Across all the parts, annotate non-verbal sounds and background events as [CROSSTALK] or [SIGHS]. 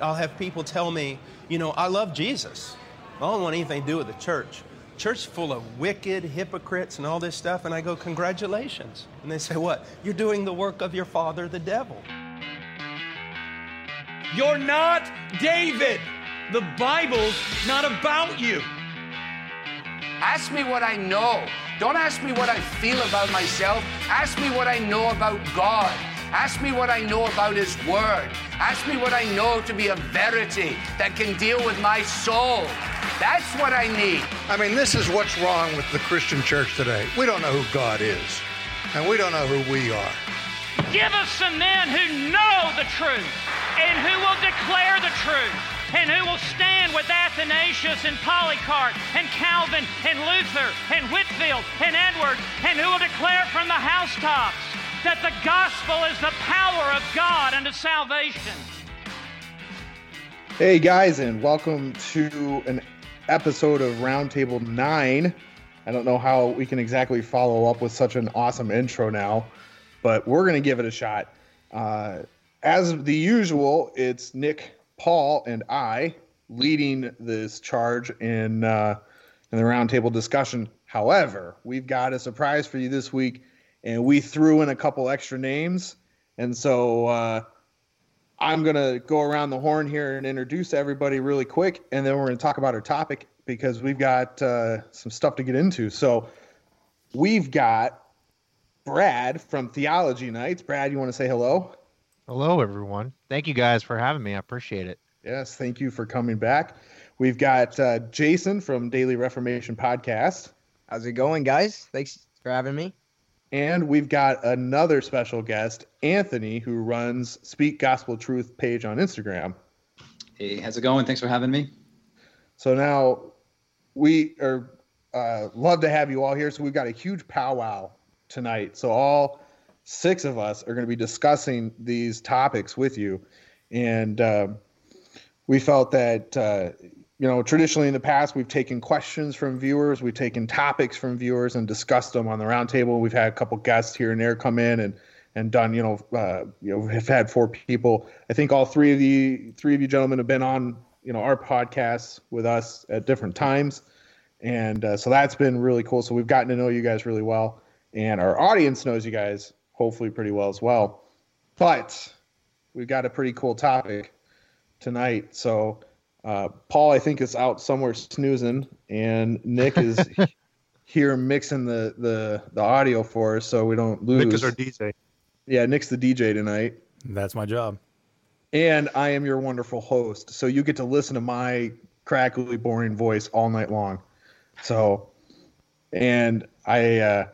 I'll have people tell me, you know, I love Jesus. I don't want anything to do with the church. Church full of wicked hypocrites and all this stuff. And I go, congratulations. And they say, what? You're doing the work of your father, the devil. You're not David. The Bible's not about you. Ask me what I know. Don't ask me what I feel about myself. Ask me what I know about God. Ask me what I know about His Word. Ask me what I know to be a verity that can deal with my soul. That's what I need. I mean, this is what's wrong with the Christian church today. We don't know who God is, and we don't know who we are. Give us some men who know the truth and who will declare the truth and who will stand with Athanasius and Polycarp and Calvin and Luther and Whitefield and Edwards and who will declare from the housetops that the gospel is the power of God unto salvation. Hey guys, and welcome to an episode of Roundtable 9. I don't know how we can exactly follow up with such an awesome intro now, but we're going to give it a shot. Uh, as the usual, it's Nick, Paul, and I leading this charge in uh, in the roundtable discussion. However, we've got a surprise for you this week, and we threw in a couple extra names, and so uh, I'm going to go around the horn here and introduce everybody really quick, and then we're going to talk about our topic because we've got uh, some stuff to get into. So we've got Brad from Theology Nights. Brad, you want to say hello? Hello, everyone. Thank you guys for having me. I appreciate it. Yes, thank you for coming back. We've got uh, Jason from Daily Reformation Podcast. How's it going, guys? Thanks for having me. And we've got another special guest, Anthony, who runs Speak Gospel Truth page on Instagram. Hey, how's it going? Thanks for having me. So now we are uh, love to have you all here. So we've got a huge powwow tonight. So all six of us are going to be discussing these topics with you, and uh, we felt that uh, you know traditionally in the past we've taken questions from viewers, we've taken topics from viewers and discussed them on the roundtable. We've had a couple guests here and there come in and and done you know uh, you know have had four people. I think all three of the three of you gentlemen have been on you know our podcasts with us at different times, and uh, so that's been really cool. So we've gotten to know you guys really well, and our audience knows you guys hopefully pretty well as well. But we've got a pretty cool topic tonight. So uh, Paul, I think, is out somewhere snoozing, and Nick is [LAUGHS] here mixing the, the the audio for us so we don't lose. Nick is our DJ. Yeah, Nick's the DJ tonight. That's my job. And I am your wonderful host. So you get to listen to my crackly, boring voice all night long. So, and I, uh,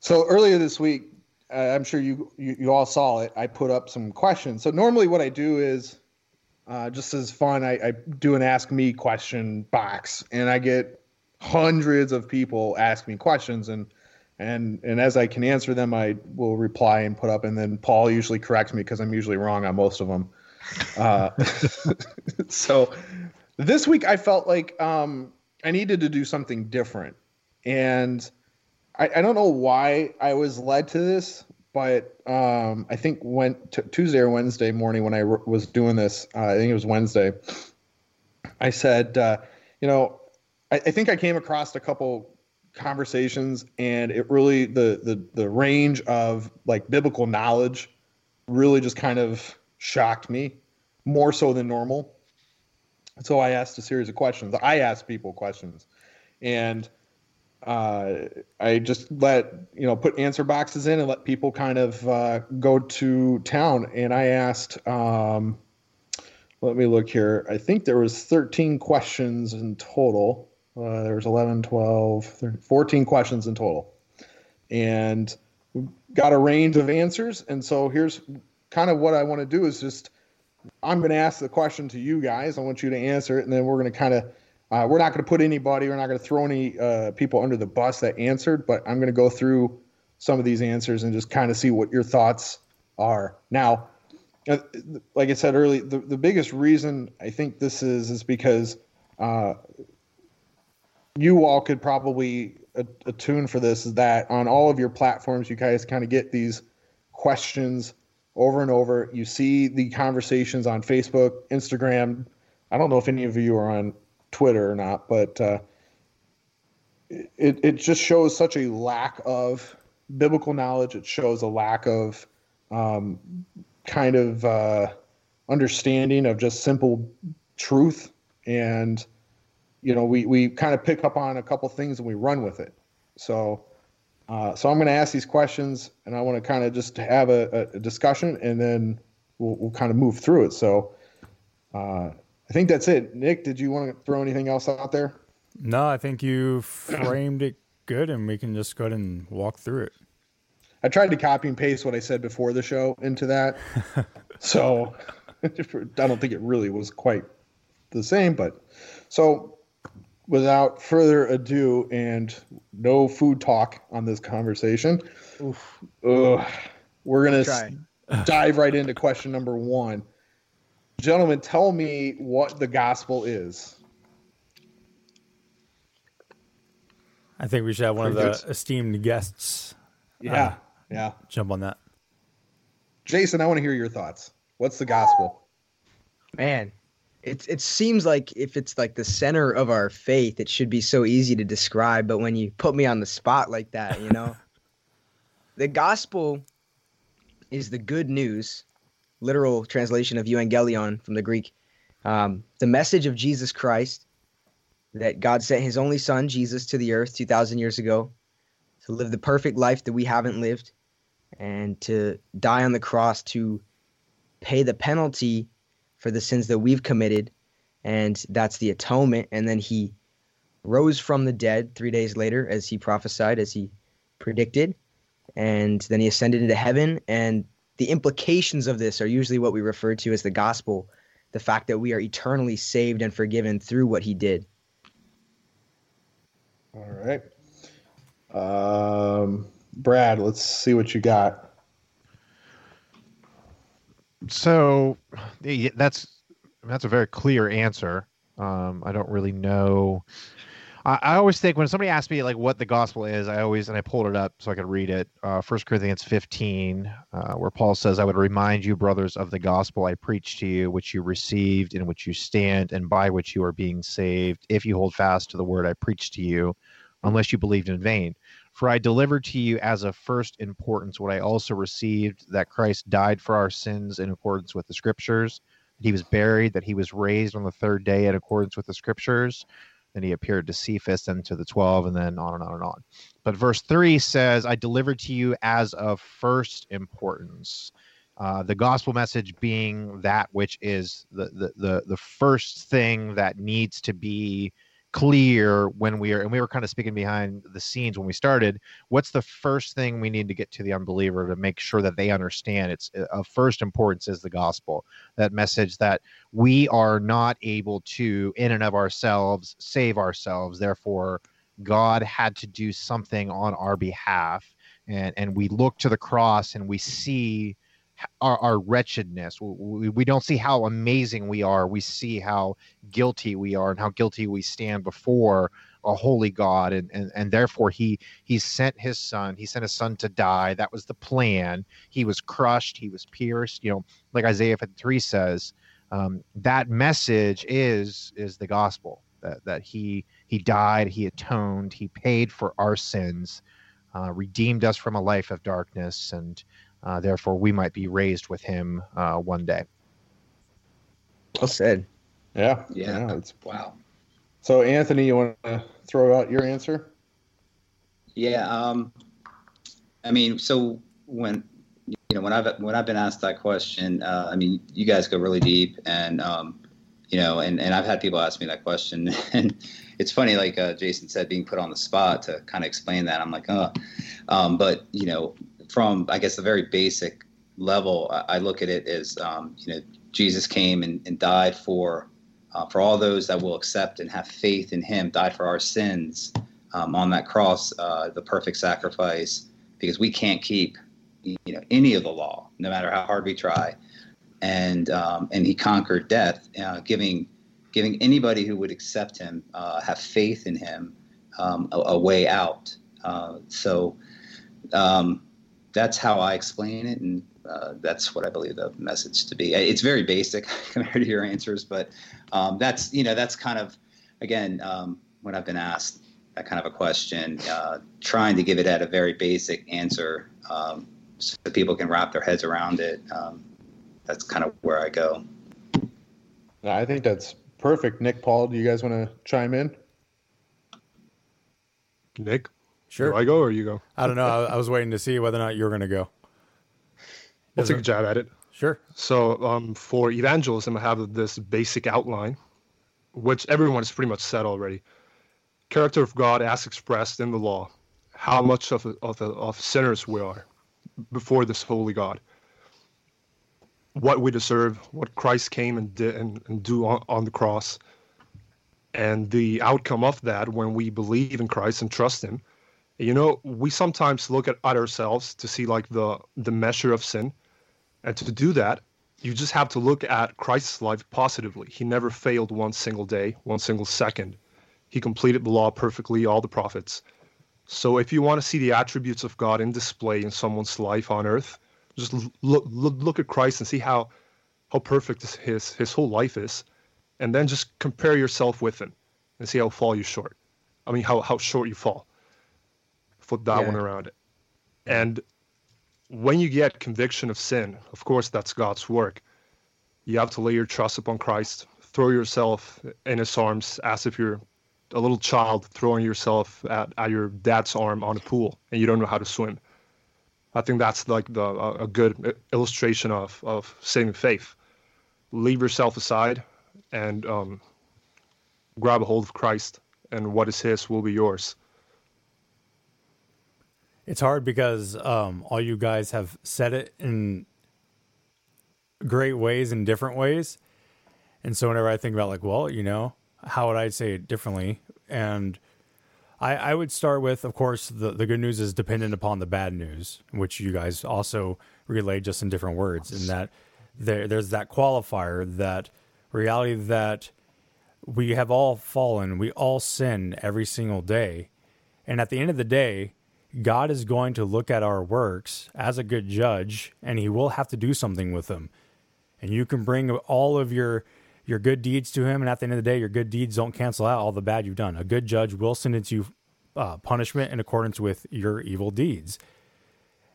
so earlier this week, uh, I'm sure you, you, you all saw it. I put up some questions. So normally what I do is, uh, just as fun, I, I do an ask me question box, and I get hundreds of people ask me questions, and and and as I can answer them, I will reply and put up, and then Paul usually corrects me because I'm usually wrong on most of them. Uh, [LAUGHS] so this week I felt like um, I needed to do something different, and I, I don't know why I was led to this, but um, I think when t- Tuesday or Wednesday morning when I r- was doing this, uh, I think it was Wednesday. I said, uh, you know, I, I, think I came across a couple conversations, and it really the the the range of like biblical knowledge really just kind of shocked me more so than normal. So I asked a series of questions. I asked people questions, and uh, I just let you know put answer boxes in and let people kind of uh, go to town. And I asked, um, let me look here. I think there was 13 questions in total. Uh, there was 11, 12, 13, 14 questions in total, and got a range of answers. And so here's kind of what I want to do is just I'm going to ask the question to you guys. I want you to answer it, and then we're going to kind of uh, we're not going to put anybody, we're not going to throw any uh, people under the bus that answered, but I'm going to go through some of these answers and just kind of see what your thoughts are. Now, uh, like I said earlier, the, the biggest reason I think this is is because uh, you all could probably attune for this is that on all of your platforms, you guys kind of get these questions over and over. You see the conversations on Facebook, Instagram. I don't know if any of you are on Twitter or not, but uh, it it just shows such a lack of biblical knowledge. It shows a lack of um, kind of uh, understanding of just simple truth, and you know we we kind of pick up on a couple things and we run with it. So. Uh, so I'm going to ask these questions, and I want to kind of just have a, a discussion, and then we'll, we'll kind of move through it. So, uh, I think that's it. Nick, did you want to throw anything else out there? No, I think you framed it good, and we can just go ahead and walk through it. I tried to copy and paste what I said before the show into that, [LAUGHS] so [LAUGHS] I don't think it really was quite the same. But so, without further ado, and no food talk on this conversation, ugh, we're gonna s- dive right into question number one gentlemen, tell me what the gospel is. I think we should have one of the esteemed guests. Yeah, uh, yeah. Jump on that. Jason, I want to hear your thoughts. What's the gospel? Man, it it seems like if it's like the center of our faith, it should be so easy to describe. But when you put me on the spot like that, you know, [LAUGHS] the gospel is the good news literal translation of evangelion from the Greek. Um, the message of Jesus Christ that God sent his only son, Jesus, to the earth 2,000 years ago to live the perfect life that we haven't lived and to die on the cross to pay the penalty for the sins that we've committed. And that's the atonement. And then he rose from the dead three days later, as he prophesied, as he predicted. And then he ascended into heaven. And the implications of this are usually what we refer to as the gospel the fact that we are eternally saved and forgiven through what he did. All right. Um, Brad, let's see what you got. So that's that's a very clear answer. Um, I don't really know I, I, always think when somebody asks me like what the gospel is, I always and I pulled it up so I could read it. Uh, First Corinthians 15, uh, where Paul says, "I would remind you, brothers, of the gospel I preached to you, which you received, in which you stand, and by which you are being saved, if you hold fast to the word I preached to you, unless you believed in vain." For I delivered to you as of first importance what I also received that Christ died for our sins in accordance with the scriptures, that he was buried, that he was raised on the third day in accordance with the scriptures, then he appeared to Cephas and to the 12, and then on and on and on. But verse 3 says, I delivered to you as of first importance. Uh, the gospel message being that which is the, the, the, the first thing that needs to be clear when we are and we were kind of speaking behind the scenes when we started what's the first thing we need to get to the unbeliever to make sure that they understand it's uh, of first importance is the gospel that message that we are not able to in and of ourselves save ourselves. Therefore god had to do something on our behalf and and we look to the cross and we see our, our wretchedness. We, we don't see how amazing we are. We see how guilty we are and how guilty we stand before a holy God, and, and and therefore he he sent his son. He sent his son to die. That was the plan. He was crushed. He was pierced. You know, like Isaiah 53 says, um, that message is is the gospel that that he he died, he atoned, he paid for our sins, uh, redeemed us from a life of darkness, and uh, therefore we might be raised with him uh, one day. Well said. Yeah. Yeah. it's, wow. So, Anthony, you want to throw out your answer? Yeah. Um, I mean, so when you know when I've when I've been asked that question, uh, I mean, you guys go really deep, and um, you know, and and I've had people ask me that question, [LAUGHS] and it's funny, like uh, Jason said, being put on the spot to kind of explain that. I'm like, oh, um, but you know, from I guess the very basic level, I, look at it as um, you know, Jesus came and, and died for uh, for all those that will accept and have faith in Him, died for our sins um, on that cross, uh, the perfect sacrifice, because we can't keep you know any of the law, no matter how hard we try, and um, and He conquered death, uh, giving giving anybody who would accept Him, uh, have faith in Him, um, a, a, way out. Uh, so um, that's how I explain it, and uh, that's what I believe the message to be. It's very basic [LAUGHS] compared to your answers, but um, that's you know that's kind of again um, when I've been asked that kind of a question, uh, trying to give it at a very basic answer um, so people can wrap their heads around it. Um, that's kind of where I go. I think that's perfect. Nick, Paul, do you guys want to chime in? Nick, sure. Do I go or you go? I don't know. I, I was waiting to see whether or not you were going to go. I'll take a jab at it. Sure. So um, for evangelism, I have this basic outline, which everyone has pretty much said already. Character of God as expressed in the law, how much of of, of sinners we are before this holy God, what we deserve, what Christ came and did and, and do on, on the cross, and the outcome of that when we believe in Christ and trust Him. You know, we sometimes look at, ourselves to see like the the measure of sin and to do that, you just have to look at Christ's life positively. He never failed one single day, one single second. He completed the law perfectly, all the prophets. So if you want to see the attributes of God in display in someone's life on earth, just look look, look at Christ and see how how perfect his his whole life is, and then just compare yourself with him and see how far you short. I mean, how how short you fall. Put that yeah. one around it, and when you get conviction of sin, of course, that's God's work. You have to lay your trust upon Christ, throw yourself in his arms as if you're a little child throwing yourself at, at your dad's arm on a pool and you don't know how to swim. I think that's like the a good illustration of, of saving faith. Leave yourself aside and um, grab a hold of Christ, and what is His will be yours. It's hard because um, all you guys have said it in great ways in different ways. And so whenever I think about like, well, you know, how would I say it differently? And I, I would start with, of course, the, the good news is dependent upon the bad news, which you guys also relay just in different words. And that there, there's that qualifier, that reality that we have all fallen, we all sin every single day. And at the end of the day, God is going to look at our works as a good judge and he will have to do something with them. And you can bring all of your your good deeds to him and at the end of the day your good deeds don't cancel out all the bad you've done. A good judge will sentence you uh, punishment in accordance with your evil deeds.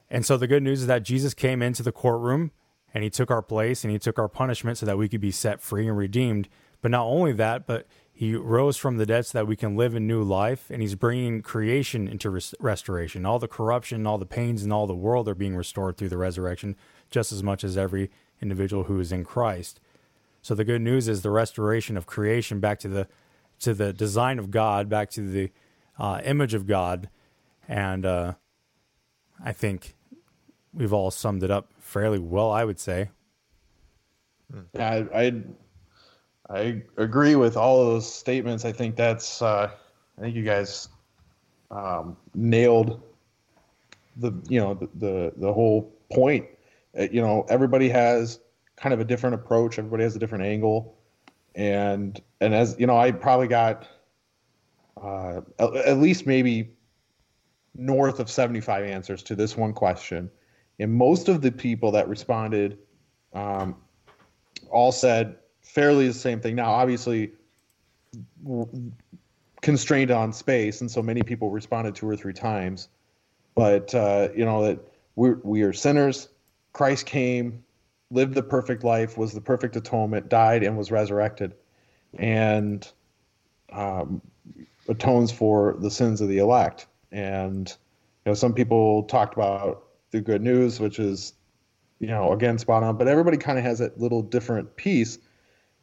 And so the good news is that Jesus came into the courtroom and he took our place and he took our punishment so that we could be set free and redeemed. But not only that, but he rose from the dead so that we can live a new life, and he's bringing creation into res- restoration. All the corruption, all the pains in all the world are being restored through the resurrection, just as much as every individual who is in Christ. So the good news is the restoration of creation back to the to the design of God, back to the uh, image of God, and uh, I think we've all summed it up fairly well. I would say. Yeah, I, I I agree with all of those statements. I think that's uh, I think you guys um, nailed the you know the the, the whole point. Uh, you know, everybody has kind of a different approach. Everybody has a different angle, and and as you know, I probably got uh, at, at least maybe north of 75 answers to this one question. And most of the people that responded um, all said fairly the same thing. Now, obviously, constrained on space, and so many people responded two or three times. But uh, you know that we're we are sinners. Christ came, lived the perfect life, was the perfect atonement, died and was resurrected, and um, atones for the sins of the elect. And you know, some people talked about the good news, which is you know again spot on, but everybody kind of has that little different piece.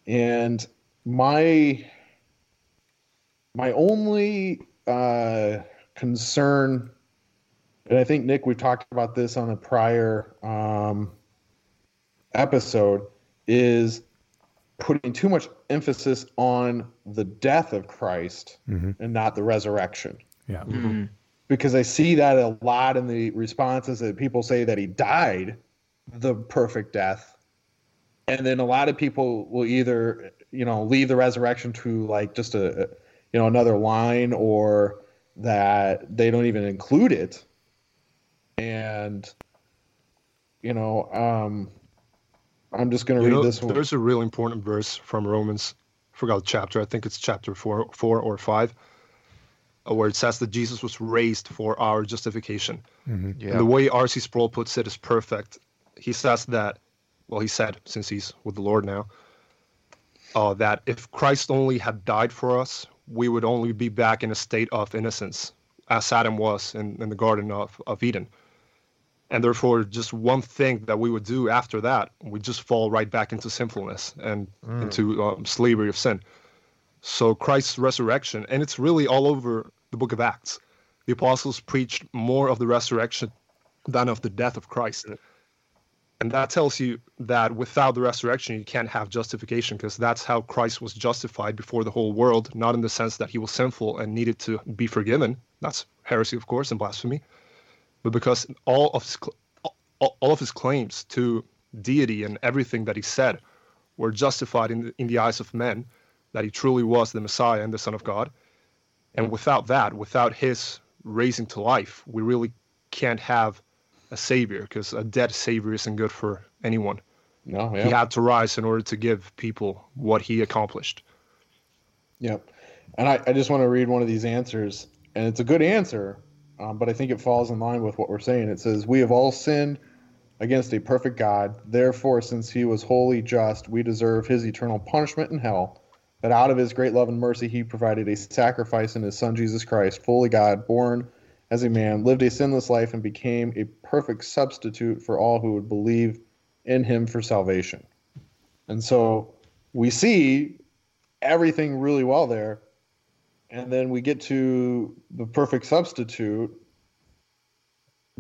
And my my only uh, concern, and I think Nick, we've talked about this on a prior um, episode, is putting too much emphasis on the death of Christ Mhm. and not the resurrection. Yeah. Because I see that a lot in the responses that people say that he died the perfect death. And then a lot of people will either, you know, leave the resurrection to like just a, you know, another line or that they don't even include it. And, you know, um, I'm just going to You read know, this one. There's a real important verse from Romans. Forgot the chapter. I think it's chapter four, four or five, uh, where it says that Jesus was raised for our justification. Mhm. Yeah. And the way R.C. Sproul puts it is perfect. He says that, well, he said since he's with the Lord now, uh, that if Christ only had died for us, we would only be back in a state of innocence, as Adam was in, in the Garden of, of Eden. And therefore, just one thing that we would do after that, we just fall right back into sinfulness and Mm. into um, slavery of sin. So Christ's resurrection, and it's really all over the book of Acts. The apostles preached more of the resurrection than of the death of Christ. And that tells you that without the resurrection, you can't have justification because that's how Christ was justified before the whole world, not in the sense that he was sinful and needed to be forgiven. That's heresy, of course, and blasphemy. But because all of his, all of his claims to deity and everything that he said were justified in the, in the eyes of men, that he truly was the Messiah and the Son of God. And without that, without his raising to life, we really can't have a savior because a dead savior isn't good for anyone. No, He had to rise in order to give people what he accomplished. Yep. And I, I just want to read one of these answers, and it's a good answer, um, but I think it falls in line with what we're saying. It says, We have all sinned against a perfect God. Therefore, since he was wholly just, we deserve his eternal punishment in hell. But out of his great love and mercy, he provided a sacrifice in his Son Jesus Christ, fully God, born as a man, lived a sinless life, and became a perfect substitute for all who would believe in him for salvation. And so we see everything really well there. And then we get to the perfect substitute,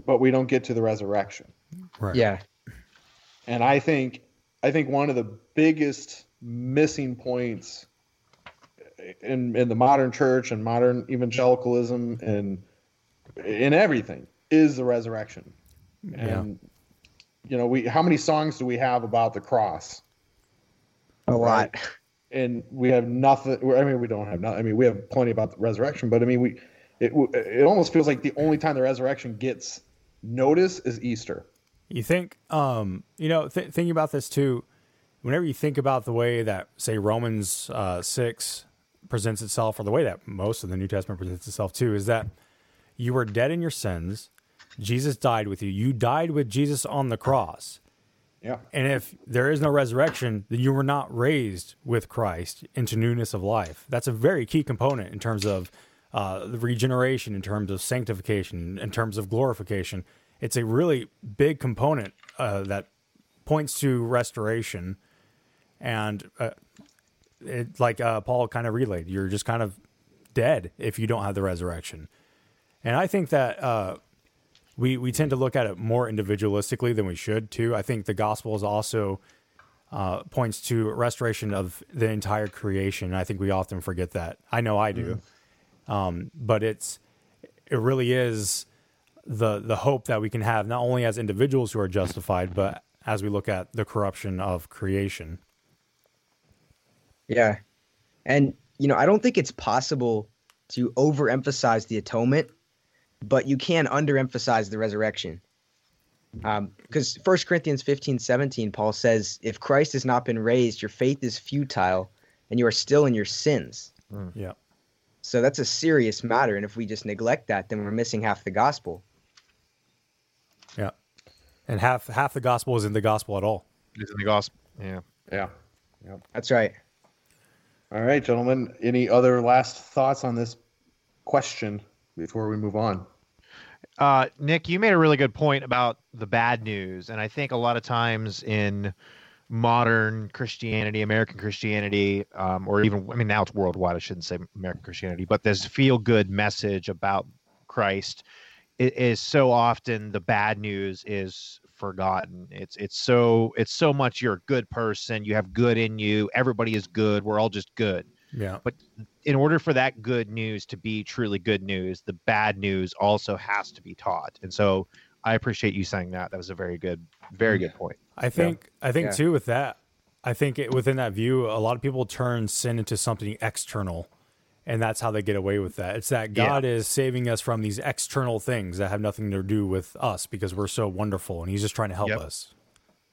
but we don't get to the resurrection. Right. Yeah. And I think I think one of the biggest missing points in in the modern church and modern evangelicalism and in everything is the resurrection. And you know, we how many songs do we have about the cross? A lot. and we have nothing. I mean, we don't have nothing. I mean, we have plenty about the resurrection, but I mean, we it it almost feels like the only time the resurrection gets notice is Easter. You think, um, you know, th- thinking about this too, whenever you think about the way that, say, Romans uh, 6 presents itself, or the way that most of the New Testament presents itself too, is that you were dead in your sins. Jesus died with you. You died with Jesus on the cross. Yeah. And if there is no resurrection, then you were not raised with Christ into newness of life. That's a very key component in terms of uh, the regeneration, in terms of sanctification, in terms of glorification. It's a really big component uh, that points to restoration. And uh, it, like uh, Paul kind of relayed, you're just kind of dead if you don't have the resurrection. And I think that uh, we we tend to look at it more individualistically than we should too. I think the gospel is also uh, points to restoration of the entire creation. And I think we often forget that. I know I do, um, but it's it really is the the hope that we can have not only as individuals who are justified, but as we look at the corruption of creation. Yeah. And, you know, I don't think it's possible to overemphasize the atonement, but you can underemphasize the resurrection. Because um, 1 Corinthians 15, 17, Paul says, If Christ has not been raised, your faith is futile and you are still in your sins. Mm. Yeah. So that's a serious matter. And if we just neglect that, then we're missing half the gospel. Yeah. And half half the gospel is in the gospel at all. Is in the gospel. Yeah. Yeah. Yep. That's right. All right, gentlemen. Any other last thoughts on this question before we move on? Uh, Nick, you made a really good point about the bad news, and I think a lot of times in modern Christianity, American Christianity, um, or even I mean now it's worldwide. I shouldn't say American Christianity, but this feel-good message about Christ is, is so often the bad news is forgotten. It's it's so it's so much you're a good person, you have good in you, everybody is good, we're all just good. Yeah. But in order for that good news to be truly good news, the bad news also has to be taught. And so I appreciate you saying that. That was a very good, very good point. I think Yeah. I think Yeah. too with that, I think it, within that view, a lot of people turn sin into something external, and that's how they get away with that. It's that Yeah. God is saving us from these external things that have nothing to do with us because we're so wonderful, and He's just trying to help Yep. us.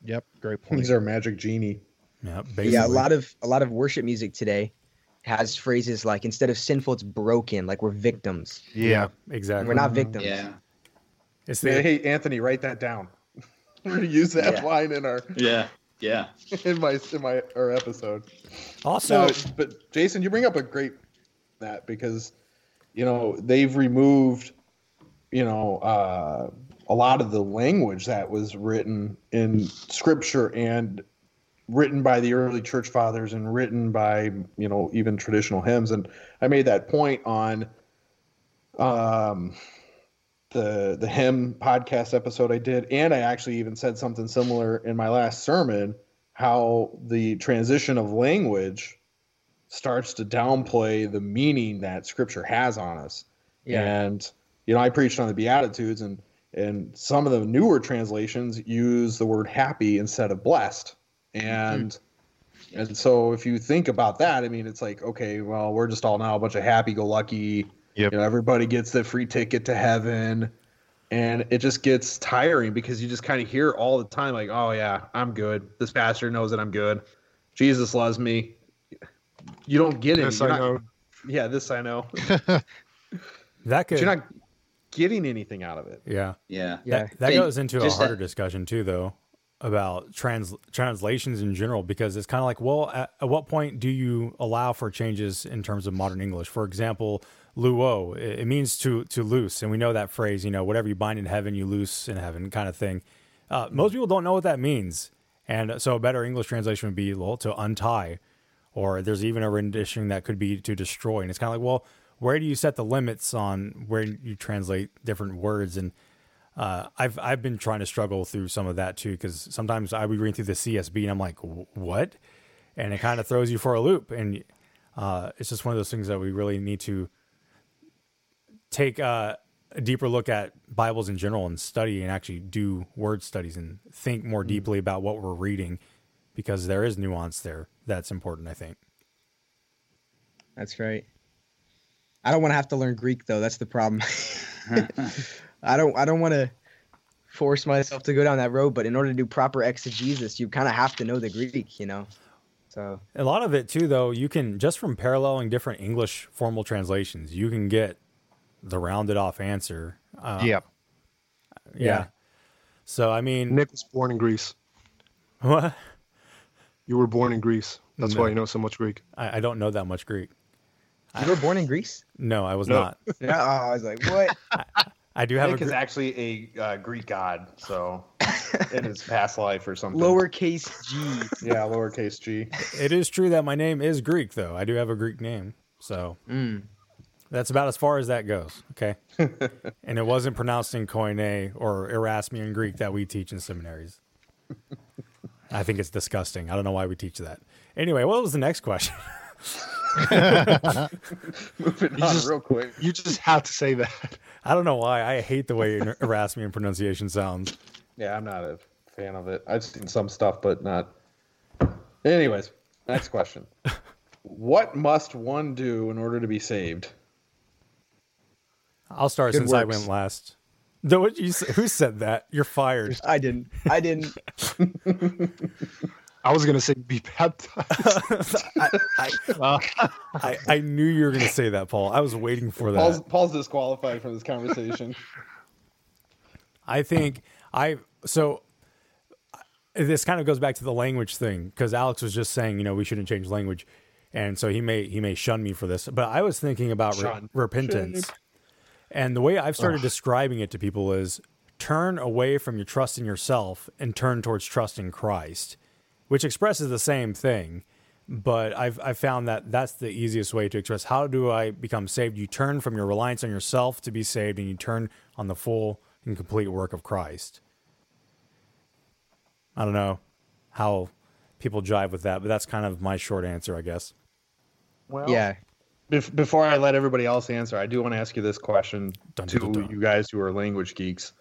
Yep, great point. He's our magic genie. Yeah, Yeah, a lot of a lot of worship music today has phrases like instead of sinful, it's broken, like we're victims. Yeah, exactly. We're not victims. Yeah. It's Yeah, the, hey, Anthony, write that down. [LAUGHS] We're gonna use that Yeah. line in our Yeah. Yeah. [LAUGHS] in my in my our episode. Also- No, but Jason, you bring up a great that because you know they've removed you know uh, a lot of the language that was written in Scripture and written by the early church fathers and written by you know even traditional hymns and I made that point on um the the hymn podcast episode I did, and I actually even said something similar in my last sermon. How the transition of language starts to downplay the meaning that Scripture has on us. Yeah. And you know, I preached on the Beatitudes, and and some of the newer translations use the word happy instead of blessed. Mm-hmm. And and so if you think about that, I mean, it's like, okay, well, we're just all now a bunch of happy-go-lucky. Yep. You know, everybody gets the free ticket to heaven, and it just gets tiring because you just kind of hear all the time, like, oh yeah, I'm good. This pastor knows that I'm good. Jesus loves me. You don't get it. This I not- know. Yeah, this I know. [LAUGHS] that But you're not getting anything out of it. Yeah. Yeah. That, that goes into a harder that- discussion too, though, about trans translations in general, because it's kind of like, well, at, at what point do you allow for changes in terms of modern English? For example, luo, it, it means to to loose, and we know that phrase, you know, whatever you bind in heaven, you loose in heaven, kind of thing. Uh, most people don't know what that means, and so a better English translation would be, well, to untie, or there's even a rendition that could be to destroy, and it's kind of like, well, where do you set the limits on where you translate different words and uh, I've I've been trying to struggle through some of that too because sometimes I would read through the CSB and I'm like, what? And it kind of throws you for a loop. And uh, it's just one of those things that we really need to take uh, a deeper look at Bibles in general and study and actually do word studies and think more deeply about what we're reading because there is nuance there that's important. I think. That's right. I don't want to have to learn Greek though. That's the problem. [LAUGHS] [LAUGHS] I don't. I don't want to force myself to go down that road. But in order to do proper exegesis, you kind of have to know the Greek. You know. So A lot of it too, though, you can just from paralleling different English formal translations, you can get the rounded off answer. Uh, Yep. yeah. Yeah. So I mean, Nick was born in Greece. What? You were born in Greece. That's No. why you know so much Greek. I, I don't know that much Greek. you were born in Greece. No, I was No. not. [LAUGHS] Yeah. Oh, I was like, what? [LAUGHS] I do have Nick a is actually a uh, Greek god, so in his [LAUGHS] past life or something. Lowercase g. [LAUGHS] Yeah, lowercase g. It is true that my name is Greek, though. I do have a Greek name, so Mm. that's about as far as that goes. Okay, [LAUGHS] and it wasn't pronounced in Koine or Erasmian Greek that we teach in seminaries. I think it's disgusting. I don't know why we teach that. Anyway, what was the next question? [LAUGHS] Moving You on just- real quick. You just had to say that. I don't know why. I hate the way [LAUGHS] Erasmian pronunciation sounds. Yeah, I'm not a fan of it. I've seen some stuff, but not. Anyways, next question. [LAUGHS] what must one do in order to be saved? I'll start Good since I went last. Though you who said that? You're fired. I didn't. I didn't. I was gonna say be baptized. [LAUGHS] I, I, I, I knew you were going to say that, Paul. I was waiting for that. Paul's, Paul's disqualified from this conversation. [LAUGHS] I think I so this kind of goes back to the language thing because Alex was just saying, you know, we shouldn't change language, and so he may he may shun me for this, but I was thinking about re- repentance, and the way I've started describing it to people is turn away from your trust in yourself and turn towards trust in Christ, which expresses the same thing. But I've I've found that that's the easiest way to express how do I become saved. You turn from your reliance on yourself to be saved, and you turn on the full and complete work of Christ. I don't know how people jive with that, but that's kind of my short answer, I guess. Well, Yeah. Bef- before I let everybody else answer, I do want to ask you this question Dun, to dun, dun. you guys who are language geeks.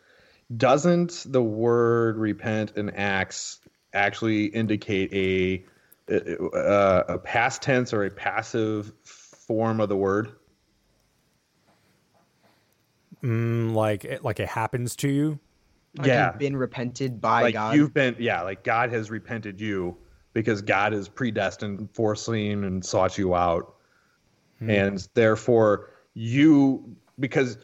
Doesn't the word repent in Acts actually indicate a a, a past tense or a passive form of the word? Mm, like it, like it happens to you. Like yeah, you've been repented by like God. you've been yeah, like God has repented you because God is predestined, foreseen, and sought you out, and therefore you because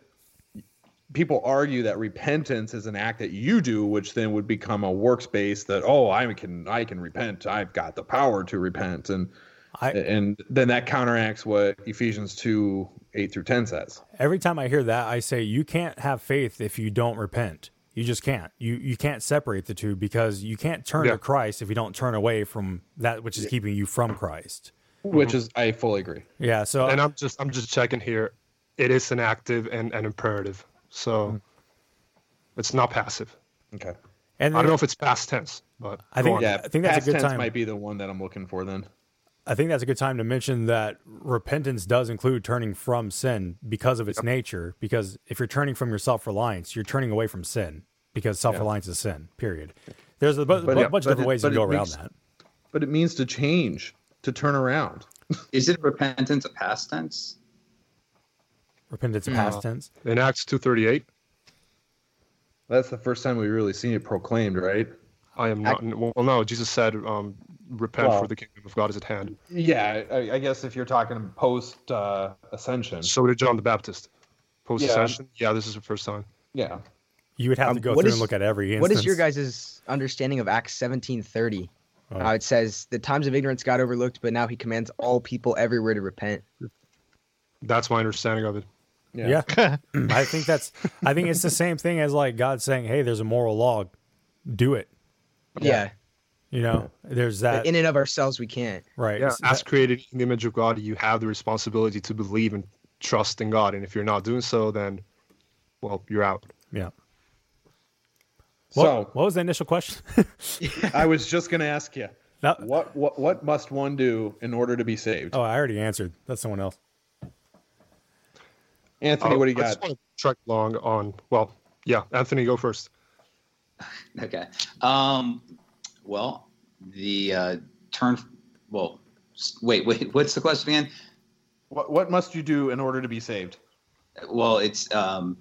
people argue that repentance is an act that you do, which then would become a works-based that oh I can I can repent, I've got the power to repent, and I and then that counteracts what Ephesians two eight through ten says. every time I hear that, I say you can't have faith if you don't repent. You just can't. You you can't separate the two because you can't turn Yeah. to Christ if you don't turn away from that which is keeping you from Christ. Which is I fully agree. Yeah. So and I'm just I'm just checking here. It is an active and an imperative, so mm-hmm. it's not passive. Okay. and I don't know if it's past tense, but I think on. Yeah, I think that's a past good tense time. might be the one that I'm looking for then. I think that's a good time to mention that repentance does include turning from sin because of its nature. Because if you're turning from your self reliance, you're turning away from sin because self reliance is sin. Period. There's a But bu- it- bunch but of different it- ways to go it around makes- that. But it means to change, to turn around. [LAUGHS] Is it repentance a past tense? Repentance in past tense. in Acts two thirty eight. That's the first time we've really seen it proclaimed, right? I am not. Well, no. Jesus said, um, "Repent, Well- for the kingdom of God is at hand." Yeah, I, I guess if you're talking post uh, ascension. So did John the Baptist. Post ascension, yeah. this is the first time. Yeah. You would have Um, to go what through is- and look at every instance. What is your guys' understanding of Acts seventeen thirty? Oh. How it says the times of ignorance got overlooked, but now he commands all people everywhere to repent. That's my understanding of it. Yeah. [LAUGHS] I think that's I think it's the same thing as like God saying, Hey, there's a moral law. Do it. Yeah. You know, there's But that in and of ourselves, we can't. right. Yeah, s- as created in the image of God, you have the responsibility to believe and trust in God. And if you're not doing so, then, well, you're out. yeah. So What, what was the initial question? [LAUGHS] I was just going to ask you, That- what what what must one do in order to be saved? oh, I already answered. That's someone else. Anthony, Uh, what do you I just got? want to track along on. Well, yeah, Anthony, go first. [SIGHS] Okay. Um, well, the uh, turn. Well, wait, wait. [LAUGHS] What's the question again? What what must you do in order to be saved? Well, it's. Um,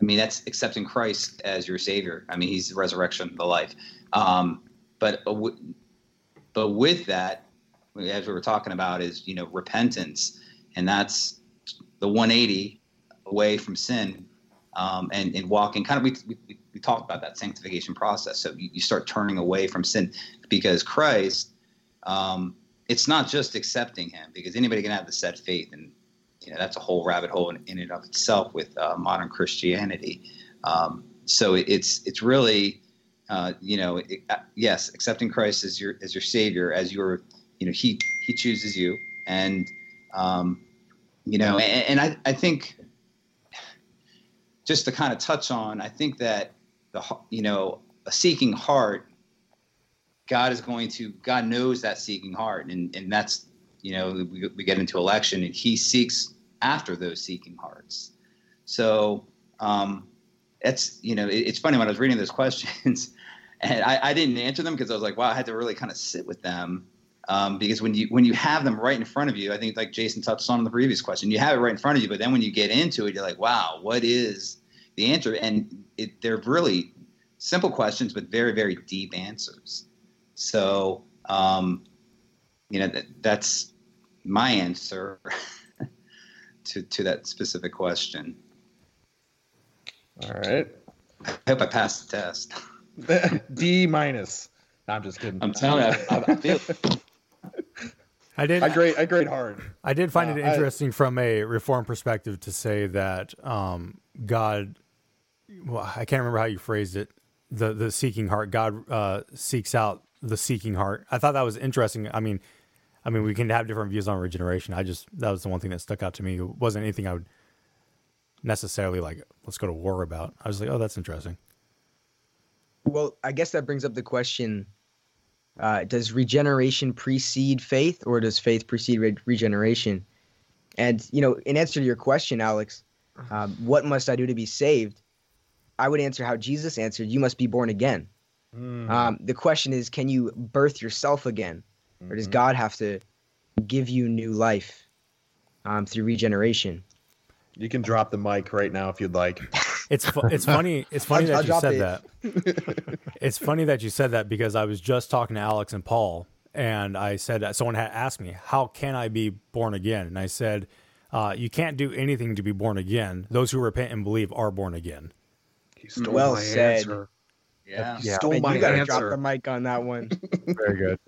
I mean, that's accepting Christ as your Savior. I mean, He's the resurrection, the life. Um, but uh, w- but with that, as we were talking about, is you know repentance, and that's the 180 away from sin um, and, and walking kind of we, we, we talked about that sanctification process. So you, you start turning away from sin because christ um, it's not just accepting him because anybody can have the set faith and you know that's a whole rabbit hole in, in and of itself with uh, modern christianity. Um, so it, it's it's really uh, you know it, uh, yes accepting christ as your as your savior as your you know he he chooses you. And um, you know and, and I, I think just to kind of touch on i think that the you know a seeking heart god is going to god knows that seeking heart and and that's you know we, we get into election and he seeks after those seeking hearts. So um it's you know it, it's funny when i was reading those [LAUGHS] questions and i, I didn't answer them because i was like wow i had to really kind of sit with them Um, because when you when you have them right in front of you, I think like Jason touched on in the previous question, you have it right in front of you, but then when you get into it, you're like, wow, what is the answer? And it, they're really simple questions, but very very deep answers. So um, you know that, that's my answer [LAUGHS] to to that specific question. All right. I hope I passed the test. [LAUGHS] D minus. No, I'm just kidding. I'm telling you, I, I feel. [LAUGHS] I did. I grade. I grade hard. I did find Uh, it I- interesting from a reform perspective to say that um, God, well, I can't remember how you phrased it, the the seeking heart. God uh, seeks out the seeking heart. I thought that was interesting. I mean, I mean, we can have different views on regeneration. I just that was the one thing that stuck out to me. It wasn't anything I would necessarily like. Let's go to war about. I was like, oh, that's interesting. Well, I guess that brings up the question: uh, Does regeneration precede faith, or does faith precede re- regeneration? And you know, in answer to your question, Alex, um, what must I do to be saved? I would answer how Jesus answered: You must be born again. Um, the question is, can you birth yourself again, or does God have to give you new life um, through regeneration? You can drop the mic right now if you'd like. [LAUGHS] It's fu- it's funny. It's funny I'll- I'll that you said it. that. it's funny that you said that because I was just talking to Alex and Paul, and I said someone had asked me, "How can I be born again?" And I said, uh, "You can't do anything to be born again. Those who repent and believe are born again." He stole Well my said. answer. Yeah. He Man, stole you my gotta drop the mic on that one. [LAUGHS] Very good.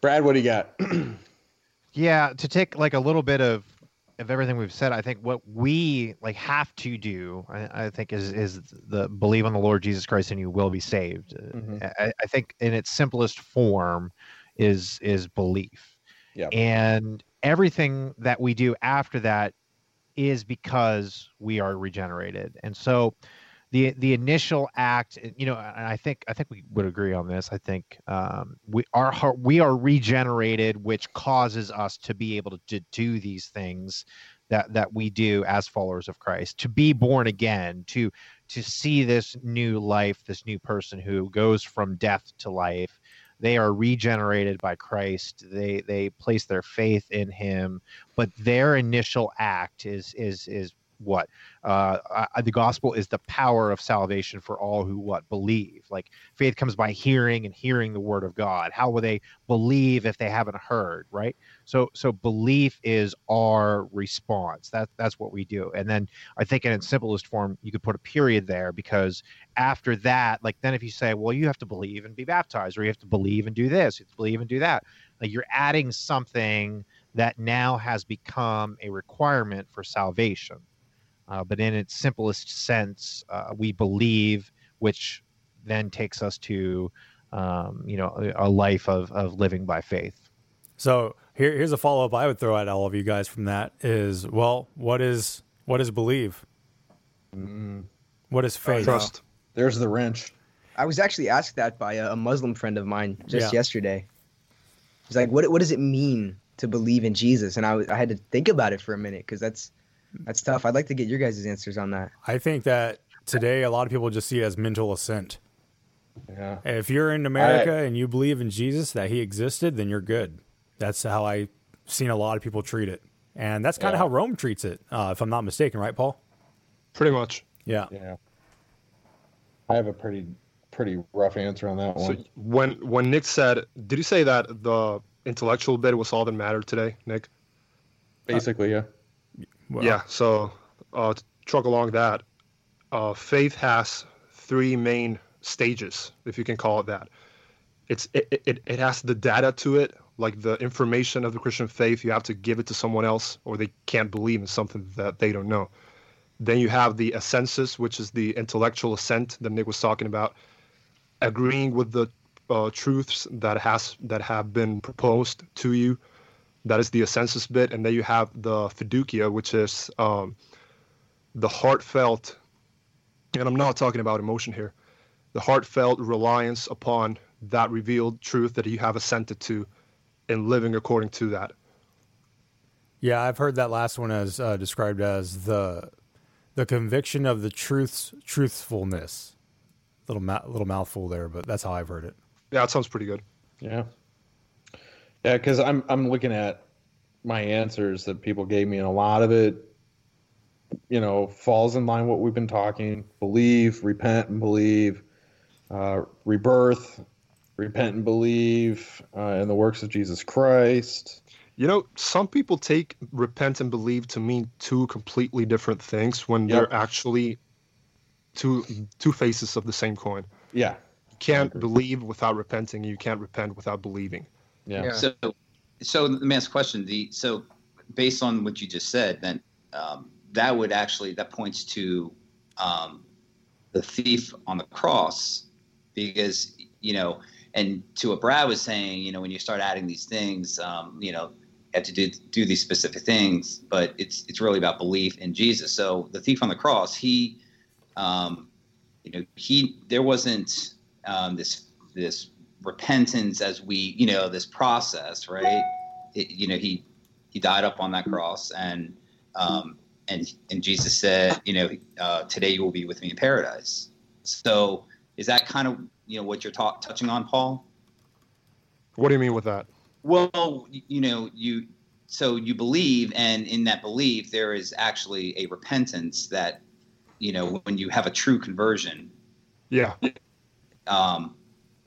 Brad, what do you got? [CLEARS THROAT] Yeah, to take like a little bit of of everything we've said, I think what we like have to do, I, I think, is is the believe on the Lord Jesus Christ and you will be saved. Mhm. I, I think in its simplest form is is belief. Yep. And everything that we do after that is because we are regenerated. And so the the initial act, you know, and I think I think we would agree on this. I think um, we are we are regenerated, which causes us to be able to, to do these things that that we do as followers of Christ, to be born again, to to see this new life, this new person who goes from death to life. They are regenerated by Christ. They they place their faith in Him, but their initial act is is is what? Uh, uh, the gospel is the power of salvation for all who what believe. Like faith comes by hearing and hearing the word of god. How will they believe if they haven't heard right? So so belief is our response. That that's what we do. And then i think in its simplest form you could put a period there because after that like then if you say well you have to believe and be baptized or you have to believe and do this you have to believe and do that like you're adding something that now has become a requirement for salvation uh, but in its simplest sense, uh, we believe, which then takes us to, um, you know, a, a life of, of living by faith. So here, here's a follow up I would throw at all of you guys from that is well, what is what is believe? What is faith? Trust. There's the wrench. I was actually asked that by a, a Muslim friend of mine just Yeah. yesterday. He's like, "What what does it mean to believe in Jesus?" And I I had to think about it for a minute because that's that's tough. I'd like to get your guys' answers on that. I think that today a lot of people just see it as mental assent. Yeah. If you're in America and you believe in Jesus that he existed, then you're good. That's how I've seen a lot of people treat it, and that's kind of how Rome treats it, uh, if I'm not mistaken, right, Paul? Pretty much. Yeah. Yeah. I have a pretty pretty rough answer on that So one. when when Nick said, did you say that the intellectual bit was all that mattered today, Nick? Basically, yeah. Well, yeah. So uh, to truck along that, uh, faith has three main stages, if you can call it that. It's it, it, it has the data to it, like the information of the Christian faith. You have to give it to someone else, or they can't believe in something that they don't know. Then you have the assensus, which is the intellectual assent that Nick was talking about, agreeing with the uh, truths that has that have been proposed to you. That is the assensus bit, and then you have the fiducia, which is um, the heartfelt, and I'm not talking about emotion here, the heartfelt reliance upon that revealed truth that you have assented to, and living according to that. Yeah, I've heard that last one as uh, described as the the conviction of the truth's truthfulness. Little ma- little mouthful there, but that's how I've heard it. Yeah, it sounds pretty good. Yeah. Yeah, because I'm I'm looking at my answers that people gave me, and a lot of it, you know, falls in line what we've been talking: believe, repent, and believe, uh, rebirth, repent and believe uh, in the works of Jesus Christ. You know, some people take repent and believe to mean two completely different things when they're actually two two faces of the same coin. Yeah. You can't believe without repenting. You can't repent without believing. Yeah. So, so let me ask a question. The so based on what you just said, then um, that would actually that points to um, the thief on the cross, because you know, and to what Brad was saying, you know, when you start adding these things, um, you know, you have to do do these specific things, but it's it's really about belief in Jesus. So the thief on the cross, he, um, you know, he there wasn't um, this this repentance as we you know this process right it, you know he he died up on that cross and um and and jesus said you know uh, today you will be with me in paradise so is that kind of you know what you're ta- touching on paul What do you mean with that? well you know you so you believe and in that belief there is actually a repentance that you know when you have a true conversion Yeah. um,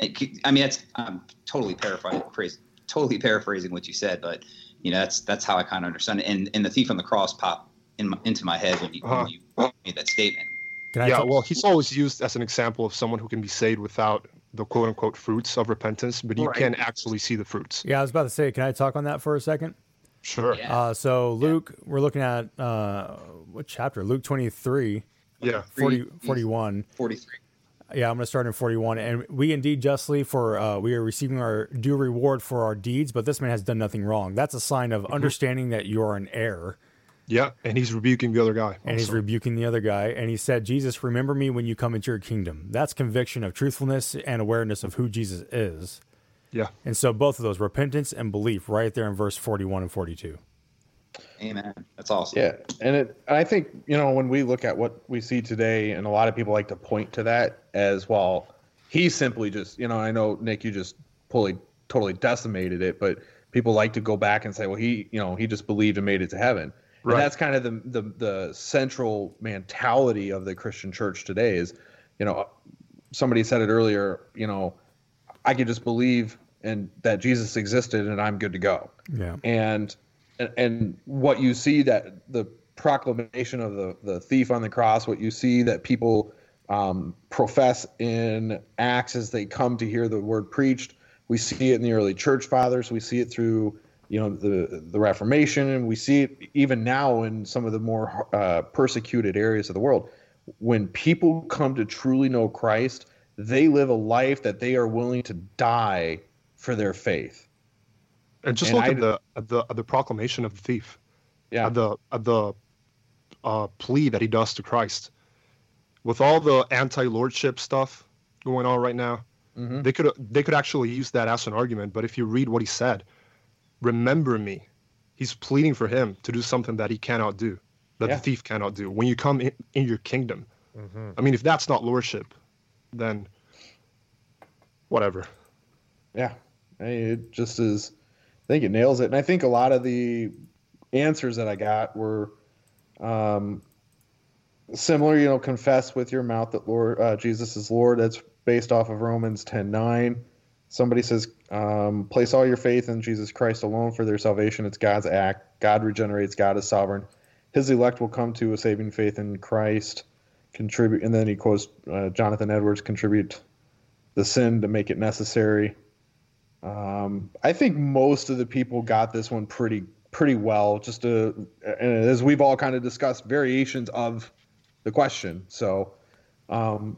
it, c- I mean, that's I'm totally paraphrasing, totally paraphrasing what you said, but you know, that's that's how I kind of understand it. And and the thief on the cross popped in my, into my head when you, Uh-huh. when you made that statement. yeah, well, he's always used as an example of someone who can be saved without the quote unquote fruits of repentance, but you Right. can actually see the fruits. Yeah, I was about to say, can I talk on that for a second? Sure. Uh, so Luke, we're looking at uh, what chapter? Luke 23. Yeah. 40, 41. 43. Yeah, I'm going to start in 41. And we indeed justly for uh, we are receiving our due reward for our deeds, but this man has done nothing wrong. That's a sign of understanding that you're an heir. Yeah, and he's rebuking the other guy. And he's rebuking the other guy. And he said, Jesus, remember me when you come into your kingdom. That's conviction of truthfulness and awareness of who Jesus is. Yeah. And so both of those, repentance and belief, right there in verse 41 and 42. Amen. That's awesome. Yeah, and it, I think you know when we look at what we see today, and a lot of people like to point to that as well. He simply just, you know, I know Nick, you just fully, totally decimated it, but people like to go back and say, well, he, you know, he just believed and made it to heaven. Right. And that's kind of the, the the central mentality of the Christian church today. Is, you know, somebody said it earlier. You know, I could just believe and that Jesus existed, and I'm good to go Yeah. and and- and what you see that the proclamation of the the thief on the cross what you see that people um, profess in acts as they come to hear the word preached. We see it in the early church fathers. We see it through you know the the reformation. And we see it even now in some of the more uh, persecuted areas of the world. When people come to truly know christ they live a life that they are willing to die for their faith And just And look I- at the at the at the proclamation of the thief. Yeah. At the at the uh, plea that he does to Christ. With all the anti-lordship stuff going on right now, Mhm. they could they could actually use that as an argument. But if you read what he said, remember me. He's pleading for him to do something that he cannot do, that Yeah. the thief cannot do. When you come in, in your kingdom, Mm-hmm. I mean, if that's not lordship, then whatever. Yeah, it just is. Think it nails it, and I think a lot of the answers that I got were um, similar. You know, confess with your mouth that Lord uh, Jesus is Lord. That's based off of Romans ten nine. Somebody says, um, place all your faith in Jesus Christ alone for their salvation. It's God's act. God regenerates. God is sovereign. His elect will come to a saving faith in Christ. Contribute, and then he quotes uh, Jonathan Edwards. Contribute the sin to make it necessary. Um, I think most of the people got this one pretty pretty well. Just to, and as we've all kind of discussed, variations of the question. So um,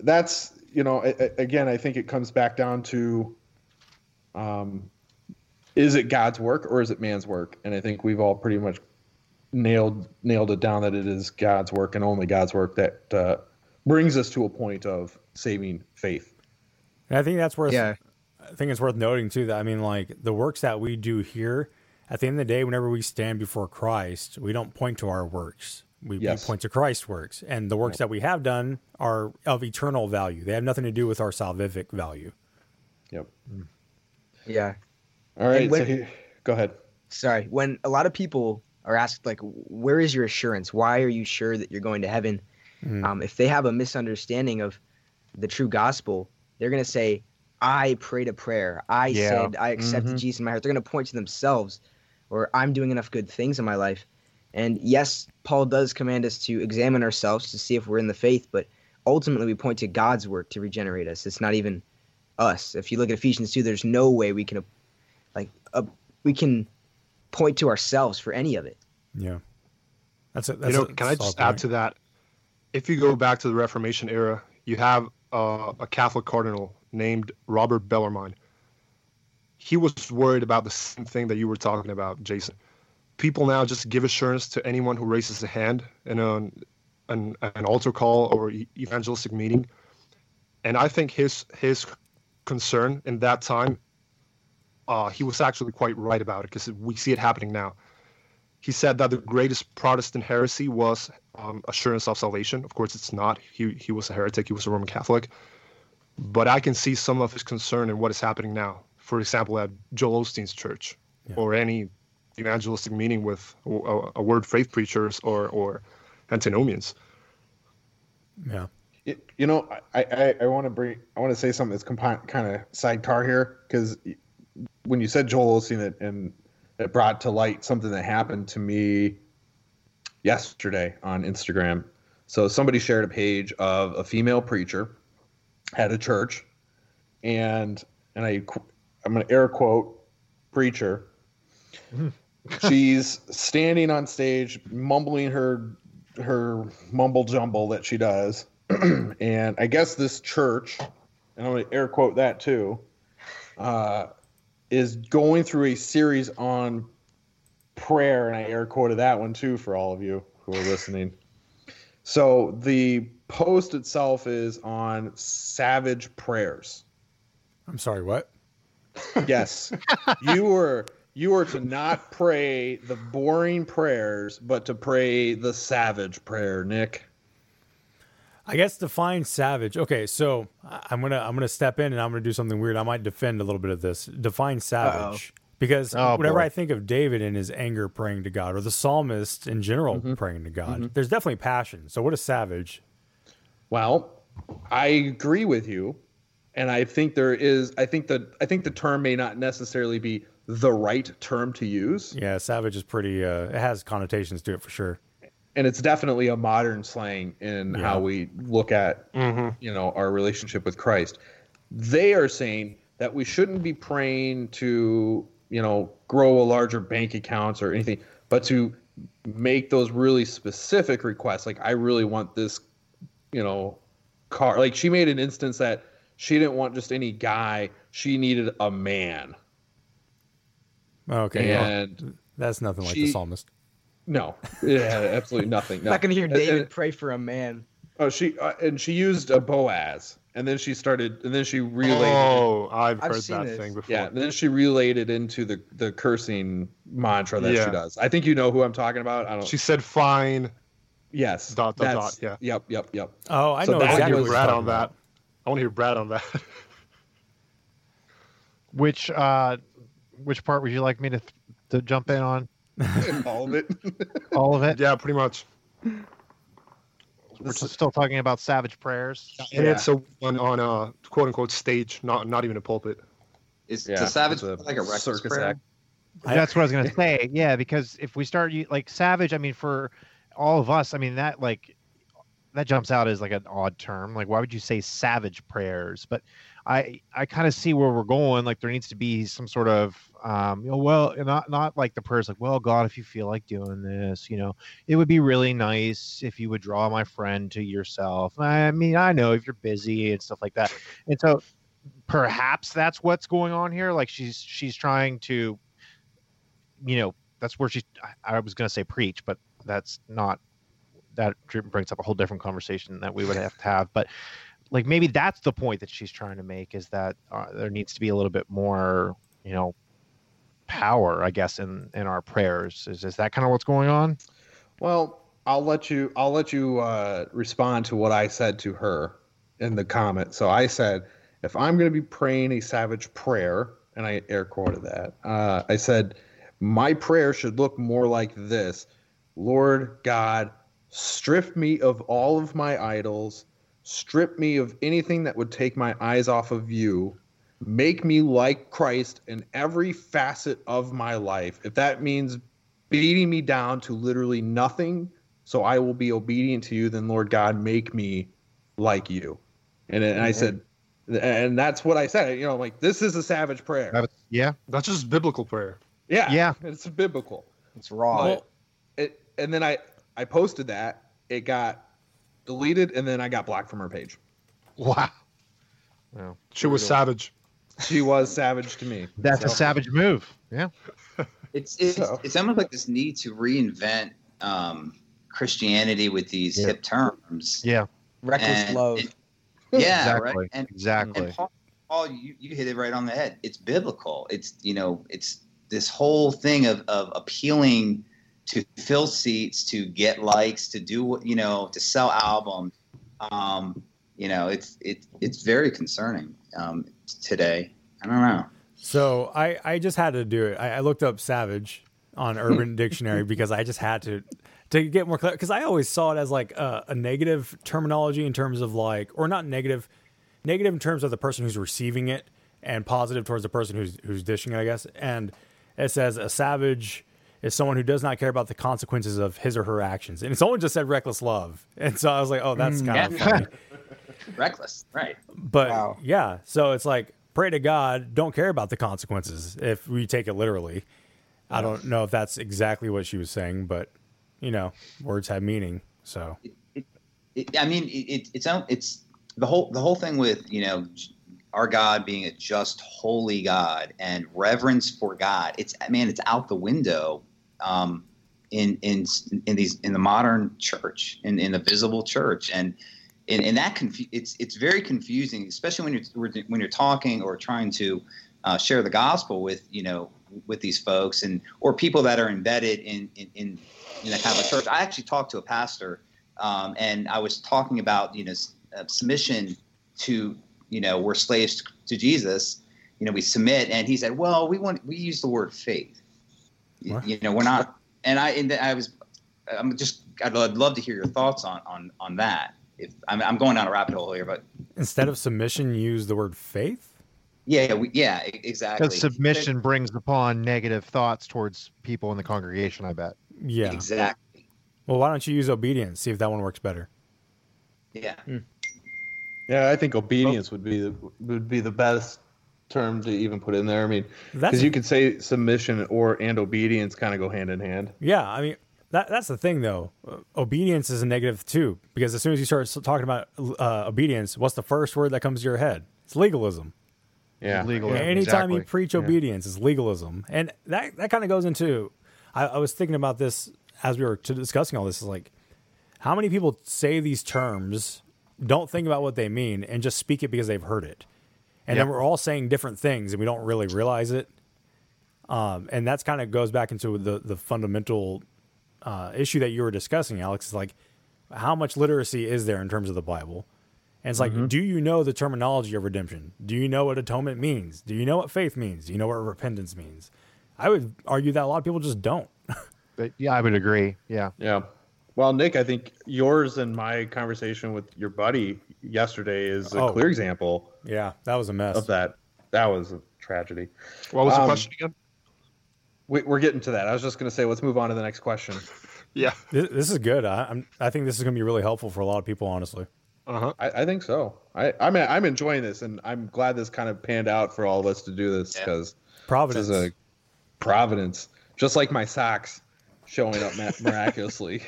that's you know a- a- again, I think it comes back down to um, is it God's work or is it man's work? And I think we've all pretty much nailed nailed it down that it is God's work and only God's work that uh, brings us to a point of saving faith. And I think that's worth. Yeah. I think it's worth noting too that I mean, like the works that we do here, at the end of the day, whenever we stand before Christ, we don't point to our works. We, we point to Christ's works, and the works that we have done are of eternal value. They have nothing to do with our salvific value. Yep. Yeah. All right. When- so here, go ahead. Sorry. When a lot of people are asked, like, where is your assurance? Why are you sure that you're going to heaven? Mm. Um, if they have a misunderstanding of the true gospel, they're going to say, I prayed a prayer. I Yeah. said I accepted Mhm. Jesus in my heart. They're going to point to themselves or I'm doing enough good things in my life. And yes, Paul does command us to examine ourselves to see if we're in the faith, but ultimately we point to God's work to regenerate us. It's not even us. If you look at Ephesians 2, there's no way we can like uh, we can point to ourselves for any of it. Yeah. That's it. you know, a can I solid just add point. to that? If you go back to the Reformation era, you have uh, a Catholic cardinal named Robert Bellarmine. He was worried about the same thing that you were talking about, Jason. People now just give assurance to anyone who raises a hand in an an, an altar call or evangelistic meeting, and I think his his concern in that time, uh, he was actually quite right about it because we see it happening now he said that the greatest Protestant heresy was um, assurance of salvation. Of course, it's not. He he was a heretic. He was a Roman Catholic. But I can see some of his concern in what is happening now. For example, at Joel Osteen's church, or any evangelistic meeting with a, a word faith preachers or or antinomians. Yeah. You, you know, I, I, I want to bring, I want to say something that's compi- kind of sidecar here because when you said Joel Osteen, it, and it brought to light something that happened to me yesterday on Instagram. So somebody shared a page of a female preacher at a church, and and I I'm gonna air quote preacher. [LAUGHS] She's standing on stage, mumbling her her mumble jumble that she does, [CLEARS THROAT] and I guess this church, and I'm gonna air quote that too, uh, is going through a series on prayer, and I air quoted that one too for all of you who are listening. So the post itself is on savage prayers. I'm sorry, what? Yes. you were you were to not pray the boring prayers, but to pray the savage prayer, Nick. I guess define savage. Okay, so I'm gonna I'm gonna step in and I'm gonna do something weird. I might defend a little bit of this. Define savage because Oh, whenever boy. I think of David in his anger praying to God, or the psalmist in general praying to God, there's definitely passion. So what is savage? Well, I agree with you, and I think there is. I think that I think the term may not necessarily be the right term to use, Yeah, savage is pretty. Uh, it has connotations to it for sure. And it's definitely a modern slang in how we look at mm-hmm. you know our relationship with Christ. They are saying that we shouldn't be praying to you know grow a larger bank accounts or anything, but to make those really specific requests. Like I really want this, you know, car. Like she made an instance that she didn't want just any guy; she needed a man. Okay, yeah. And that's nothing like the psalmist. No, yeah, absolutely nothing. No. [LAUGHS] I'm not gonna hear David and- pray for a man. Oh, she uh, and she used a Boaz, and then she started, and then she relayed. Oh, I've, I've heard that this. thing before. yeah, and then she relayed it into the the cursing mantra that Yeah. she does. I think you know who I'm talking about. I don't. She said fine. yes. Dot, dot, dot, yeah. Yep. Yep. Yep. Oh, I So know that I want to exactly hear Brad on that. I want to hear Brad on that. Which uh, which part would you like me to to jump in on? [LAUGHS] All of it. [LAUGHS] All of it. yeah, pretty much. We're still talking about savage prayers. And it's a on, on a quote unquote stage, not not even a pulpit. Is Yeah, the savage it's a like a reckless circus prayer? act. That's what I was gonna say. Yeah, because if we start u- like savage, I mean, for all of us, I mean that like that jumps out as like an odd term. Like, why would you say savage prayers? But I I kind of see where we're going. Like, there needs to be some sort of um, you know, well, not not like the prayers like, well, God, if you feel like doing this, you know, it would be really nice if you would draw my friend to yourself. I mean, I know if you're busy and stuff like that, and so perhaps that's what's going on here. Like, she's she's trying to you know that's where she. i I was going to say preach but that's not that brings up a whole different conversation that we would have to have but like maybe that's the point that she's trying to make is that uh, there needs to be a little bit more you know power i guess in in our prayers is, is that kind of what's going on Well, I'll let you. I'll let you uh, respond to what I said to her in the comment. So I said, if I'm going to be praying a savage prayer, and I air quoted that. Uh, I said, My prayer should look more like this Lord God, strip me of all of my idols, strip me of anything that would take my eyes off of you, make me like Christ in every facet of my life. If that means beating me down to literally nothing, so I will be obedient to you, then Lord God, make me like you. And, and I said, and that's what I said. You know, like this is a savage prayer. yeah, that's just biblical prayer. Yeah, Yeah. it's biblical. It's raw. But it, and then I I posted that it got deleted, and then I got blocked from her page. Wow. Wow. She was savage. She was savage to me. That's a savage move. Yeah. [LAUGHS] It's it's, it's almost like this need to reinvent um, Christianity with these hip terms. Yeah. Reckless And love. it- yeah, Exactly. right. And, Exactly. and Paul, Paul you, you hit it right on the head. It's biblical. It's you know, it's this whole thing of of appealing to fill seats, to get likes, to do what you know, to sell albums. Um, you know, it's it it's very concerning um, today. I don't know. So I, I just had to do it. I, I looked up savage on [LAUGHS] Urban Dictionary because I just had to to get more clear because I always saw it as like a, a negative terminology in terms of like or not negative negative in terms of the person who's receiving it and positive towards the person who's who's dishing it I guess and it says a savage is someone who does not care about the consequences of his or her actions and it's only just said reckless love and so I was like oh that's Mm, kind of yeah. funny [LAUGHS] Reckless, right? but yeah, so it's like pray to God, don't care about the consequences if we take it literally. I don't know if that's exactly what she was saying, but you know, words have meaning. So it, I mean, it, it, it's it's the whole the whole thing with you know our God being a just, holy God and reverence for God. It's man, it's out the window um, in in in these in the modern church in in the visible church and. And, and that confu- it's it's very confusing, especially when you're when you're talking or trying to uh, share the gospel with you know with these folks and or people that are embedded in in, in, in kind of a church. I actually talked to a pastor um, and I was talking about you know uh, submission to you know we're slaves to Jesus. You know we submit, and he said, "Well, we want we use the word faith. You, you know we're not." And I and I was I'm just I'd, I'd love to hear your thoughts on on on that. If I'm, I'm going down a rabbit hole here, but instead of submission, use the word faith. yeah, we, yeah, exactly. Because submission brings upon negative thoughts towards people in the congregation, I bet. Yeah, exactly. Well, why don't you use obedience? See if that one works better. Yeah. Hmm. Yeah, I think obedience would be the would be the best term to even put in there. I mean, That's- because you could say submission or and obedience kind of go hand in hand. Yeah, I mean that that's the thing though. Uh, obedience is a negative too because as soon as you start talking about uh, obedience, what's the first word that comes to your head? It's legalism. Yeah, Legalism, Anytime you exactly. preach Yeah. obedience, it's legalism, and that that kind of goes into. I, I was thinking about this as we were t- discussing all this. Is like, how many people say these terms, don't think about what they mean, and just speak it because they've heard it, and then we're all saying different things, and we don't really realize it. Um, and that's kind of goes back into the the fundamental uh, issue that you were discussing, Alex. Is like, how much literacy is there in terms of the Bible? And it's like, do you know the terminology of redemption? Do you know what atonement means? Do you know what faith means? Do you know what repentance means? I would argue that a lot of people just don't. [LAUGHS] But yeah, I would agree. Yeah. Yeah. Well, Nick, I think yours and my conversation with your buddy yesterday is a Oh. clear example Yeah, that was a mess. of that. That was a tragedy. What was the Um, question again? We, we're getting to that. I was just going to say, let's move on to the next question. [LAUGHS] Yeah. This, this is good. I, I'm, I think this is going to be really helpful for a lot of people, honestly. Uh huh. I, I think so. I, I'm I'm enjoying this, and I'm glad this kind of panned out for all of us to do this Yeah. because Providence. this is a providence, just like my socks showing up miraculously.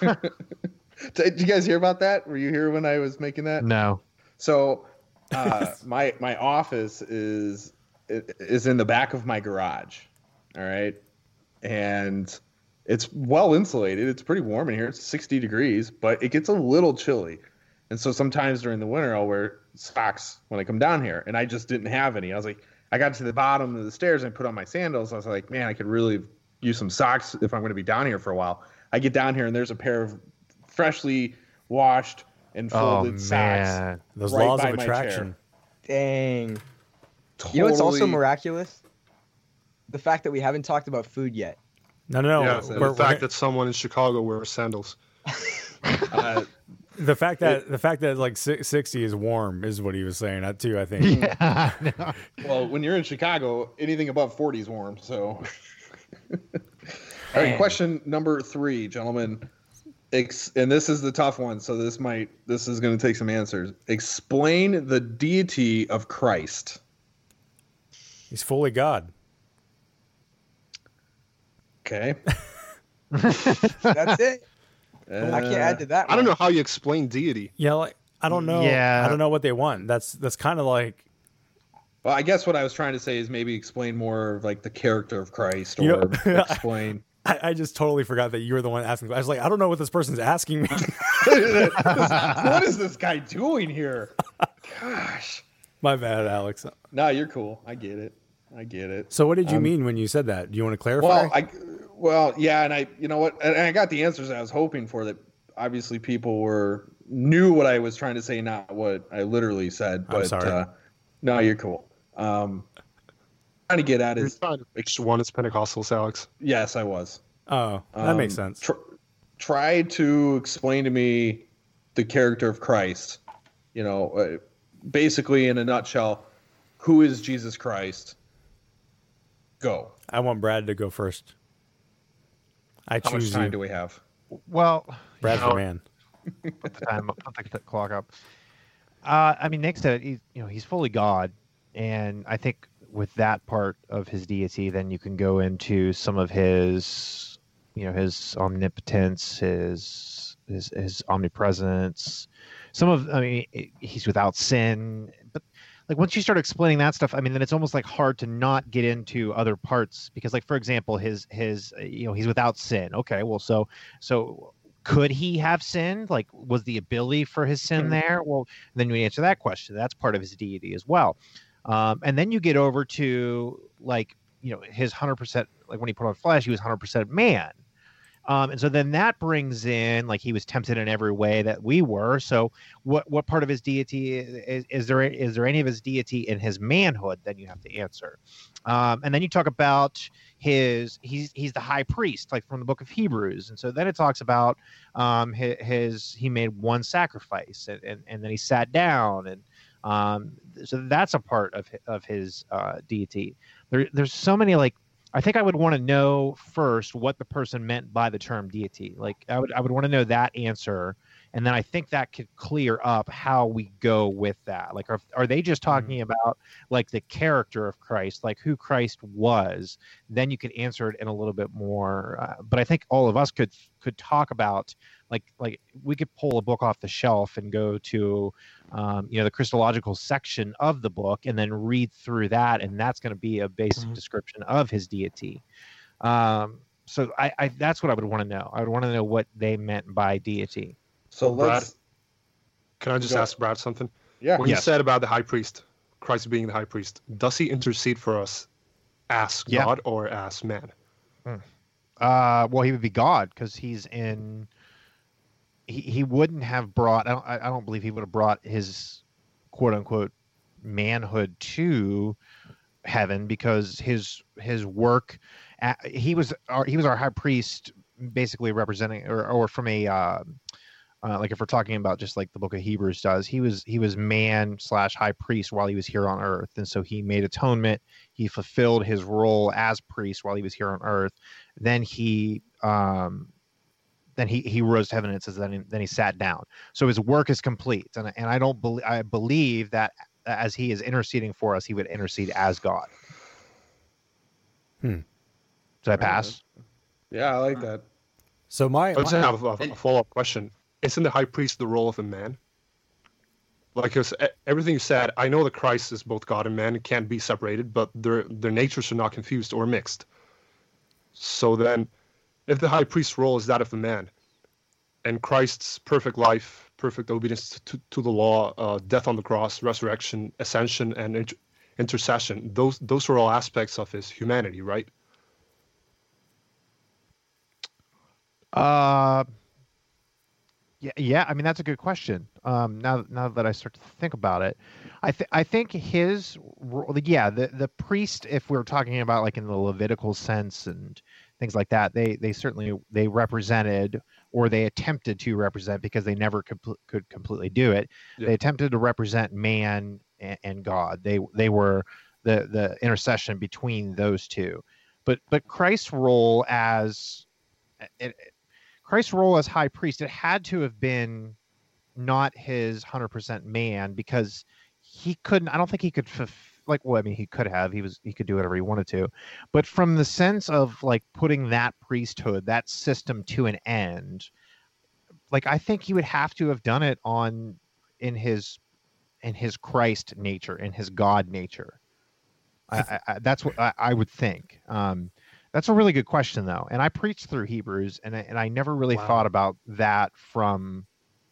[LAUGHS] [LAUGHS] Did you guys hear about that? Were you here when I was making that? No. So, uh, [LAUGHS] my my office is is in the back of my garage. All right, and it's well insulated. It's pretty warm in here. It's 60 degrees, but it gets a little chilly. And so sometimes during the winter, I'll wear socks when I come down here. And I just didn't have any. I was like, I got to the bottom of the stairs and put on my sandals. I was like, man, I could really use some socks if I'm going to be down here for a while. I get down here and there's a pair of freshly washed and Oh folded socks. man. Those right laws by of attraction. Dang. You know what's also miraculous? The fact that we haven't talked about food yet. No, no, no. yeah, the we're fact gonna- that someone in Chicago wears sandals. [LAUGHS] Uh, the fact that the fact that like sixty is warm is what he was saying. That too, I think. [LAUGHS] Yeah. well, when you're in Chicago, anything above 40 is warm. So, [LAUGHS] all right, question number three, gentlemen. Ex- and this is the tough one, so this might this is going to take some answers. Explain the deity of Christ. He's fully God. Okay. [LAUGHS] That's it. Uh, I can't add to that. I don't know how you explain deity. Yeah, like I don't know. Yeah. I don't know what they want. That's that's kind of like Well, I guess what I was trying to say is maybe explain more of like the character of Christ, or You know- [LAUGHS] explain. I, I just totally forgot that you were the one asking. I was like, I don't know what this person's asking me. [LAUGHS] what is this guy doing here? Gosh. My bad, Alex. No, you're cool. I get it. I get it. So, what did you Um, mean when you said that? Do you want to clarify? Well, I well, yeah, and I, you know what, and I got the answers I was hoping for. That obviously people were knew what I was trying to say, not what I literally said. I'm But sorry. Uh, no, you're cool. Um, trying to get at You're is trying to fix Oneness Pentecostals, Alex. yes, I was. oh, that makes Um, sense. Tr- try to explain to me the character of Christ. You know, uh, basically in a nutshell, who is Jesus Christ? Go. I want Brad to go first. I How much choose time you, do we have? Well, Brad you for man. [LAUGHS] put the time up, put the clock up. Uh, I mean, Nick said he's you know he's fully God, and I think with that part of his deity, then you can go into some of his you know his omnipotence, his his his omnipresence. Some of I mean he's without sin, but like once you start explaining that stuff, I mean then it's almost like hard to not get into other parts because like for example his his you know he's without sin. Okay, well so so could he have sinned? Like, was the ability for his sin hmm. there? Well, then we answer that question. That's part of his deity as well. Um, and then you get over to like, you know, his hundred percent. Like when he put on Flash, he was hundred percent man. Um, and so then that brings in like he was tempted in every way that we were. So what what part of his deity is, is there? Is there any of his deity in his manhood? Then you have to answer. Um, and then you talk about his he's he's the high priest, like from the book of Hebrews. And so then it talks about um, his, his he made one sacrifice and, and, and then he sat down and um, so that's a part of of his uh, deity. There, there's so many like I think I would want to know first what the person meant by the term deity. Like I would I would want to know that answer, and then I think that could clear up how we go with that. Like are are they just talking about like the character of Christ, like who Christ was? Then you could answer it in a little bit more. Uh, but I think all of us could could talk about like like we could pull a book off the shelf and go to um, you know the christological section of the book and then read through that and that's going to be a basic description of his deity um, so I, I that's what i would want to know i would want to know what they meant by deity So Brad, let's. can I just Go. ask Brad something? Yeah. When you Yes. said about the high priest, Christ being the high priest, does he intercede for us as Yeah. God or as man? uh, well he would be god because he's in he, he wouldn't have brought I don't, I I don't believe he would have brought his quote unquote manhood to heaven because his his work uh, he was our, he was our high priest basically representing or, or from a uh, uh, like if we're talking about just like the book of hebrews does he was he was man slash high priest while he was here on earth. And so he made atonement. He fulfilled his role as priest while he was here on earth. Then he um then he he rose to heaven and it says then he, then he sat down. So his work is complete. And, and i don't believe i believe that as he is interceding for us he would intercede as god. Hmm. did i pass? Yeah, I like that. So my, I just my- have a, a follow up question. Isn't the high priest the role of a man? Like everything you said, I know that Christ is both God and man, can't be separated, but their their natures are not confused or mixed. So then, if the high priest's role is that of a man, and Christ's perfect life, perfect obedience to, to the law, uh, death on the cross, resurrection, ascension, and inter- intercession, those those are all aspects of his humanity, right? uh Yeah, yeah. I mean, that's a good question. Um, now, now that I start to think about it, I th- I think his, yeah, the the priest. If we're talking about like in the Levitical sense and things like that, they they certainly they represented or they attempted to represent because they never compl- could completely do it. Yeah. They attempted to represent man and, and God. They they were the the intercession between those two. But but Christ's role as it, Christ's role as high priest, it had to have been not his 100% man because he couldn't, I don't think he could, like, well, I mean, he could have, he was, he could do whatever he wanted to. But from the sense of like putting that priesthood, that system to an end, like, I think he would have to have done it on, in his, in his Christ nature, in his God nature. I, I, I, that's what I, I would think. Um, that's a really good question, though. And I preached through Hebrews, and I, and I never really Wow. thought about that from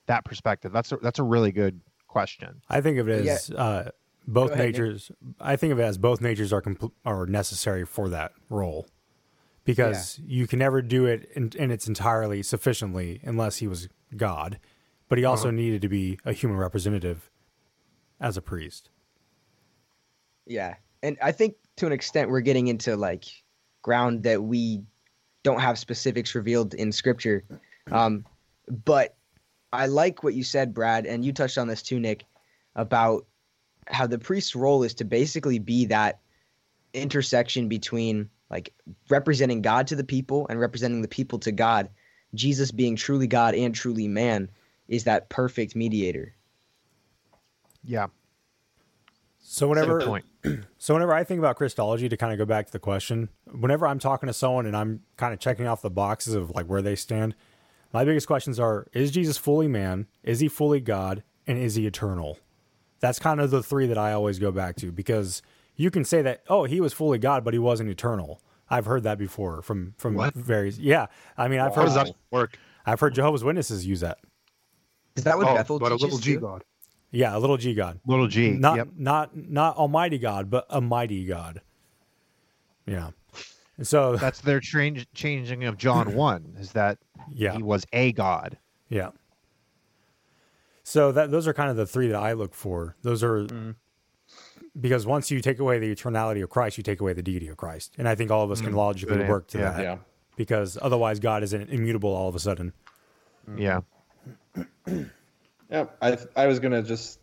that perspective. That's a, that's a really good question. I think of it Yeah. as uh, both Go ahead, Nick. natures. I think of it as both natures are compl- are necessary for that role, because you can never do it in, in its entirely sufficiently unless he was God, but he also Uh-huh. needed to be a human representative as a priest. Yeah. And I think to an extent we're getting into like ground that we don't have specifics revealed in scripture. Um, but I like what you said, Brad, and you touched on this too, Nick, about how the priest's role is to basically be that intersection between like representing God to the people and representing the people to God. Jesus being truly God and truly man is that perfect mediator. Yeah. So whenever, Good point. [CLEARS THROAT] so whenever I think about Christology, to kind of go back to the question, whenever I'm talking to someone and I'm kind of checking off the boxes of like where they stand, my biggest questions are: Is Jesus fully man? Is he fully God? And is he eternal? That's kind of the three that I always go back to because you can say that oh he was fully God, but he wasn't eternal. I've heard that before from from What? various yeah. I mean I've How heard does that work? I've heard Jehovah's Witnesses use that. Is that what Oh, Bethel but a teaches little G too? God. Yeah, a little G God. Little G. Not yep. not not Almighty God, but a mighty God. Yeah. And so [LAUGHS] That's their change, changing of John [CLEARS THROAT] 1 is that Yeah. he was a God. Yeah. So that those are kind of the three that I look for. Those are Mm. because once you take away the eternality of Christ, you take away the deity of Christ, and I think all of us can Mm. logically Good work to yeah. that. Yeah. Because otherwise, God isn't immutable all of a sudden. Yeah. [CLEARS THROAT] Yeah, I I was gonna just,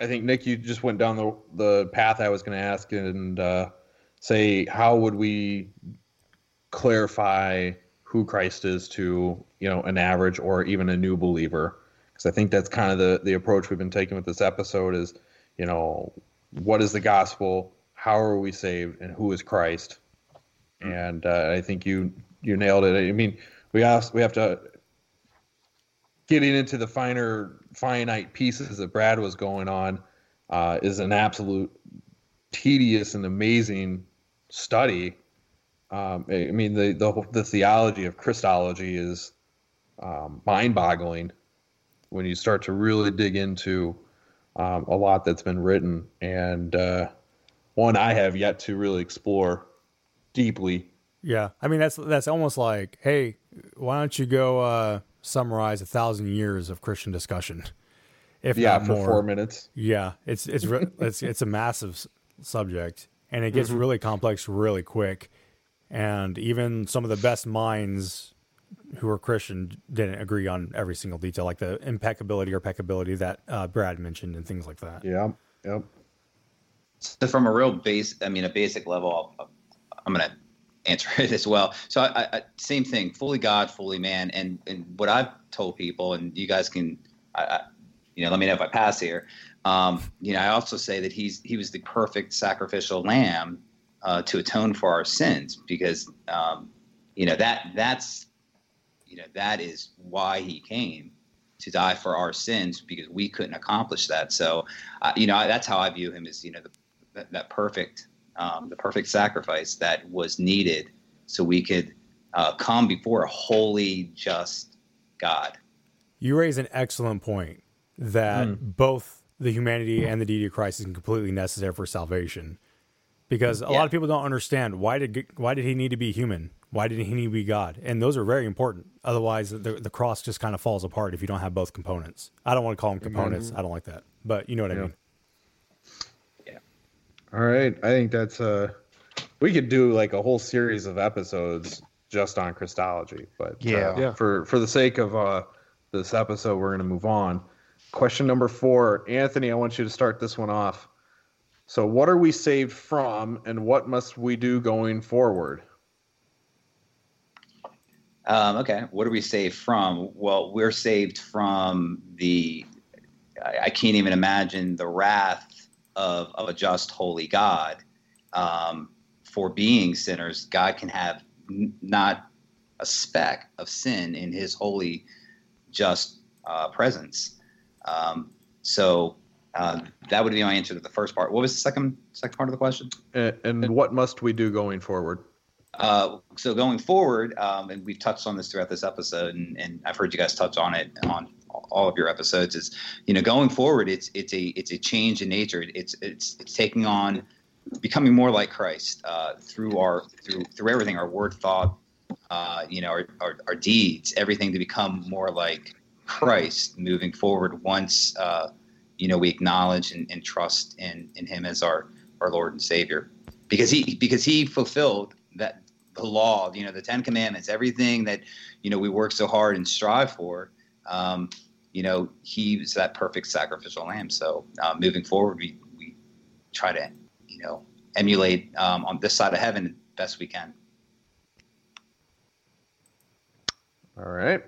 I think Nick, you just went down the the path I was gonna ask and uh, say how would we clarify who Christ is to you know an average or even a new believer? Because I think that's kind of the the approach we've been taking with this episode is you know what is the gospel, how are we saved, and who is Christ? And uh, I think you you nailed it. I mean, we have we have to getting into the finer finite pieces that Brad was going on uh, is an absolute tedious and amazing study. Um, I mean, the, the the theology of Christology is um, mind-boggling when you start to really dig into um, a lot that's been written, and uh, one I have yet to really explore deeply. Yeah, I mean that's that's almost like, hey, why don't you go uh, summarize a thousand years of Christian discussion? If Yeah, not for more. four minutes. Yeah, it's it's re- [LAUGHS] it's it's a massive s- subject, and it gets Mhm. really complex really quick. And even some of the best minds who are Christian didn't agree on every single detail, like the impeccability or peccability that uh, Brad mentioned, and things like that. Yeah, yep. So from a real base, I mean, a basic level, I'm going to answer [LAUGHS] it as well. So I, I, same thing, fully God, fully man. And, and what I've told people, and you guys can, I, I, you know, let me know if I pass here. Um, you know, I also say that he's, he was the perfect sacrificial lamb uh, to atone for our sins because, um, you know, that that's, you know, that is why he came to die for our sins because we couldn't accomplish that. So, uh, you know, that's how I view him as, you know, the, that, that perfect, um, the perfect sacrifice that was needed so we could uh, come before a holy, just God. You raise an excellent point that both the humanity and the deity of Christ is completely necessary for salvation. because a lot of people don't understand why did why did he need to be human? Why did he need to be God? And those are very important. Otherwise, the, the cross just kind of falls apart if you don't have both components. I don't want to call them components. Mhm. I don't like that, but you know what I mean. All right. I think that's uh we could do like a whole series of episodes just on Christology, but uh, Yeah. Yeah. for for the sake of uh this episode we're going to move on. Question number 4. Anthony, I want you to start this one off. So what are we saved from and what must we do going forward? Um, okay, what are we saved from? Well, we're saved from the. I, I can't even imagine the wrath of of a just, holy God. Um, for being sinners, God can have n- not a speck of sin in His holy, just uh, presence. Um, so uh, that would be my answer to the first part. What was the second second part of the question? And, and what must we do going forward? Uh, so going forward, um, and we've touched on this throughout this episode, and, and I've heard you guys touch on it on all of your episodes. Is you know going forward, it's it's a it's a change in nature. It's it's it's taking on becoming more like Christ uh, through our through through everything, our word, thought, uh, you know, our, our our deeds, everything to become more like Christ moving forward. Once uh, you know we acknowledge and, and trust in in Him as our our Lord and Savior, because he because he fulfilled that the law, you know, the Ten Commandments, everything that you know we work so hard and strive for. Um, you know, he was that perfect sacrificial lamb. So uh, moving forward, we we try to you know emulate um, on this side of heaven best we can. All right.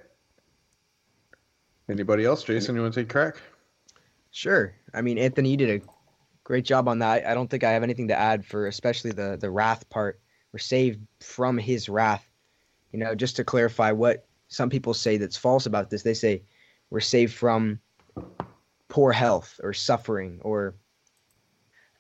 Anybody else? Jason, you want to take a crack? Sure. I mean, Anthony, you did a great job on that. I don't think I have anything to add for especially the the wrath part. We're saved from his wrath. You know, just to clarify what some people say that's false about this. They say we're saved from poor health or suffering or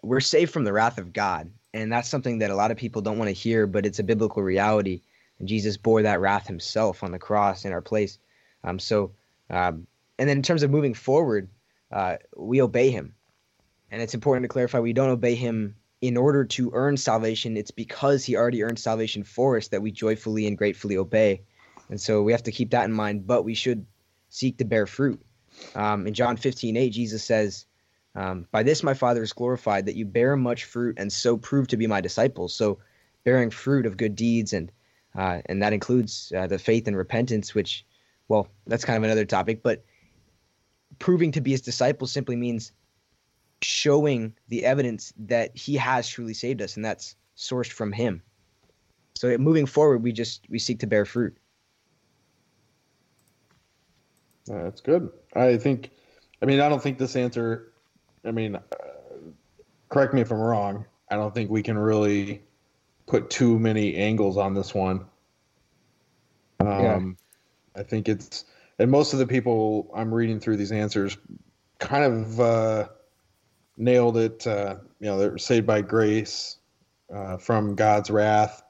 we're saved from the wrath of God. And that's something that a lot of people don't want to hear, but it's a biblical reality. And Jesus bore that wrath himself on the cross in our place. Um, so, um, and then in terms of moving forward, uh, we obey him. And it's important to clarify we don't obey him in order to earn salvation. It's because he already earned salvation for us that we joyfully and gratefully obey. And so we have to keep that in mind, but we should seek to bear fruit. Um, in John 15, 8, Jesus says, um, By this my Father is glorified, that you bear much fruit and so prove to be my disciples. So bearing fruit of good deeds, and uh, and that includes uh, the faith and repentance, which, well, that's kind of another topic, but proving to be his disciples simply means showing the evidence that he has truly saved us, and that's sourced from him. So moving forward, we just we seek to bear fruit. Yeah, that's good. I think, I mean, I don't think this answer, I mean, uh, correct me if I'm wrong. I don't think we can really put too many angles on this one. Um, I think it's, and most of the people I'm reading through these answers kind of uh, nailed it. Uh, you know, they're saved by grace uh, from God's wrath,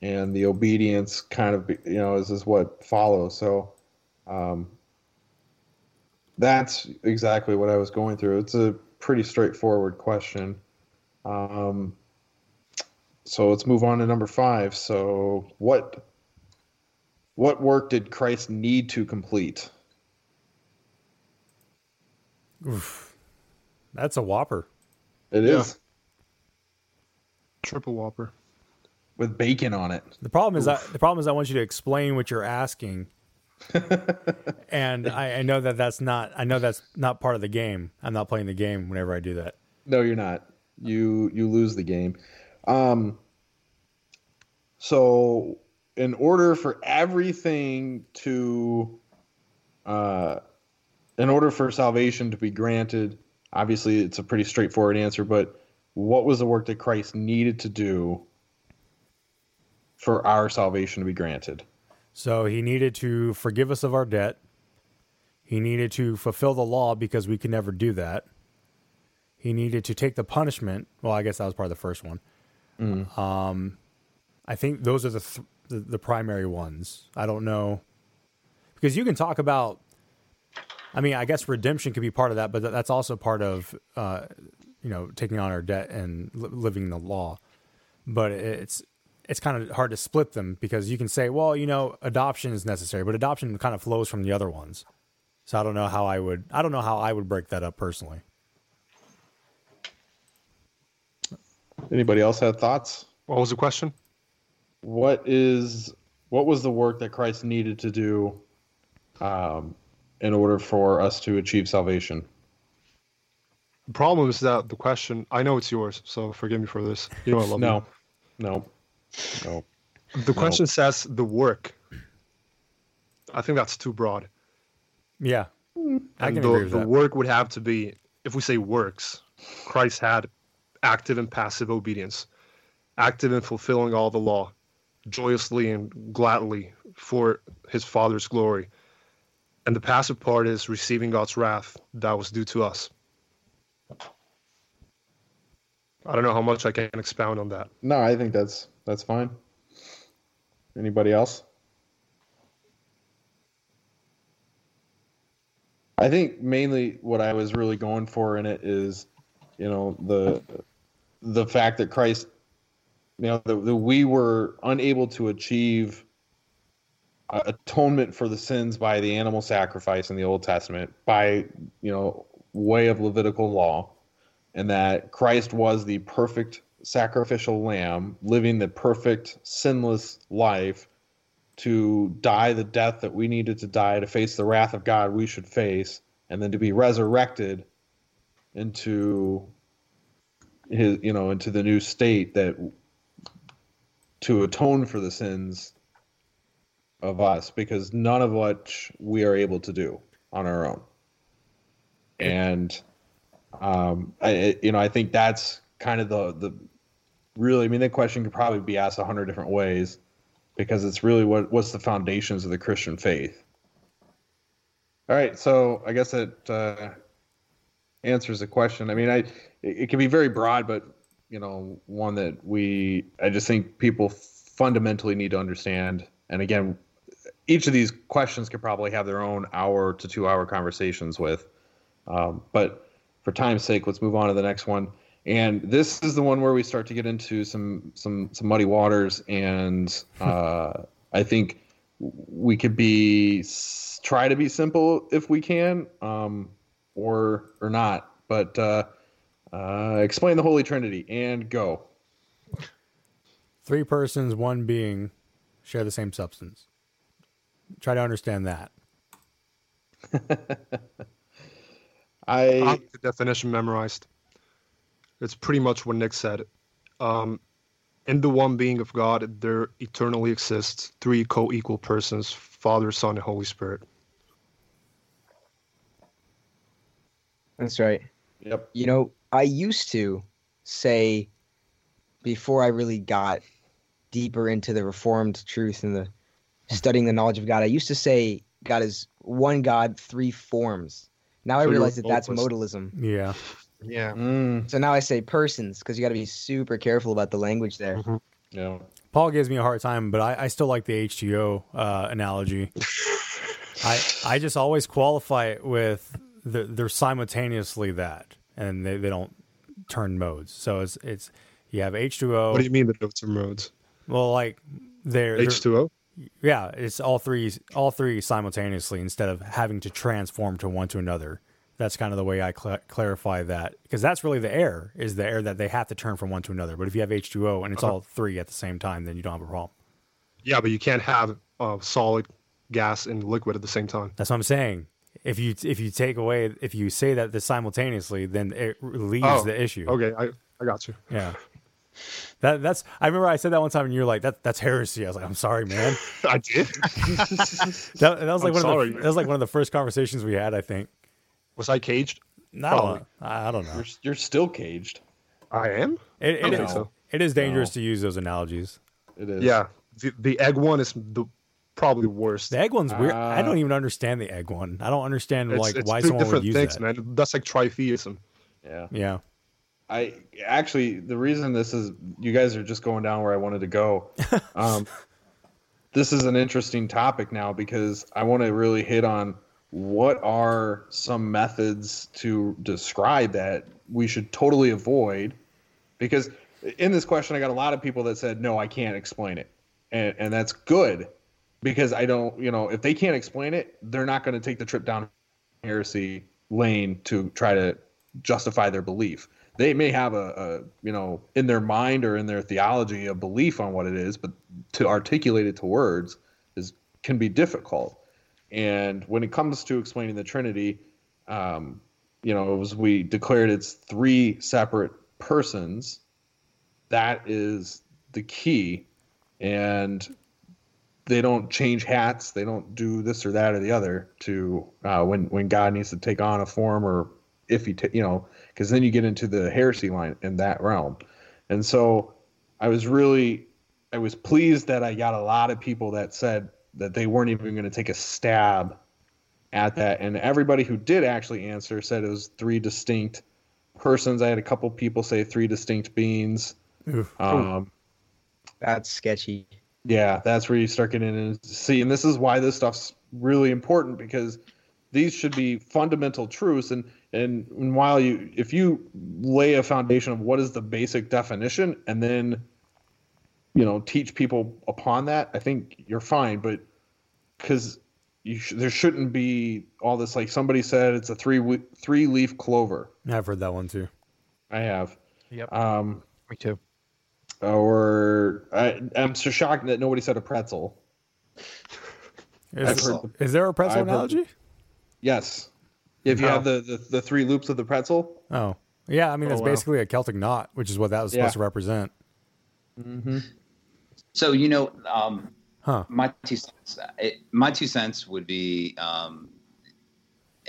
and the obedience kind of, you know, is, is what follows. So, um, that's exactly what I was going through. It's a pretty straightforward question. Um, so let's move on to number five. So what what work did Christ need to complete? Oof. That's a whopper. It Yeah. is Triple Whopper. with bacon on it. The problem is that the problem is I want you to explain what you're asking, [LAUGHS] and I, I know that that's not I know that's not part of the game. I'm not playing the game whenever I do that. No, you're not. You you lose the game. Um, so, in order for everything to, uh, in order for salvation to be granted, obviously it's a pretty straightforward answer. But what was the work that Christ needed to do for our salvation to be granted? So he needed to forgive us of our debt. He needed to fulfill the law because we could never do that. He needed to take the punishment. Well, I guess that was part of the first one. Mm. Um, I think those are the, th- the the primary ones. I don't know because you can talk about. I mean, I guess redemption could be part of that, but th- that's also part of uh, you know taking on our debt and li- living the law. but it's it's kind of hard to split them because you can say, well, you know, adoption is necessary, but adoption kind of flows from the other ones. So I don't know how I would I don't know how I would break that up personally. Anybody else have thoughts? What was the question? What is what was the work that Christ needed to do um, in order for us to achieve salvation? The problem is that the question. I know it's yours, so forgive me for this. You know I love no, you. no, no. The question says the work. I think that's too broad. Yeah, I And can the, agree with the that. work would have to be, if we say works, Christ had active and passive obedience, active in fulfilling all the law, joyously and gladly for his Father's glory. And the passive part is receiving God's wrath that was due to us. I don't know how much I can expound on that. No, I think that's that's fine. Anybody else? I think mainly what I was really going for in it is, you know, the the fact that Christ, you know, that, we were unable to achieve atonement for the sins by the animal sacrifice in the Old Testament by, you know, way of Levitical law, and that Christ was the perfect sacrificial lamb, living the perfect sinless life to die the death that we needed to die to face the wrath of God we should face, and then to be resurrected into his, you know, into the new state that to atone for the sins of us, because none of what we are able to do on our own. And um, I, you know, I think that's kind of the the really. I mean, that question could probably be asked a hundred different ways because it's really what what's the foundations of the Christian faith. All right, so I guess it uh, answers the question. I mean, I it, it can be very broad, but you know, one that we I just think people fundamentally need to understand. And again, each of these questions could probably have their own hour to two hour conversations with. Um, but for time's sake, let's move on to the next one. And this is the one where we start to get into some some some muddy waters, and [LAUGHS] uh, I think we could be try to be simple if we can, um, or or not. But uh, uh, explain the Holy Trinity and go. Three persons, one being, share the same substance. Try to understand that. [LAUGHS] I have the definition memorized. It's pretty much what Nick said. Um, in the one being of God, there eternally exists three co-equal persons: Father, Son, and Holy Spirit. That's right. Yep. You know, I used to say before I really got deeper into the reformed truth and the studying the knowledge of God, I used to say God is one God, three forms. Now I So you're realize that that's modalism. Yeah. Yeah. So now I say persons because you got to be super careful about the language there. Yeah. Paul gives me a hard time, but I, I still like the H2O uh, analogy. [LAUGHS] I I just always qualify it with the, they're simultaneously that, and they, they don't turn modes. So it's it's you have H2O. What do you mean the notes are modes? Well, like they're they're- H2O? Yeah, it's all three all three simultaneously instead of having to transform to one to another. That's kind of the way I cl- clarify that because that's really the air is the air that they have to turn from one to another. But if you have H2O and it's Uh-huh. all three at the same time, then you don't have a problem. Yeah, but you can't have uh, solid, gas, and liquid at the same time. That's what I'm saying. If you if you take away if you say that this simultaneously, then it relieves Oh, the issue. Okay, I, I got you. Yeah. That that's I remember I said that one time and you're like that that's heresy. I was like I'm sorry, man. [LAUGHS] I did. [LAUGHS] That, that was like I'm one of sorry. the that was like one of the first conversations we had. I think. Was I caged? No, I don't know. I I don't know. You're, you're still caged. I am. It, I don't it, think is, so. it is dangerous to use those analogies. It is. Yeah, the, the egg one is the probably the worst. The egg one's weird. I Uh, don't even understand the egg one. I don't understand It's, like it's why two someone would different use things, that. man. That's like tritheism. Yeah. Yeah. I actually the reason this is you guys are just going down where I wanted to go. [LAUGHS] Um, this is an interesting topic now because I want to really hit on what are some methods to describe that we should totally avoid because in this question, I got a lot of people that said, no, I can't explain it. And, and that's good because I don't, you know, if they can't explain it, they're not going to take the trip down heresy lane to try to justify their belief. They may have a, a, you know, in their mind or in their theology, a belief on what it is, but to articulate it to words is can be difficult. And when it comes to explaining the Trinity, um, you know, as we declared it's three separate persons, that is the key. And they don't change hats. They don't do this or that or the other to uh, when when God needs to take on a form or if he ta- you know because then you get into the heresy line in that realm. And so I was really I was pleased that I got a lot of people that said that they weren't even going to take a stab at that and everybody who did actually answer said it was three distinct persons. I had a couple people say three distinct beings. Um, That's sketchy. yeah, that's where you start getting into see, and this is why this stuff's really important because these should be fundamental truths. And and, and while you, if you lay a foundation of what is the basic definition, and then you know teach people upon that, I think you're fine. But because you sh- there shouldn't be all this like somebody said it's a three wi- three leaf clover. I've heard that one too. I have. Yep. Um, Me too. Or I, I'm so shocked that nobody said a pretzel. [LAUGHS] Is, the- is there a pretzel I've heard- analogy? Yes. If you How? have the, the, the three loops of the pretzel. Oh, yeah. I mean, Oh, that's wow. basically a Celtic knot, which is what that was supposed Yeah. to represent. Mm-hmm. So you know, um, Huh. my two cents. It, my two cents would be, um,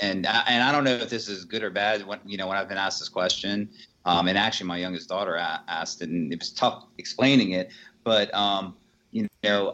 and I, and I don't know if this is good or bad. When you know, when I've been asked this question, um, and actually my youngest daughter asked it, and it was tough explaining it. But um, you know,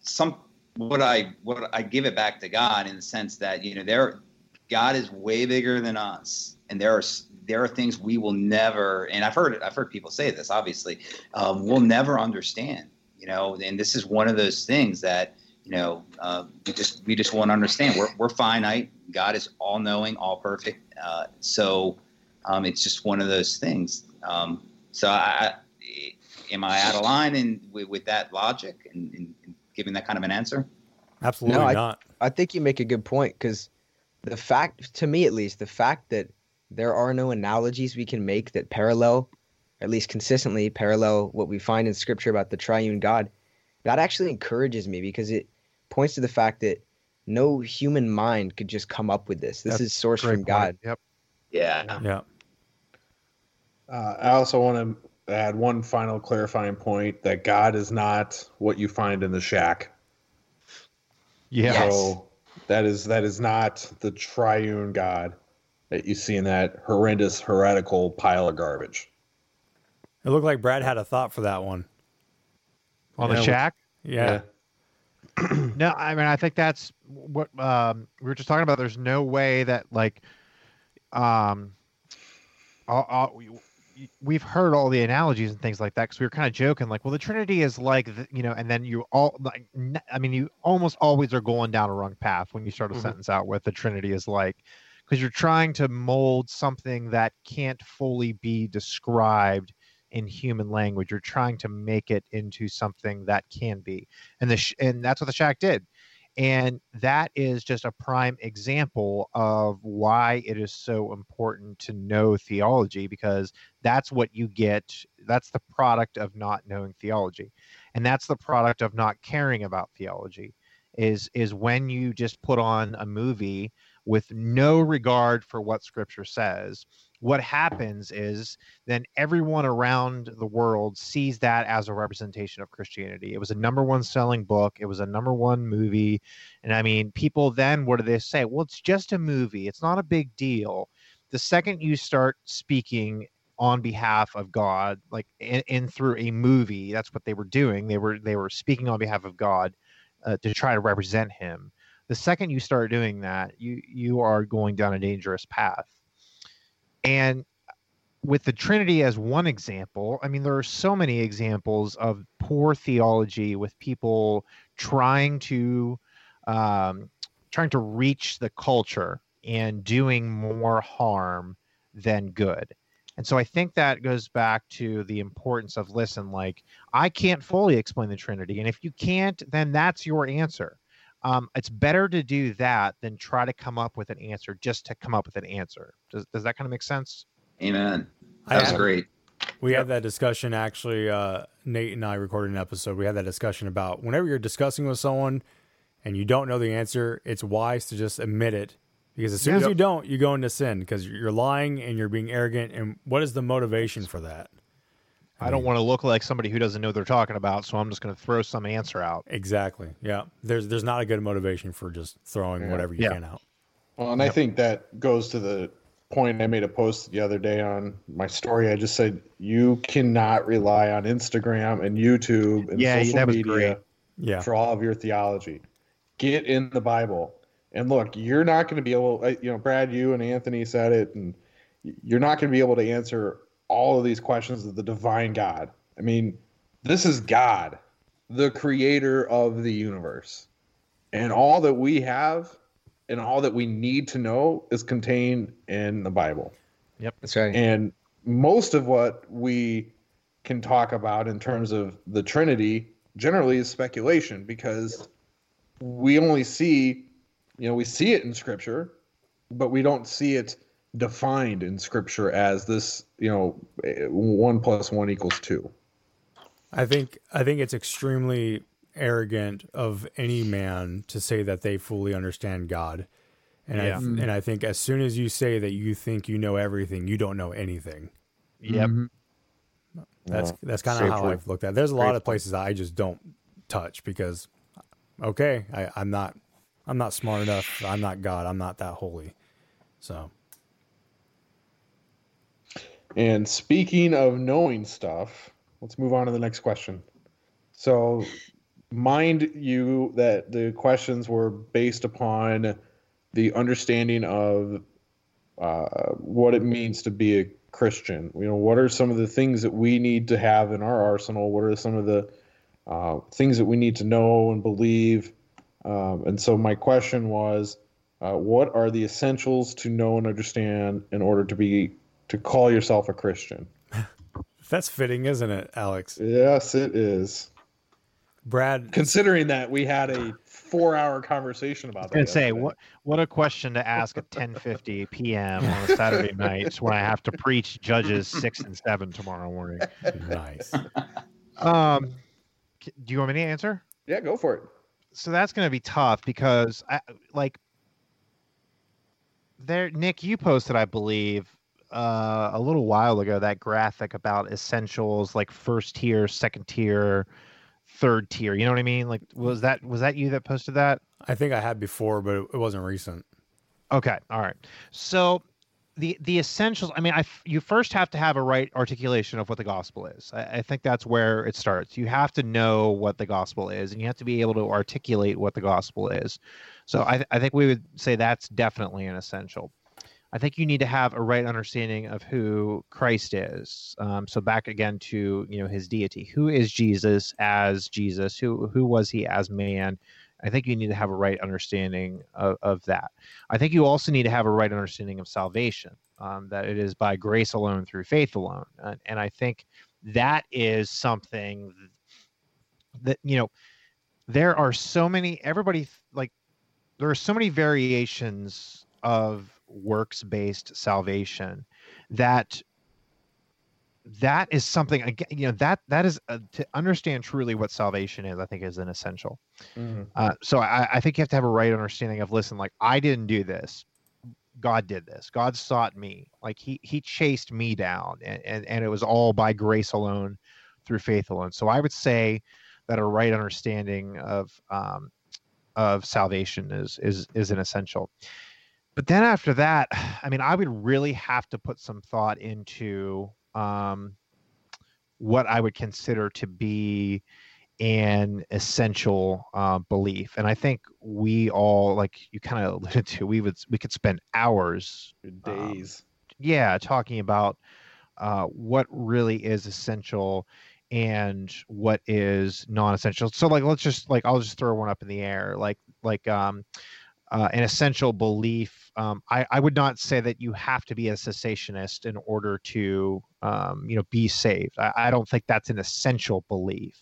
some what I what I give it back to God in the sense that you know there, God is way bigger than us, and there are there are things we will never. And I've heard I've heard people say this. Obviously, um, we'll never understand. You know, and this is one of those things that you know uh, we just we just won't understand. We're we're finite. God is all knowing, all perfect. Uh, so um, it's just one of those things. Um, so I, I, am I out of line in with, with that logic and, and, and giving that kind of an answer? Absolutely no, I, not. I think you make a good point because the fact, to me at least, the fact that there are no analogies we can make that parallel, at least consistently parallel what we find in scripture about the triune God, that actually encourages me because it points to the fact that no human mind could just come up with this. This That's is sourced Great from point. God. Yep. Yeah. Yeah. Uh, I also want to add one final clarifying point that God is not what you find in the shack. Yeah. So that is that is not the triune God that you see in that horrendous heretical pile of garbage. It looked like Brad had a thought for that one. On Yeah, the shack. Yeah. [CLEARS THROAT] no, I mean I think that's what um, we were just talking about. There's no way that like, um, all, all, we, we've heard all the analogies and things like that because we were kind of joking like, well, the Trinity is like the, you know, and then you all like, n- I mean, you almost always are going down a wrong path when you start a Mhm. sentence out with the Trinity is like, because you're trying to mold something that can't fully be described in human language. You're trying to make it into something that can be, and the sh- and that's what the shack did, and that is just a prime example of why it is so important to know theology because that's what you get. That's the product of not knowing theology, and that's the product of not caring about theology. Is is when you just put on a movie with no regard for what Scripture says what happens is then everyone around the world sees that as a representation of Christianity. It was a number one selling book, it was a number one movie. And I mean, people then, what do they say? Well, it's just a movie, it's not a big deal. The second you start speaking on behalf of God, like in, in through a movie, that's what they were doing. They were they were speaking on behalf of God uh, to try to represent Him. The second you start doing that, you you are going down a dangerous path. And with the Trinity as one example, I mean, there are so many examples of poor theology with people trying to um, trying to reach the culture and doing more harm than good. And so I think that goes back to the importance of listen, like I can't fully explain the Trinity. And if you can't, then that's your answer. Um, it's better to do that than try to come up with an answer just to come up with an answer. Does, does that kind of make sense? Amen. I That's great. We had that discussion actually. Uh, Nate and I recorded an episode. We had that discussion about whenever you're discussing with someone and you don't know the answer, it's wise to just admit it because as soon as you don't, you go into sin because you're lying and you're being arrogant. And what is the motivation for that? I don't want to look like somebody who doesn't know what they're talking about, so I'm just going to throw some answer out. Exactly. Yeah. There's there's not a good motivation for just throwing Yeah. whatever you Yeah. can out. Well, and I think that goes to the point I made a post the other day on my story. I just said you cannot rely on Instagram and YouTube and Yeah, social media. Yeah. for all of your theology. Get in the Bible. And look, you're not going to be able, uh, you know, Brad, you and Anthony said it, and you're not going to be able to answer all of these questions of the divine God. I mean, this is God, the creator of the universe. And all that we have and all that we need to know is contained in the Bible. Yep. That's right. And most of what we can talk about in terms of the Trinity generally is speculation because we only see, you know, we see it in Scripture, but we don't see it defined in Scripture as this, you know, eh, one plus one equals two. I think I think it's extremely arrogant of any man to say that they fully understand God. And Yeah. I and I think as soon as you say that you think you know everything, you don't know anything. Yep. That's Well, that's kind so of how true. I've looked at. it. There's a lot of places I just don't touch because okay, I, I'm not I'm not smart enough. I'm not God. I'm not that holy. So And speaking of knowing stuff, let's move on to the next question. So, mind you that the questions were based upon the understanding of uh, what it means to be a Christian. You know, what are some of the things that we need to have in our arsenal? What are some of the uh, things that we need to know and believe? Um, and so, my question was, uh, what are the essentials to know and understand in order to be to call yourself a Christian? [LAUGHS] that's fitting, isn't it, Alex? Yes, it is. Brad, Considering that we had a four-hour conversation about I that. was gonna say what what a question to ask at 10:50 [LAUGHS] p.m. on a Saturday [LAUGHS] night when I have to preach Judges six and seven tomorrow morning. nice. Um, do you want me to answer? Yeah, go for it. So that's going to be tough because I like there. Nick, you posted, I believe, uh, a little while ago that graphic about essentials like first tier, second tier, third tier. You know what I mean? Like, was that was that you that posted that? I think I had before, but it, wasn't recent. Okay, all right. So the the essentials. I mean, I you first have to have a right articulation of what the gospel is. I, I think that's where it starts. You have to know what the gospel is, and you have to be able to articulate what the gospel is. So I, I think we would say that's definitely an essential. I think you need to have a right understanding of who Christ is. Um, so back again to you know his deity. Who is Jesus as Jesus? Who who was he as man? I think you need to have a right understanding of, of that. I think you also need to have a right understanding of salvation, um, that it is by grace alone through faith alone. And, and I think that is something that, you know, there are so many, everybody like, there are so many variations of works based salvation that that is something again you know that that is uh, to understand truly what salvation is i think is an essential. Uh, so I, I think you have to have a right understanding of listen like i didn't do this. God did this. God sought me. Like he he chased me down and, and and it was all by grace alone through faith alone. So i would say that a right understanding of um of salvation is is is an essential but then after that [SIGHS] i mean i would really have to put some thought into um what i would consider to be an essential uh, belief. And i think we all like you kind of alluded to we would we could spend hours um, days. yeah talking about uh, what really is essential and what is non-essential. So like let's just like i'll just throw one up in the air. Like like um uh, an essential belief. Um, I, I would not say that you have to be a cessationist in order to, um, you know, be saved. I, I, don't think that's an essential belief.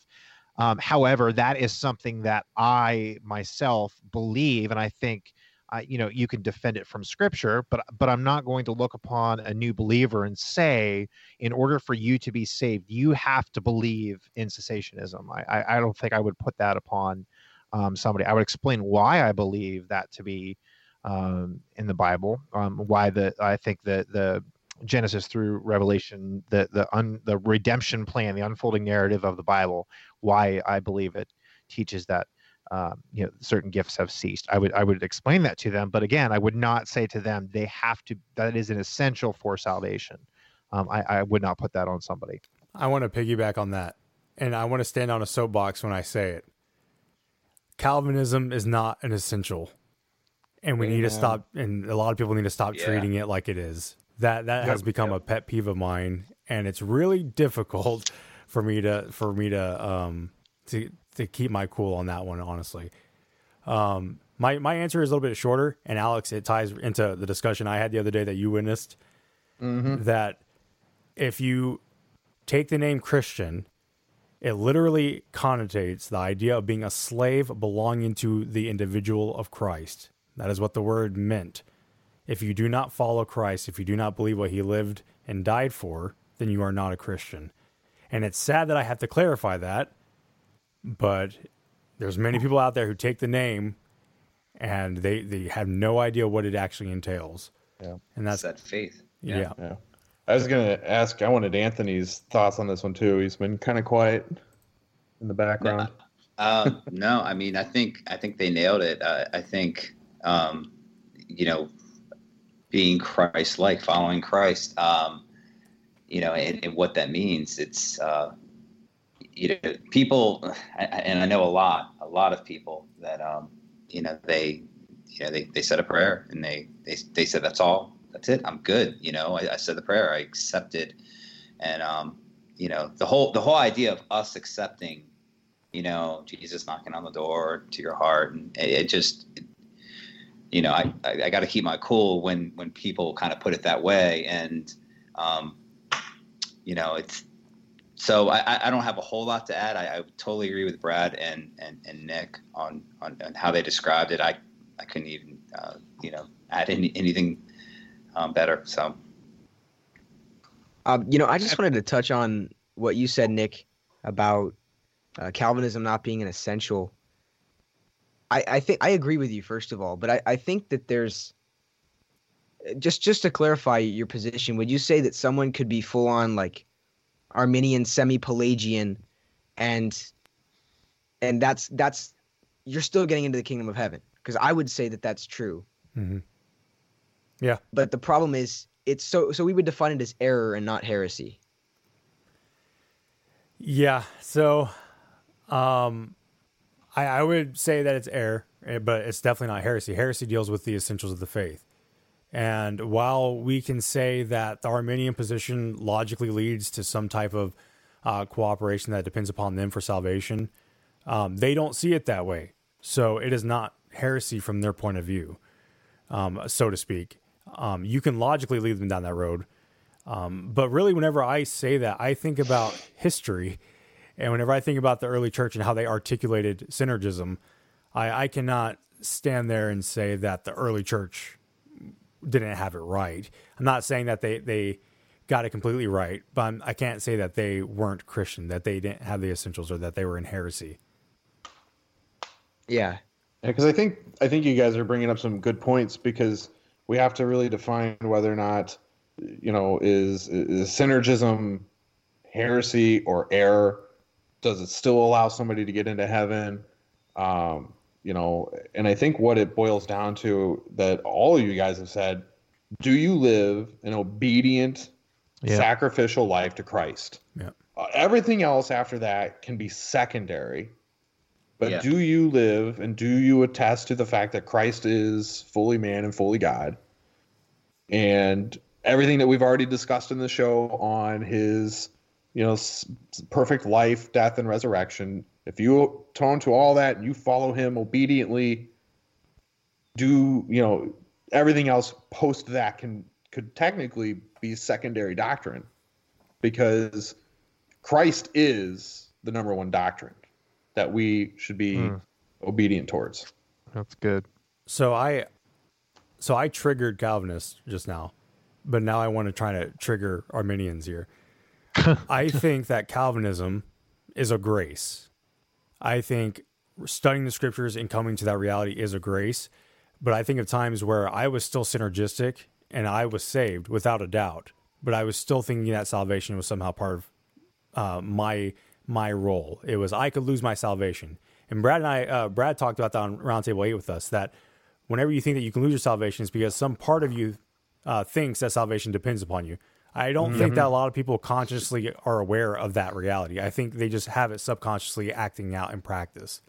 Um, however, that is something that I myself believe, and I think, uh, you know, you can defend it from Scripture. But but I'm not going to look upon a new believer and say, in order for you to be saved, you have to believe in cessationism. I I, I don't think I would put that upon um, somebody. I would explain why I believe that to be um, in the Bible. Um, why the I think that the Genesis through Revelation, the the un, the redemption plan, the unfolding narrative of the Bible. Why I believe it teaches that um, you know certain gifts have ceased. I would I would explain that to them, but again, I would not say to them they have to. That is an essential for salvation. Um, I, I would not put that on somebody. I want to piggyback on that, and I want to stand on a soapbox when I say it. Calvinism is not an essential, and we Amen. need to stop. And a lot of people need to stop yeah. treating it like it is. That that yep, has become yep. a pet peeve of mine, and it's really difficult [LAUGHS] for me to for me to um to to keep my cool on that one. Honestly, um, my my answer is a little bit shorter, and Alex, it ties into the discussion I had the other day that you witnessed. Mm-hmm. That if you take the name Christian it literally connotates the idea of being a slave belonging to the individual of Christ. That is what the word meant. If you do not follow Christ, if you do not believe what he lived and died for, then you are not a Christian. And it's sad that I have to clarify that, but there's many people out there who take the name and they, they have no idea what it actually entails. Yeah. And that's that faith. Yeah. yeah. yeah. I was gonna ask. I wanted Anthony's thoughts on this one too. He's been kind of quiet in the background. um, [LAUGHS] no, I mean, I think I think they nailed it. Uh, I think um, you know, being Christ-like, following Christ. Um, you know, and, and, what that means. It's uh, you know, people, and I know a lot, a lot of people that um, you know they, you know, they they said a prayer and they they they said that's all that's it. I'm good. You know, I, I said the prayer, I accepted, and um, you know, the whole the whole idea of us accepting, you know, Jesus knocking on the door to your heart, and it, it just, it, you know, I I, I got to keep my cool when when people kind of put it that way, and um, you know, it's so I, I don't have a whole lot to add. I, I totally agree with Brad and, and, and Nick on, on, on how they described it. I, I couldn't even, uh, you know, add any, anything um, better. So, um, you know, I just wanted to touch on what you said, Nick, about uh, Calvinism not being an essential. I, I think I agree with you first of all, but I, I think that there's just just to clarify your position. Would you say that someone could be full on like Arminian, semi Pelagian, and and that's that's you're still getting into the kingdom of heaven? Because I would say that that's true. Mm-hmm. Yeah. But the problem is it's so so we would define it as error and not heresy. Yeah. So um I I would say that it's error, eh, but it's definitely not heresy. Heresy deals with the essentials of the faith. And while we can say that the Arminian position logically leads to some type of uh, cooperation that depends upon them for salvation, um, they don't see it that way. So it is not heresy from their point of view, um, so to speak um, you can logically lead them down that road. Um, but really, whenever I say that, I think about history. And whenever I think about the early church and how they articulated synergism, I, I cannot stand there and say that the early church didn't have it right. I'm not saying that they, they got it completely right, but I'm, I can not say that they weren't Christian, that they didn't have the essentials, or that they were in heresy. Yeah, because I think I think you guys are bringing up some good points because we have to really define whether or not you know is, is synergism heresy or error does it still allow somebody to get into heaven um, you know and i think what it boils down to that all of you guys have said do you live an obedient yeah. sacrificial life to christ yeah. uh, everything else after that can be secondary but yeah. do you live and do you attest to the fact that Christ is fully man and fully God? And everything that we've already discussed in the show on his, you know, perfect life, death, and resurrection. If you tone to all that and you follow him obediently, do you know everything else post that can could technically be secondary doctrine because Christ is the number one doctrine that we should be Hmm. obedient towards. That's good. So I, so I triggered Calvinists just now, but now I want to try to trigger Arminians here. [LAUGHS] I think that Calvinism is a grace. I think studying the scriptures and coming to that reality is a grace. But I think of times where I was still synergistic and I was saved without a doubt, but I was still thinking that salvation was somehow part of uh, my my role. It was I could lose my salvation. And Brad and I, uh, Brad talked about that on Roundtable Eight with us. That whenever you think that you can lose your salvation, it's because some part of you uh, thinks that salvation depends upon you. I don't think Mhm. that a lot of people consciously are aware of that reality. I think they just have it subconsciously acting out in practice.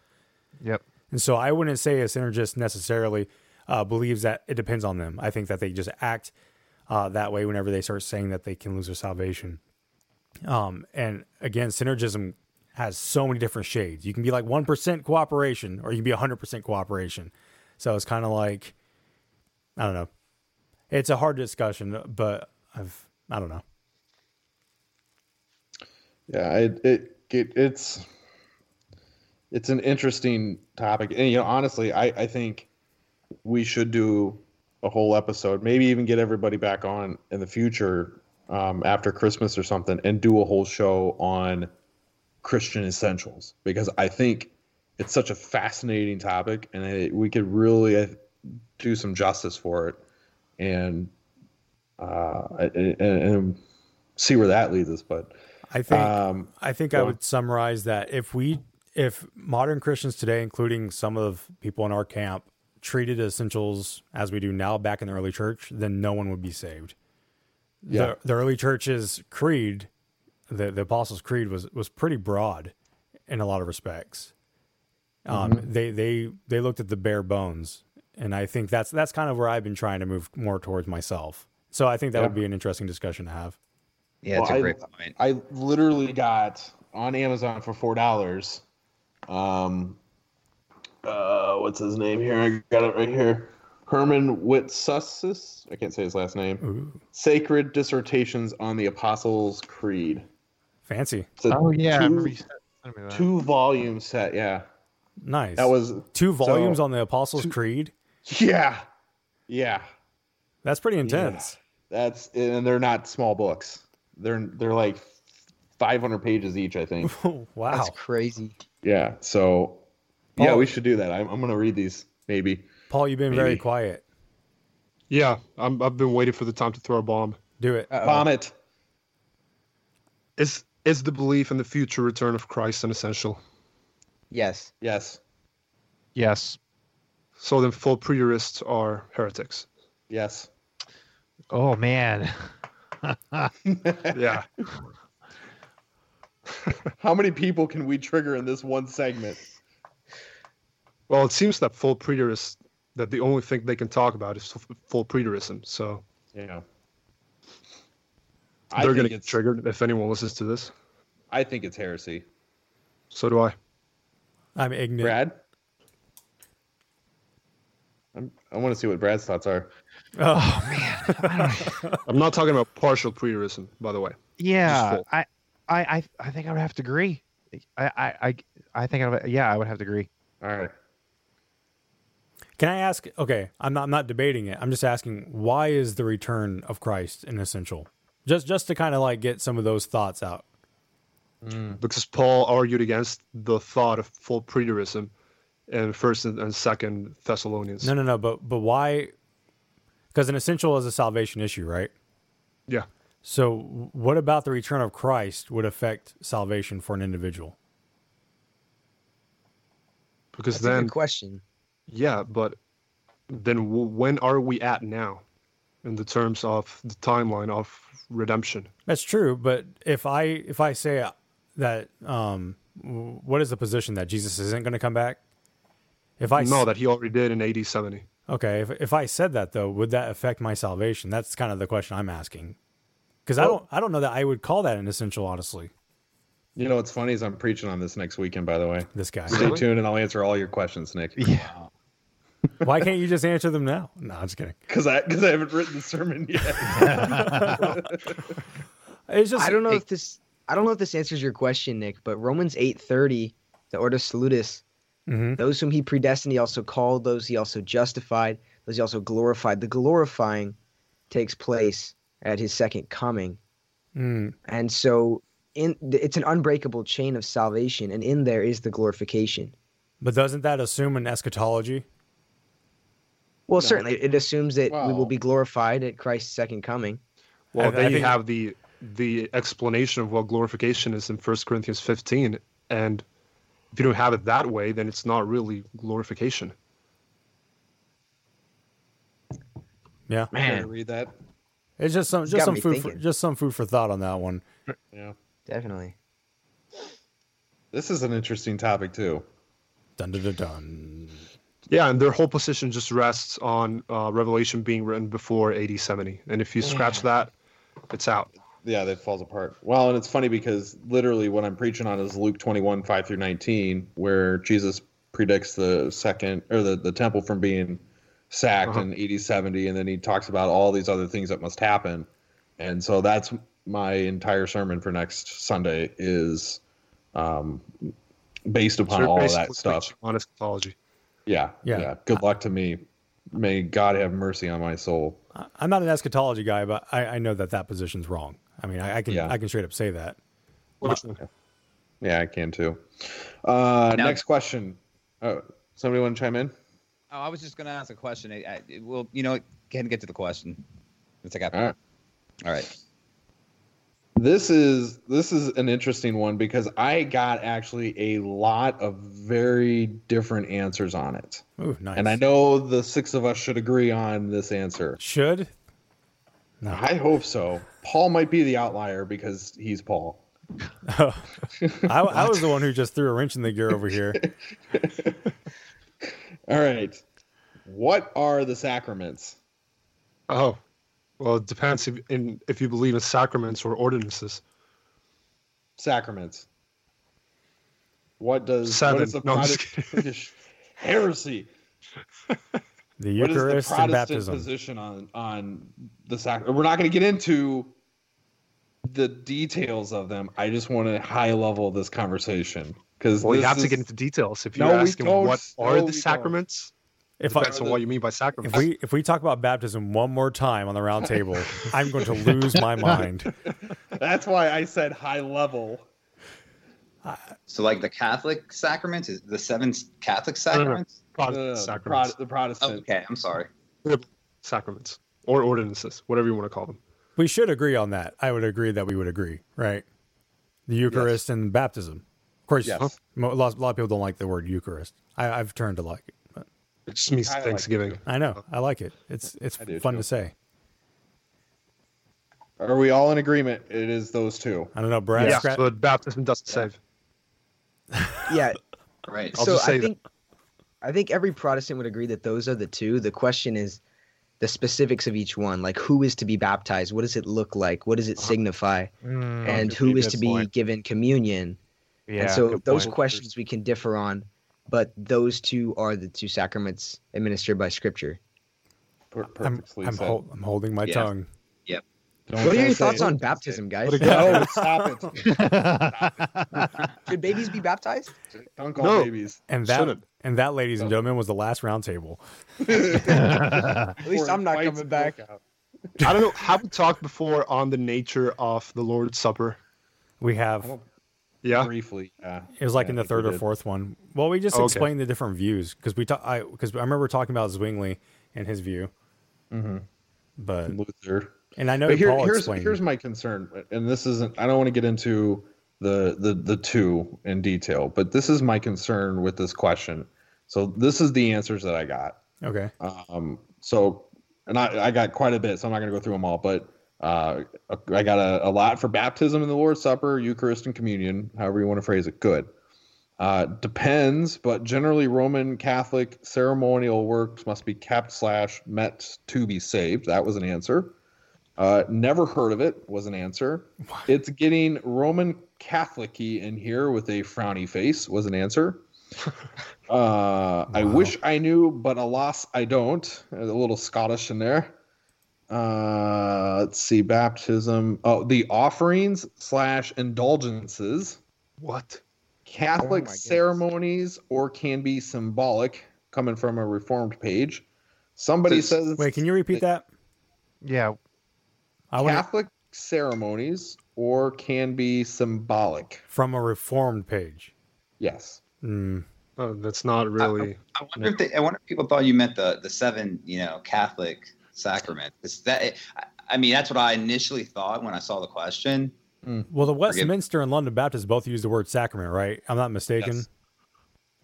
Yep. And so I wouldn't say a synergist necessarily uh, believes that it depends on them. I think that they just act uh, that way whenever they start saying that they can lose their salvation. Um, and again, synergism has so many different shades. You can be like 1% cooperation or you can be 100% cooperation. So it's kind of like, I don't know. It's a hard discussion, but I've, I don't know. Yeah, it, it, it it's it's an interesting topic, and you know, honestly, I I think we should do a whole episode, maybe even get everybody back on in the future um, after Christmas or something, and do a whole show on Christian essentials because I think it's such a fascinating topic, and I, we could really uh, do some justice for it, and uh, and, and see where that leads us. But I think um, I think go I would summarize that if we if modern Christians today, including some of people in our camp, treated essentials as we do now back in the early church, then no one would be saved. Yeah. The, the early church's creed, the, the Apostles' Creed was was pretty broad in a lot of respects. Um, Mhm. They they they looked at the bare bones, and I think that's that's kind of where I've been trying to move more towards myself. So I think that Yeah. would be an interesting discussion to have. Yeah, it's Well, a I- great point. I literally got on Amazon for four dollars. Um, uh, what's his name here? I got it right here. Herman Witsussis. I can't say his last name. Sacred Dissertations on the Apostles' Creed. Fancy. Oh, yeah, two, remember you said- sending me that. two volume set. Yeah, Nice. that was two volumes so- on the Apostles' Creed. Yeah, yeah. That's pretty intense. That's and they're not small books. They're they're like five hundred pages each. I think. [LAUGHS] wow, That's crazy. Yeah. So, yeah, Paul- we should do that. I'm, I'm going to read these maybe. Paul, you've been very quiet. Yeah, I'm, I've been waiting for the time to throw a bomb. Do it. bomb it. Is is the belief in the future return of Christ an essential? Yes. Yes. Yes. So then, full preterists are heretics. Yes. Oh man. [LAUGHS] Yeah. [LAUGHS] How many people can we trigger in this one segment? Well, it seems that full preterists that the only thing they can talk about is f- full preterism. So Yeah. I they're going to get triggered if anyone listens to this. I think it's heresy. So do I. I'm ignorant. Brad? I'm, I want to see what Brad's thoughts are. Oh [LAUGHS] man. [LAUGHS] I'm not talking about partial preterism, by the way. Yeah. I, I, I, I think I would have to agree. I, I, I, I think I would. Yeah, I would have to agree. All right. Can I ask? Okay, I'm not. I'm not debating it. I'm just asking why is the return of Christ an essential? Just just to kind of like get some of those thoughts out. Mm. Because Paul argued against the thought of full preterism in First and, and Second Thessalonians. No, no, no. But but why? Because an essential is a salvation issue, right? Yeah. So what about the return of Christ would affect salvation for an individual? Because That's a then, good question. Yeah, but then w- when are we at now, in the terms of the timeline of redemption? That's true, but if I if I say that, um, what is the position that Jesus isn't going to come back? If I know s- that he already did in AD 70. okay, if if I said that though, would that affect my salvation? That's kind of the question I'm asking, because I don't I don't know that I would call that an essential, honestly. You know what's funny is I'm preaching on this next weekend. By the way, This guy. stay tuned and I'll answer all your questions, Nick. Yeah. Why can't you just answer them now? No, I'm just kidding. Because I because I haven't written the sermon yet. [LAUGHS] it's just I don't know if this I don't know if this answers your question, Nick, but Romans eight thirty, the Ordo Salutis, Mhm. those whom he predestined, he also called, those he also justified, those he also glorified. The glorifying takes place at his second coming. Mm. And so in it's an unbreakable chain of salvation, and in there is the glorification. But doesn't that assume an eschatology? Well, certainly it assumes that we will be glorified at Christ's second coming. Well, I- then I you think- have the the explanation of what glorification is in First Corinthians 15, and if you don't have it that way, then it's not really glorification. Yeah, Can I read that? It's just some just got some me food for, just some food for thought on that one. Yeah. Definitely. This is an interesting topic too. Dun dun dun dun. Yeah, and their whole position just rests on uh, Revelation being written before AD 70, and if you scratch that, it's out. Yeah, that falls apart. Well, and it's funny because literally what I'm preaching on is Luke 21, 5 through 19, where Jesus predicts the second or the, the temple from being sacked Uh-huh. in AD 70, and then he talks about all these other things that must happen. And so that's my entire sermon for next Sunday is um, based upon So all of that stuff. On eschatology. Yeah, Yeah. yeah. Good luck to me. May God have mercy on my soul. I- I'm not an eschatology guy, but I, I know that that position's wrong. I mean, I, I can Yeah. I can straight up say that. Yeah, I can too. Uh, Now- next question. Oh, somebody want to chime in? Oh, I was just going to ask a question. I, I, well, you know, what? can get to the question. Let's take All right. All right. This is this is an interesting one because I got actually a lot of very different answers on it. Ooh, nice. And I know the six of us should agree on this answer. Should? I hope so. Paul might be the outlier because he's Paul. [LAUGHS] Oh. I, I was the one who just threw a wrench in the gear over here. [LAUGHS] All right. What are the sacraments? Oh, well, it depends if, in, if you believe in sacraments or ordinances. Sacraments. What does Seven. what is the No, Protestant heresy? [LAUGHS] The What is the Eucharist and Protestant baptism. position on on the sacrament? We're not going to get into the details of them. I just want to high level this conversation because Well, you have to get into details. If you're No, asking what are we the don't. Sacraments, If I- on what you mean by If we if we talk about baptism one more time on the round table, [LAUGHS] I'm going to lose my mind. That's why I said high level. So, like the Catholic sacraments, is the seven Catholic no, no. sacraments? Protestant Uh, the, sacraments, Prot- the Protestant. Okay, I'm sorry. sacraments, or ordinances, whatever you want to call them. We should agree on that. I would agree that we would agree, right? The Eucharist and baptism. Of course, Yes. a, lot, a lot of people don't like the word Eucharist. I, I've turned to like it. But It just means I Thanksgiving. too. I know. I like it. It's it's fun too. to say. Are we all in agreement? It is those two. I don't know. Brad, yeah, scra- but baptism doesn't save. [LAUGHS] Yeah. Right. I'll so just say I that. think I think every Protestant would agree that those are the two. The question is the specifics of each one, like who is to be baptized, what does it look like, what does it uh-huh. signify, mm. and who is to be point. given communion. Yeah, and so those point. questions we can differ on, but those two are the two sacraments administered by Scripture. I'm perfectly I'm, said. hol- I'm holding my Yeah. tongue. Don't- what are your thoughts it. on baptism, guys? No, [LAUGHS] stop it. Should babies be baptized? Don't call No. babies. And that Shouldn't. and that, ladies and gentlemen, was the last round table. [LAUGHS] At least Before I'm not coming back. out. I don't know. Have we talked before on the nature of the Lord's Supper? We have Yeah. Briefly, yeah. it was like Yeah, in the third or fourth one. Well, we just Okay. explained the different views because we talk. I because I remember talking about Zwingli and his view, Mhm. but Luther. and I know here, Paul here's explained. here's my concern, and this isn't. I don't want to get into the the the two in detail, but this is my concern with this question. So this is the answers that I got. okay, Um, so, and I, I got quite a bit, so I'm not going to go through them all, but uh, I got a, a lot for baptism and the Lord's Supper, Eucharist, and communion, however you want to phrase it. Good. Uh, depends, but generally Roman Catholic ceremonial works must be kept slash met to be saved. That was an answer. Uh, never heard of it was an answer. It's getting Roman Catholic-y in here with a frowny face was an answer. [LAUGHS] Uh, I wish I knew, but alas, I don't. A little Scottish in there. Uh, let's see, baptism. Oh, the offerings slash indulgences. What? Catholic Oh my goodness. ceremonies or can be symbolic, coming from a reformed page. Somebody says Wait, can you repeat that? Yeah. I want Catholic ceremonies or can be symbolic. from a reformed page. Yes. Mm. Oh, that's not really. I wonder if they, I wonder if people thought you meant the the seven, you know, Catholic sacrament. Is that? I, I mean, that's what I initially thought when I saw the question. Well, the Westminster and London Baptist both use the word sacrament, right? I'm not mistaken. Yes.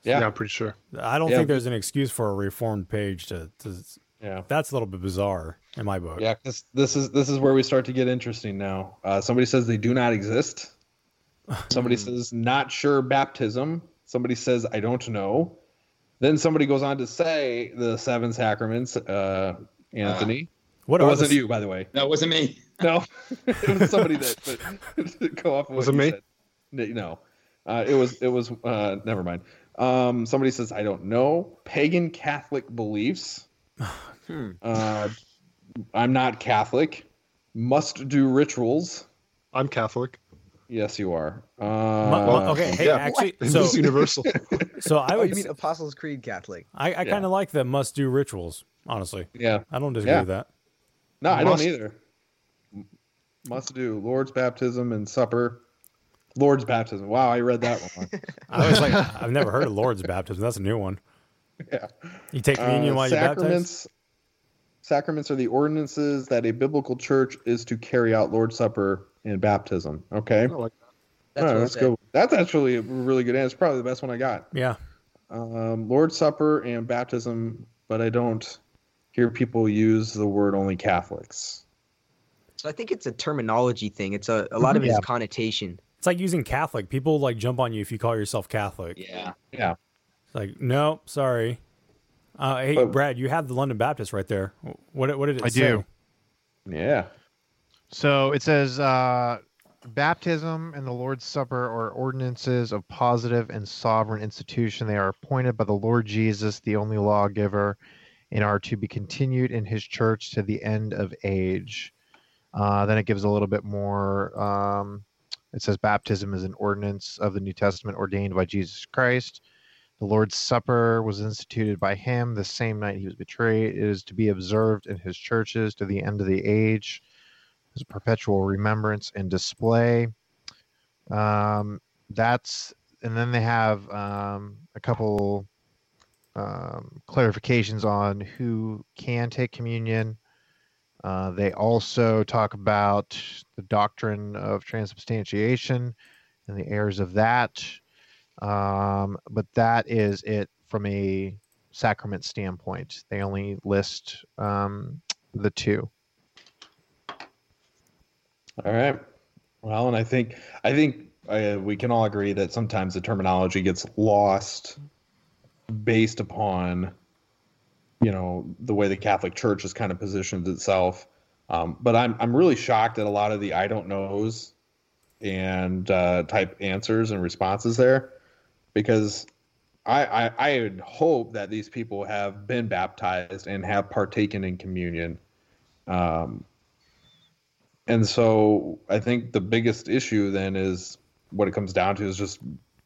Yeah. I'm pretty sure. I don't Yeah. think there's an excuse for a reformed page to. to Yeah. That's a little bit bizarre in my book. Yeah, this this is this is where we start to get interesting now. Uh, somebody says they do not exist. [LAUGHS] Somebody says not sure baptism. Somebody says I don't know. Then somebody goes on to say the seven sacraments. Uh, Anthony, What it wasn't the- you, by the way. No, it wasn't me. [LAUGHS] No, it was somebody that. But [LAUGHS] go off. Of Was what it me? said. No, uh, it was it was. Uh, never mind. Um, somebody says I don't know. Pagan Catholic beliefs. [SIGHS] Hmm. Uh, I'm not Catholic. Must do rituals. I'm Catholic. Yes, you are. Uh, Well, okay, hey, yeah. actually, It's so universal. [LAUGHS] so I Oh, would. you mean Apostles' Creed Catholic? I, I kind of like the must do rituals. Honestly, Yeah. I don't disagree Yeah. with that. No, I don't either. Must do Lord's baptism and supper. Lord's baptism. Wow, I read that one. [LAUGHS] I was like, I've never heard of Lord's baptism. That's a new one. [LAUGHS] yeah. You take communion Uh, while you're baptized. sacraments. Sacraments are the ordinances that a biblical church is to carry out Lord's Supper and baptism. Okay. I like That's All right, let's go. That's actually a really good answer. Probably the best one I got. Yeah. Um, Lord's Supper and baptism, but I don't hear people use the word only Catholics. So I think it's a terminology thing. It's a, a lot of it is connotation. It's like using Catholic. People like jump on you if you call yourself Catholic. Yeah. Yeah. It's like, no, sorry. Uh, hey, But- Brad, you have the London Baptist right there. What what did it say? I say? do. Yeah. So it says uh, baptism and the Lord's Supper are ordinances of positive and sovereign institution. They are appointed by the Lord Jesus, the only lawgiver, and are to be continued in his church to the end of age. Uh, then it gives a little bit more. Um, it says baptism is an ordinance of the New Testament ordained by Jesus Christ. The Lord's Supper was instituted by him the same night he was betrayed. It is to be observed in his churches to the end of the age a perpetual remembrance and display. Um, that's and then they have um, a couple um, clarifications on who can take communion. Uh, they also talk about the doctrine of transubstantiation and the errors of that. Um, but that is it from a sacrament standpoint. They only list um, the two. All right. Well, and I think I think uh, we can all agree that sometimes the terminology gets lost based upon you know the way the Catholic Church has kind of positioned itself. Um, but I'm I'm really shocked at a lot of the I don't knows and uh, type answers and responses there because I, I I would hope that these people have been baptized and have partaken in communion. Um, and so I think the biggest issue then is what it comes down to is just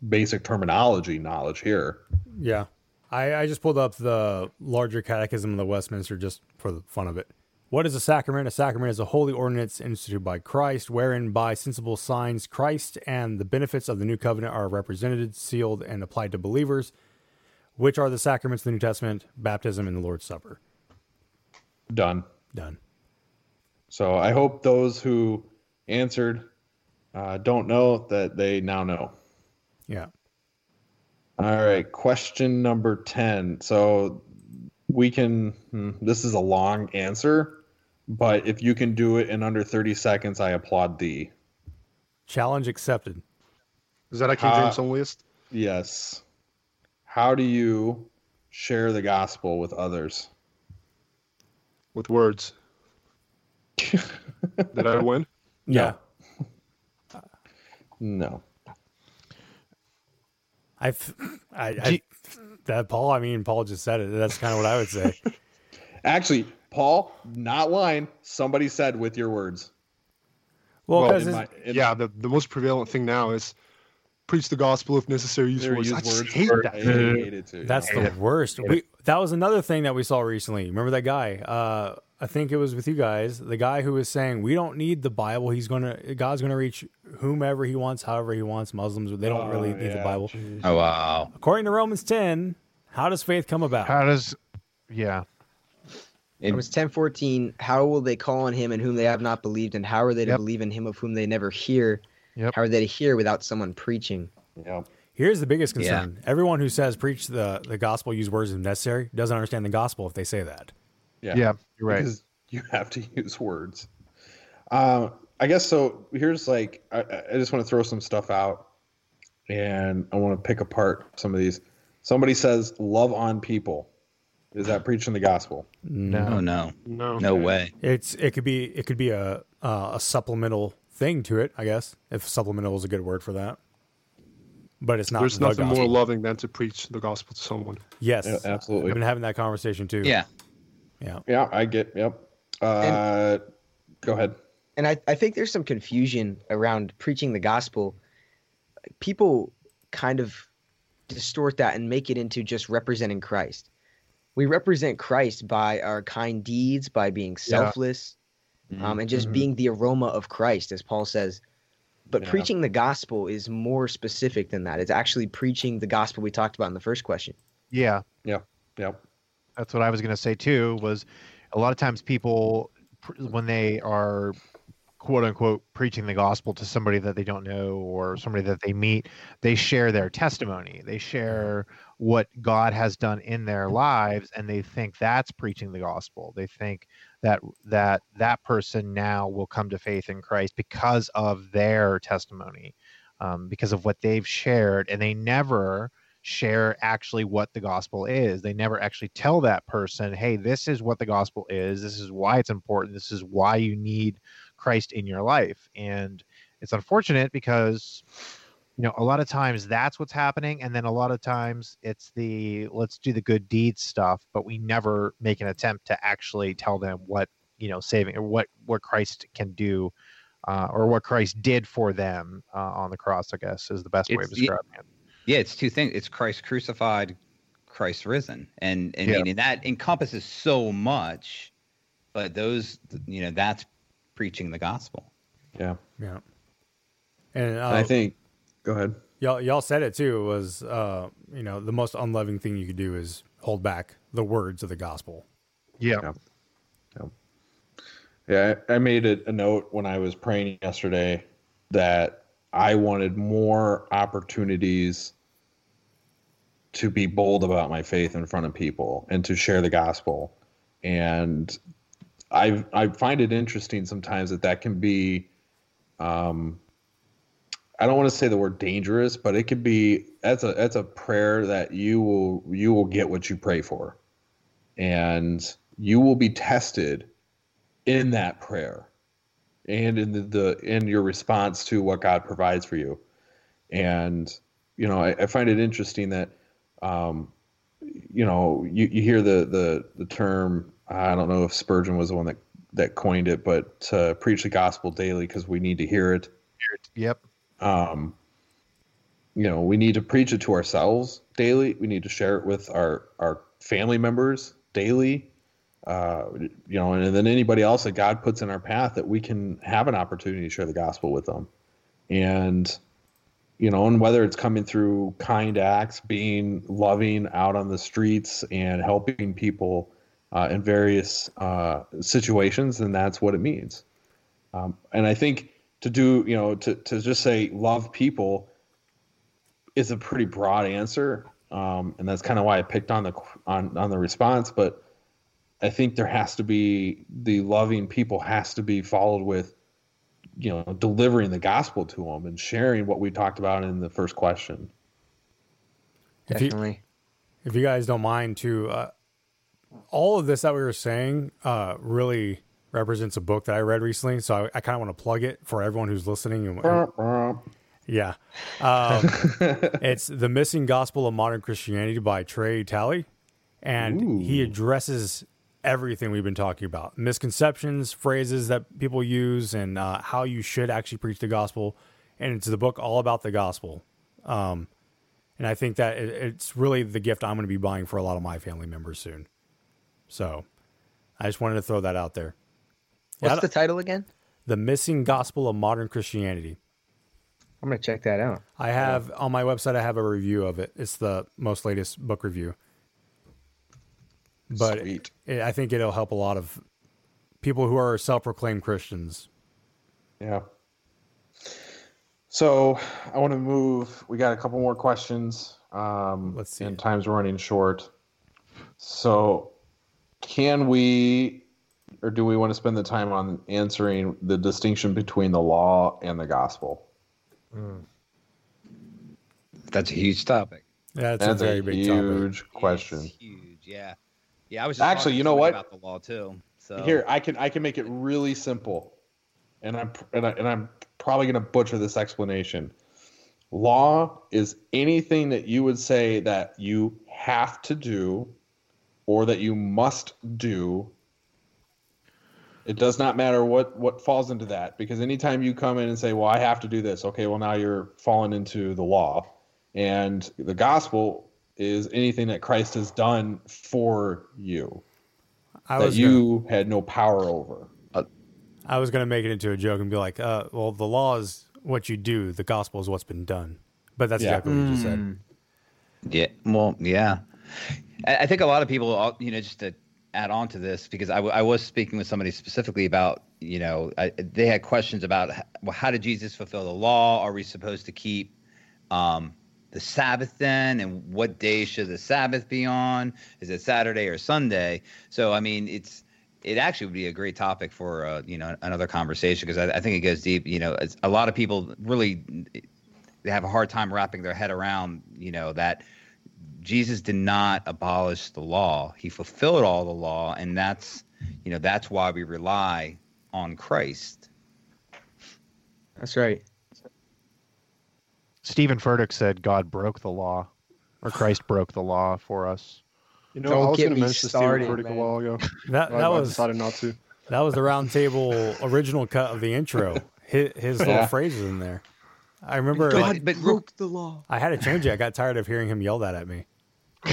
basic terminology knowledge here. Yeah. I, I just pulled up the larger catechism of the Westminster just for the fun of it. What is a sacrament? A sacrament is a holy ordinance instituted by Christ, wherein by sensible signs Christ and the benefits of the new covenant are represented, sealed, and applied to believers, which are the sacraments of the New Testament, baptism, and the Lord's Supper. Done. Done. So I hope those who answered uh, don't know that they now know. Yeah. All right, question number 10. So we can, hmm, this is a long answer, but if you can do it in under 30 seconds, I applaud thee. Challenge accepted. Is that a King Uh, James only list? Yes. How do you share the gospel with others? With words. Did I win? [LAUGHS] Yeah. No. I, I, I that Paul. I mean, Paul just said it. That's kind of what I would say. [LAUGHS] Actually, Paul, not lying. Somebody said with your words. Well, Well, 'cause in it's- my- yeah, the, the most prevalent thing now is preach the gospel if necessary. Use There, words. use I just words. hate Word- that. I hate it too. That's Yeah. the worst. We, that was another thing that we saw recently. Remember that guy? Uh, I think it was with you guys. The guy who was saying we don't need the Bible. He's gonna God's gonna reach whomever He wants, however He wants. Muslims they don't really oh, need the Bible. Oh wow! According to Romans ten, how does faith come about? How does? Yeah. It was ten fourteen. How will they call on him in whom they have not believed, and how are they to Yep. believe in him of whom they never hear? Yep. How are they to hear without someone preaching? Yep. Here's the biggest Yeah. concern: everyone who says preach the the gospel, use words if necessary, doesn't understand the gospel if they say that. Yeah, Yeah, you're right. Because you [LAUGHS] have to use words. Um, I guess so. Here's like I, I just want to throw some stuff out, and I want to pick apart some of these. Somebody says love on people. Is that preaching the gospel? No, no, no, no way. It's it could be it could be a uh, a supplemental thing to it, I guess, if supplemental is a good word for that. But it's not. There's the nothing gospel. more loving than to preach the gospel to someone. Yes, Yeah, absolutely. I've been having that conversation too. Yeah. Yeah. Yeah, I get. Yep. Uh, go ahead. And I, I think there's some confusion around preaching the gospel. People kind of distort that and make it into just representing Christ. We represent Christ by our kind deeds, by being Yeah. selfless, um, and just Mhm. being the aroma of Christ, as Paul says. But Yeah. preaching the gospel is more specific than that. It's actually preaching the gospel we talked about in the first question. Yeah. Yep. Yep. That's what I was going to say too. Was a lot of times people when they are quote unquote preaching the gospel to somebody that they don't know or somebody that they meet, they share their testimony. They share what God has done in their lives, and they think that's preaching the gospel. They think that that that person now will come to faith in Christ because of their testimony, um, because of what they've shared, and they never share actually what the gospel is. They never actually tell that person, hey, this is what the gospel is. This is why it's important. This is why you need Christ in your life. And it's unfortunate because, you know, a lot of times that's what's happening. And then a lot of times it's the let's do the good deeds stuff, but we never make an attempt to actually tell them what, you know, saving or what, what Christ can do. Uh, or what Christ did for them uh, on the cross, I guess, is the best way of It's- describing it. Yeah, it's two things. It's Christ crucified, Christ risen, and and, Yeah. and that encompasses so much. But those, you know, that's preaching the gospel. Yeah. Yeah. And uh, I think. Go ahead. y'all y'all said it too. It was uh, you know the most unloving thing you could do is hold back the words of the gospel. Yeah. Yeah, I I made a, a note when I was praying yesterday that I wanted more opportunities to be bold about my faith in front of people and to share the gospel. And I I find it interesting sometimes that that can be, um, I don't want to say the word dangerous, but it could be that's a that's a prayer that you will you will get what you pray for, and you will be tested in that prayer and in the, the in your response to what God provides for you. And you know, I, I find it interesting that um, you know you, you hear the the the term. I don't know if Spurgeon was the one that that coined it, but to preach the gospel daily because we need to hear it. Yep. Um, you know, we need to preach it to ourselves daily. We need to share it with our our family members daily uh, you know, and then anybody else that God puts in our path that we can have an opportunity to share the gospel with them. And, you know, and whether it's coming through kind acts, being loving out on the streets and helping people uh, in various uh, situations, then that's what it means. Um, and I think to do, you know, to, to just say love people is a pretty broad answer. Um, and that's kind of why I picked on the, on, on the response, but I think there has to be the loving people has to be followed with, you know, delivering the gospel to them and sharing what we talked about in the first question. If you- Definitely. if you guys don't mind, to uh, all of this that we were saying uh, really represents a book that I read recently. So I, I kind of want to plug it for everyone who's listening. And, and Yeah. Um, [LAUGHS] it's The Missing Gospel of Modern Christianity by Trey Talley. And he addresses everything we've been talking about misconceptions, phrases that people use, and uh, how you should actually preach the gospel. And it's the book all about the gospel. Um, and I think that it, it's really the gift I'm going to be buying for a lot of my family members soon. So I just wanted to throw that out there. What's Yeah, the title again? The Missing Gospel of Modern Christianity. I'm gonna check that out. I have on my website. I have a review of it. It's the most latest book review. But Sweet. it, I think it'll help a lot of people who are self-proclaimed Christians. Yeah. So I want to move. We got a couple more questions. Um, Let's see. And time's running short. So, can we, or do we want to spend the time on answering the distinction between the law and the gospel? That's a huge topic. Yeah, it's That's a very big huge topic. question. Huge, yeah. Yeah, I was just Actually, you know what? about the law too. So Here, I can I can make it really simple, and I'm and, I, and I'm probably going to butcher this explanation. Law is anything that you would say that you have to do, or that you must do. It does not matter what what falls into that because anytime you come in and say, "Well, I have to do this," okay, well now you're falling into the law, and the gospel is anything that Christ has done for you I that was you had no power over. I was going to make it into a joke and be like, uh, "Well, the law is what you do. The gospel is what's been done." But that's Yeah. exactly what you just said. Yeah. Well, yeah. I, I think a lot of people, uh, you know, just to add on to this, because I, w- I was speaking with somebody specifically about, you know, I, they had questions about, well, how did Jesus fulfill the law? Are we supposed to keep um, the Sabbath then? And what day should the Sabbath be on? Is it Saturday or Sunday? So, I mean, it's, it actually would be a great topic for uh, you know another conversation because I, I think it goes deep. You know, a lot of people really they have a hard time wrapping their head around you know that Jesus did not abolish the law; he fulfilled all the law, and that's you know that's why we rely on Christ. That's right. Stephen Furtick said God broke the law, or Christ broke the law for us. You know, Don't I was going to mention started, Stephen Furtick a while ago. [LAUGHS] That that I was decided not to. that was the roundtable [LAUGHS] original cut of the intro. His, his little Yeah. phrases in there. I remember. But, but Broke the law. I had to change it. I got tired of hearing him yell that at me.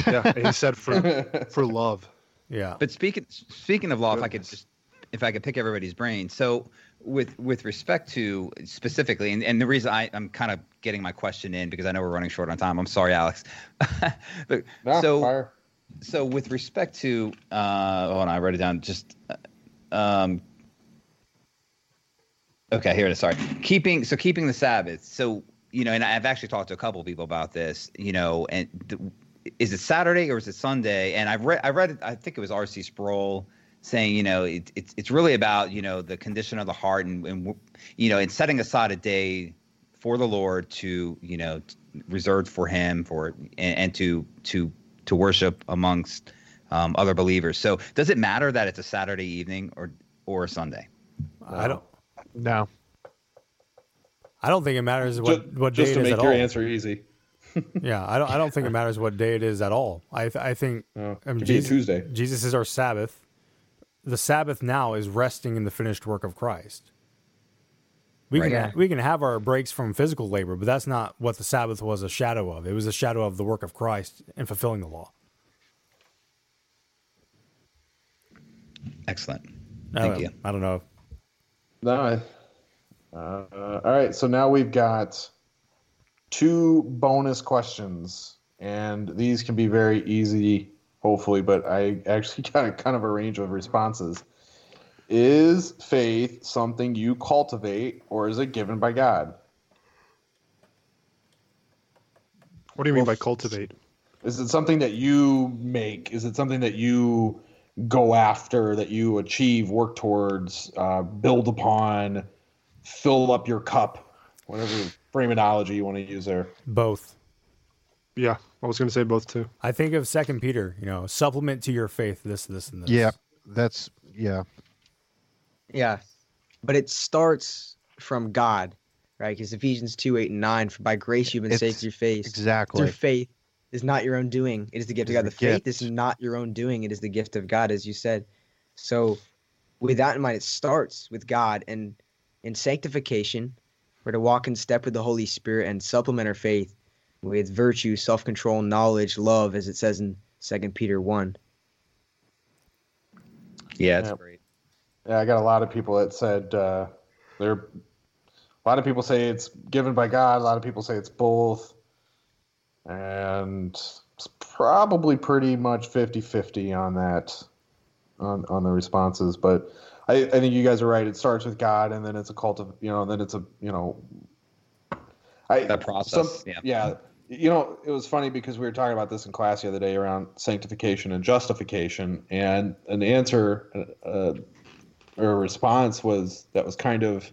Yeah, he said for [LAUGHS] for love. Yeah. But speaking speaking of law, if I could just if I could pick everybody's brain. So with with respect to specifically, and, and the reason I, I'm kind of getting my question in because I know we're running short on time. I'm sorry, Alex. [LAUGHS] but No, so fire. so with respect to uh hold on, I wrote it down. Just uh, um okay, here it is. Sorry, keeping so keeping the Sabbath. So you know, and I've actually talked to a couple of people about this. You know, and th- is it Saturday or is it Sunday? And I've read I read. I think it was R.C. Sproul saying, you know, it, it's it's really about you know the condition of the heart and, and you know, and setting aside a day for the Lord to you know reserved for Him for and, and to to to worship amongst um, other believers. So does it matter that it's a Saturday evening or or a Sunday? I don't. No. I don't think it matters what just, what day just to is make at your all. answer easy. [LAUGHS] Yeah, I don't. I don't think it matters what day it is at all. I th- I think No, I mean, could be a Jesus, Tuesday. Jesus is our Sabbath. The Sabbath now is resting in the finished work of Christ. We Right. can Yeah. we can have our breaks from physical labor, but that's not what the Sabbath was a shadow of. It was a shadow of the work of Christ in fulfilling the law. Excellent. Thank don't- you. I don't know. No. I- Uh, all right. So now we've got two bonus questions, and these can be very easy, hopefully. But I actually [LAUGHS] got a kind of a range of responses. Is faith something you cultivate, or is it given by God? What do you mean Well, by cultivate? Is it something that you make? Is it something that you go after, that you achieve, work towards, uh, build upon, fill up your cup, whatever phraseology you want to use there? Both. Yeah, I was going to say both too. I think of Second Peter. You know, supplement to your faith this, this, and this. Yeah. That's yeah. Yeah. But it starts from God. right? Because Ephesians 2, 8, and 9, for by grace you've been It's- saved through faith. exactly. Through faith is not your own doing. It is the gift It of God. the The faith gift. is not your own doing. It is the gift of God, as you said. So with that in mind, it starts with God and in sanctification, we're to walk in step with the Holy Spirit and supplement our faith with virtue, self-control, knowledge, love, as it says in Second Peter 1. Yeah, it's Yep. great. Yeah, I got a lot of people that said uh, they're. A lot of people say it's given by God. A lot of people say it's both, and it's probably pretty much 50-50 on that, on on the responses. But I, I think you guys are right. It starts with God, and then it's a cult of you know, and then it's a you know, I That process, some- yeah. yeah. You know, it was funny because we were talking about this in class the other day around sanctification and justification, and an answer uh, or a response was that was kind of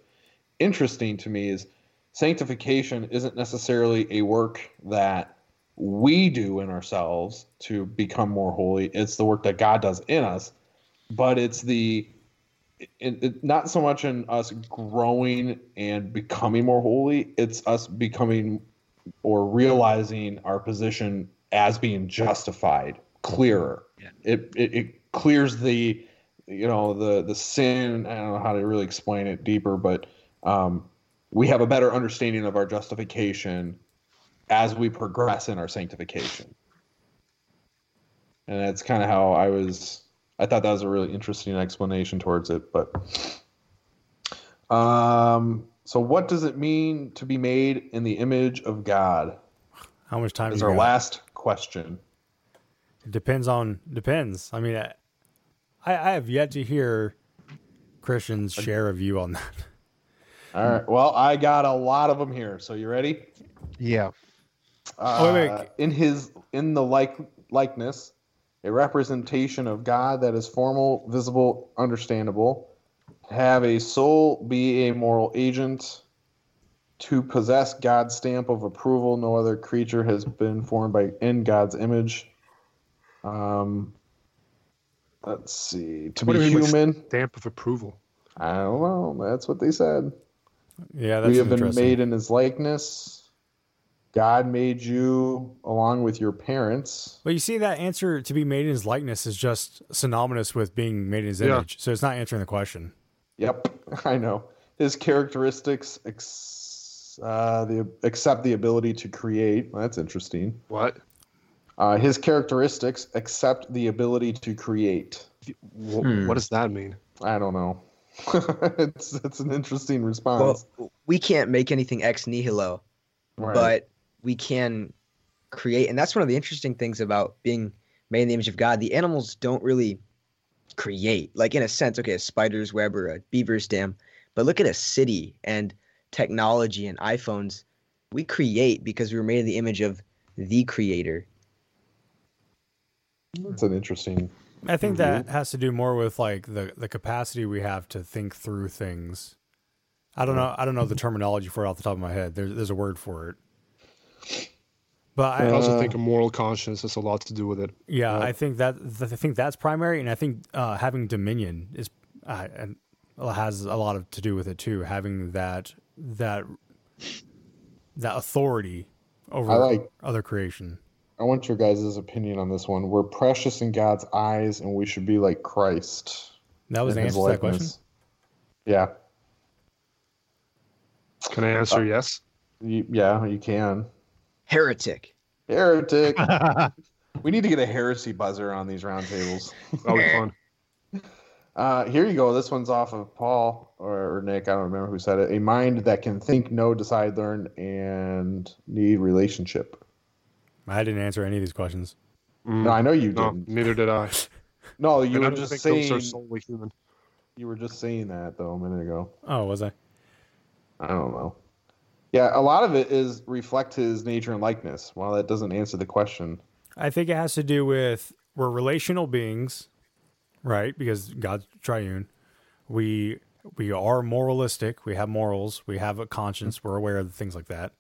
interesting to me is sanctification isn't necessarily a work that we do in ourselves to become more holy. It's the work that God does in us, but it's the it, it, not so much in us growing and becoming more holy. It's us becoming or realizing our position as being justified clearer. It, it it clears the you know the the sin. I don't know how to really explain it deeper, but um, we have a better understanding of our justification as we progress in our sanctification. And that's kind of how I was. I thought that was a really interesting explanation towards it. But um, so what does it mean to be made in the image of God? How much time is our got? last question. It depends on depends. I mean, I, I have yet to hear Christian's share a view on that. [LAUGHS] All right. Well, I got a lot of them here. So you ready? Yeah. Uh, Oh, wait, wait. In his in the like likeness, a representation of God that is formal, visible, understandable. Have a soul, be a moral agent. To possess God's stamp of approval, no other creature has been formed by in God's image. Um, let's see. To What be do you mean with human. Stamp of approval. I don't know. That's what they said. Yeah, that's we have been made in his likeness. God made you along with your parents. But you see, that answer to be made in his likeness is just synonymous with being made in his Yeah. image. So it's not answering the question. Yep, [LAUGHS] I know. His characteristics ex- uh, the accept the ability to create. Well, that's interesting. What? Uh, his characteristics accept the ability to create. Wh- Hmm. What does that mean? I don't know. [LAUGHS] it's it's an interesting response. Well, we can't make anything ex nihilo, Right. but we can create. And that's one of the interesting things about being made in the image of God. The animals don't really create, like in a sense, okay, a spider's web or a beaver's dam. But look at a city and technology and iPhones. We create because we were made in the image of the creator. That's an interesting. I think review. that has to do more with like the the capacity we have to think through things. I don't know. I don't know the terminology for it off the top of my head. There's there's a word for it. But I I also think a moral conscience has a lot to do with it. Yeah, I think that I think that's primary, and I think uh, having dominion is uh, and has a lot of to do with it too. Having that that that authority over like- other creation. I want your guys' opinion on this one. We're precious in God's eyes, and we should be like Christ. That was in the answer to that question? Yeah. Can I answer Uh, yes? You, yeah, you can. Heretic. Heretic. [LAUGHS] we need to get a heresy buzzer on these roundtables. That'll be fun. Uh, here you go. This one's off of Paul or, or Nick. I don't remember who said it. A mind that can think, know, decide, learn, and need relationship. I didn't answer any of these questions. No, I know you No, didn't. neither did I. [LAUGHS] No, you And were I just think saying. those are solely human. You were just saying that though a minute ago. Oh, was I? I don't know. Yeah, a lot of it is reflect his nature and likeness. Well, that doesn't answer the question. I think it has to do with we're relational beings, right? Because God's triune. We we are moralistic. We have morals. We have a conscience. We're aware of things like that.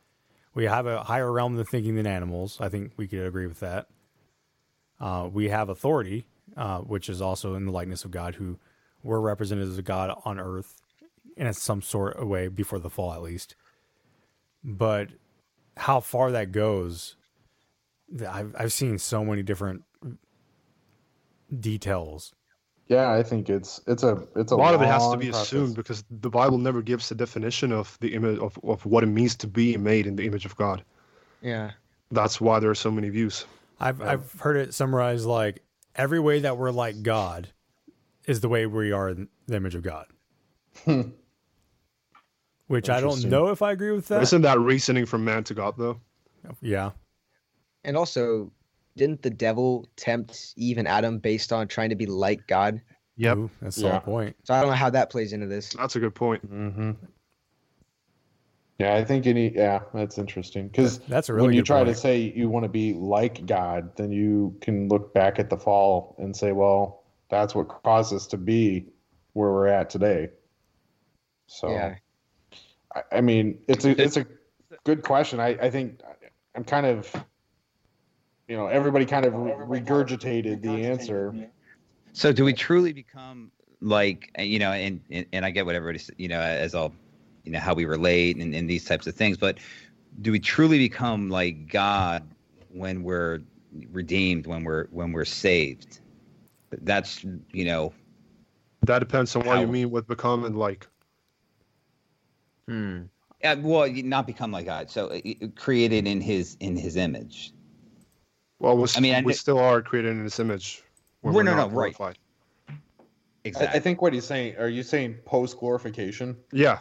We have a higher realm of thinking than animals. I think we could agree with that. Uh, we have authority, uh, which is also in the likeness of God, who were representatives of God on earth in some sort of way before the fall, at least. But how far that goes, I've I've seen so many different details. Yeah, I think it's it's a it's a, a lot of it has to be process. assumed because the Bible never gives a definition of the image of, of what it means to be made in the image of God. Yeah. That's why there are so many views. I've I've heard it summarized like every way that we're like God is the way we are in the image of God. [LAUGHS] Which I don't know if I agree with that. Isn't that reasoning from man to God though? Yeah. And also, didn't the devil tempt Eve and Adam based on trying to be like God? Yep. Ooh, that's a Yeah. solid point. So I don't know how that plays into this. That's a good point. Mm-hmm. Yeah, I think any yeah, that's interesting because That's a really when you try point. to say you want to be like God, then you can look back at the fall and say, well, that's what caused us to be where we're at today. So, Yeah. I, I mean, it's a it's a good question. I I think I'm kind of, you know, everybody kind of regurgitated the answer. So do we truly become like you know, and and, and I get what everybody's you know as all you know how we relate and, and these types of things, but do we truly become like God when we're redeemed, when we're when we're saved? That's you know That depends on what you mean with becoming like. Hmm. uh, well not become like God. So uh, created in His in His image. Well, we, I mean, I we kn- still are created in this image. when We're- we're no, not no, right. glorified. I, I think what he's saying. Are you saying post glorification? Yeah.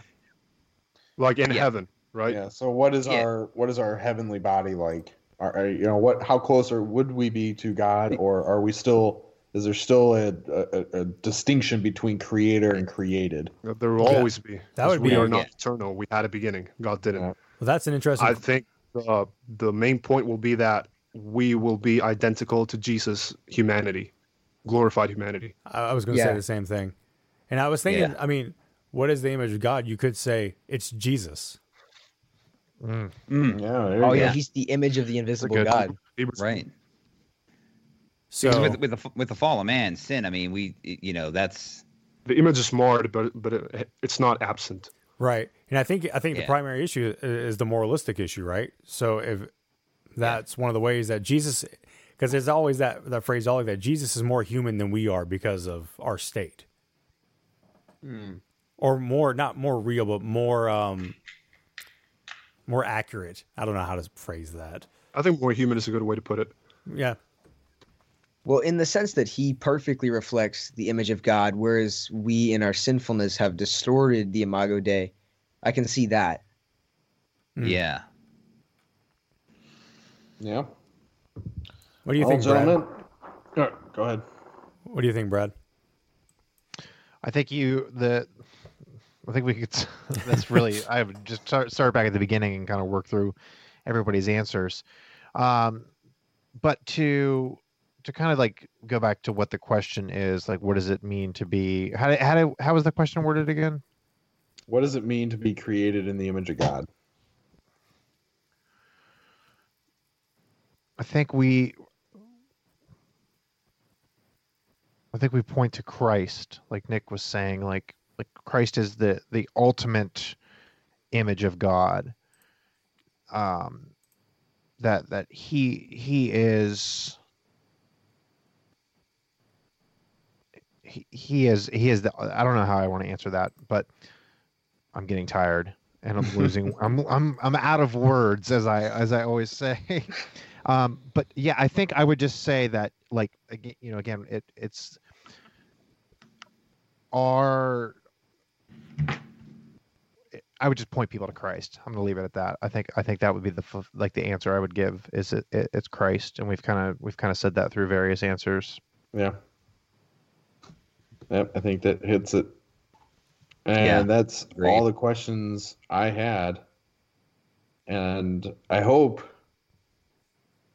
Like in Yeah. heaven, right? Yeah. So what is Yeah. our what is our heavenly body like? Are, are you know what? How closer would we be to God, or are we still? Is there still a, a, a distinction between creator and created? There will Yeah. always be. That 'cause would be we are not yeah. eternal. We had a beginning. God didn't. Yeah. Well, that's an interesting. I think uh, the main point will be that we will be identical to Jesus' humanity, glorified humanity. I I was going to say the same thing, and I was thinking. Yeah. I mean, what is the image of God? You could say it's Jesus. Yeah. Oh yeah, go. he's the image of the invisible good- God. Hebrews- right. So Because with with the with the fall of man, sin. I mean, we you know that's The image is marred, but but it, it's not absent. right, and I think I think the primary issue is the moralistic issue, right? So if that's one of the ways that Jesus, because there's always that that phrase, always that Jesus is more human than we are because of our state, or more not more real, but more um more accurate. I don't know how to phrase that. I think more human is a good way to put it. Yeah, Well, in the sense that he perfectly reflects the image of God, whereas we in our sinfulness have distorted the Imago Dei. I can see that. Hmm. yeah. Yeah. what do you Well, think, Brad? gentlemen? Uh, Go ahead. What do you think, Brad? I think you the I think we could [LAUGHS] that's really I would just start, start back at the beginning and kind of work through everybody's answers. Um but to to kind of like go back to what the question is, like what does it mean to be how did, how did, how was the question worded again? What does it mean to be created in the image of God? I think we I think we point to Christ, like Nick was saying, like like Christ is the the ultimate image of God. Um that that he he is he, he is he is the I don't know how I want to answer that, but I'm getting tired and I'm losing [LAUGHS] I'm I'm I'm out of words as I as I always say. [LAUGHS] Um, but yeah, I think I would just say that like again, you know, again, it it's our I would just point people to Christ. I'm going to leave it at that. I think I think that would be the f- like the answer I would give is it, it it's Christ, and we've kind of we've kind of said that through various answers. Yeah. Yep, I think that hits it. And Yeah, that's agreed. all the questions I had. And I hope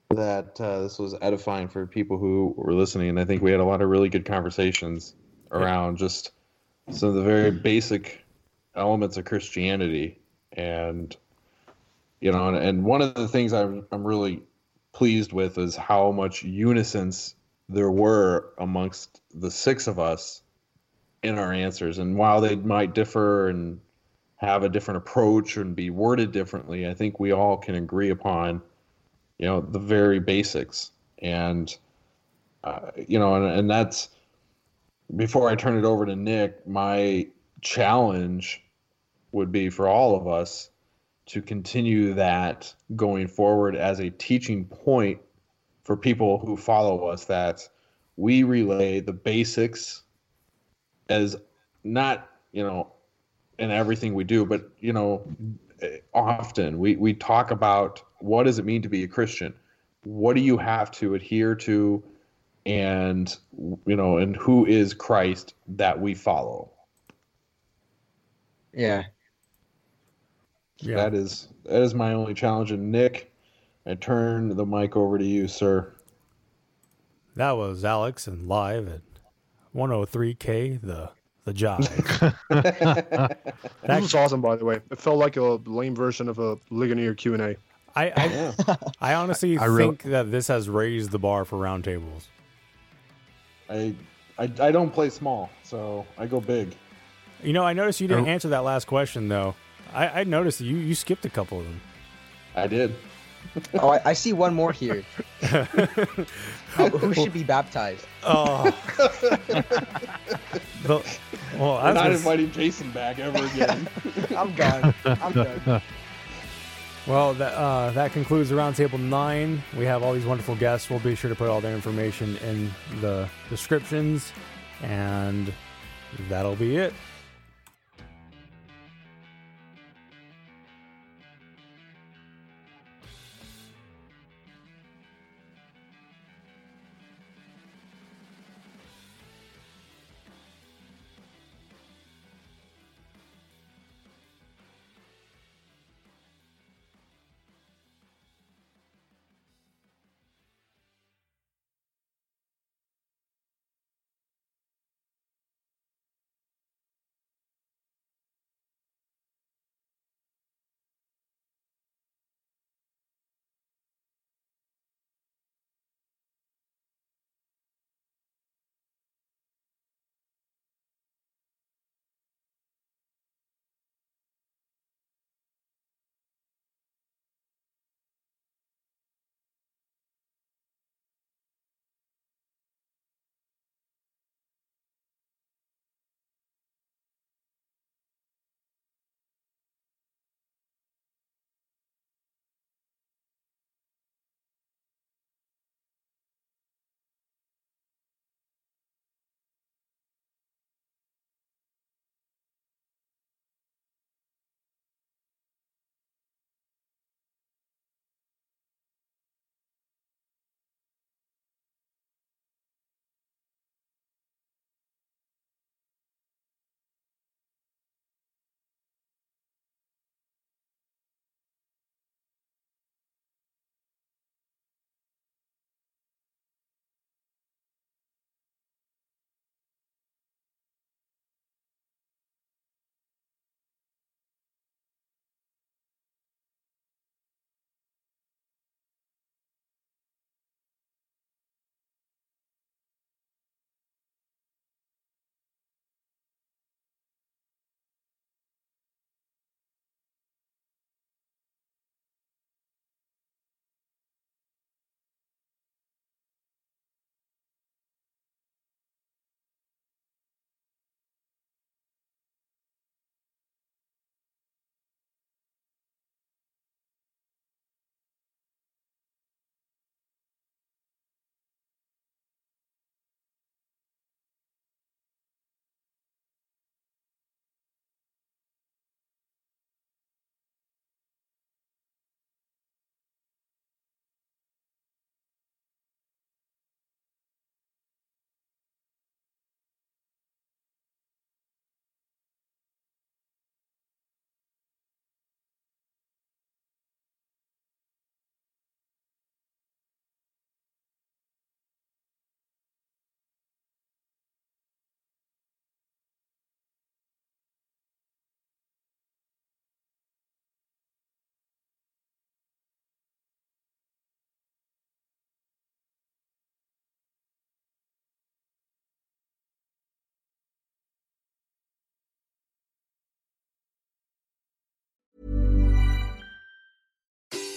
that uh, this was edifying for people who were listening. And I think we had a lot of really good conversations around just some of the very basic elements of Christianity. And, you know, and, and one of the things I'm, I'm really pleased with is how much unisons there were amongst the six of us in our answers. And while they might differ and have a different approach and be worded differently. I think we all can agree upon, you know, the very basics. And, uh, you know, and, and that's before I turn it over to Nick, my challenge would be for all of us to continue that going forward as a teaching point for people who follow us that we relay the basics as not, you know, in everything we do, but you know, often we we talk about what does it mean to be a Christian? What do you have to adhere to and you know, and who is Christ that we follow? Yeah. Yeah. That is that is my only challenge. And Nick, I turn the mic over to you, sir. That was Alex and live at 103K, the the job. [LAUGHS] That was awesome, by the way. It felt like a lame version of a Ligonier Q and A. I I, I honestly I re- think that this has raised the bar for roundtables. I, I I don't play small, so I go big. You know, I noticed you didn't Oh. answer that last question though. I, I noticed you you skipped a couple of them. I did. [LAUGHS] oh, I, I see one more here. [LAUGHS] Who should be baptized? Oh. [LAUGHS] The- well, I I'm not gonna inviting Jason back ever again. I'm gone. I'm done. Well, that uh, that concludes the roundtable nine. We have all these wonderful guests. We'll be sure to put all their information in the descriptions, and that'll be it.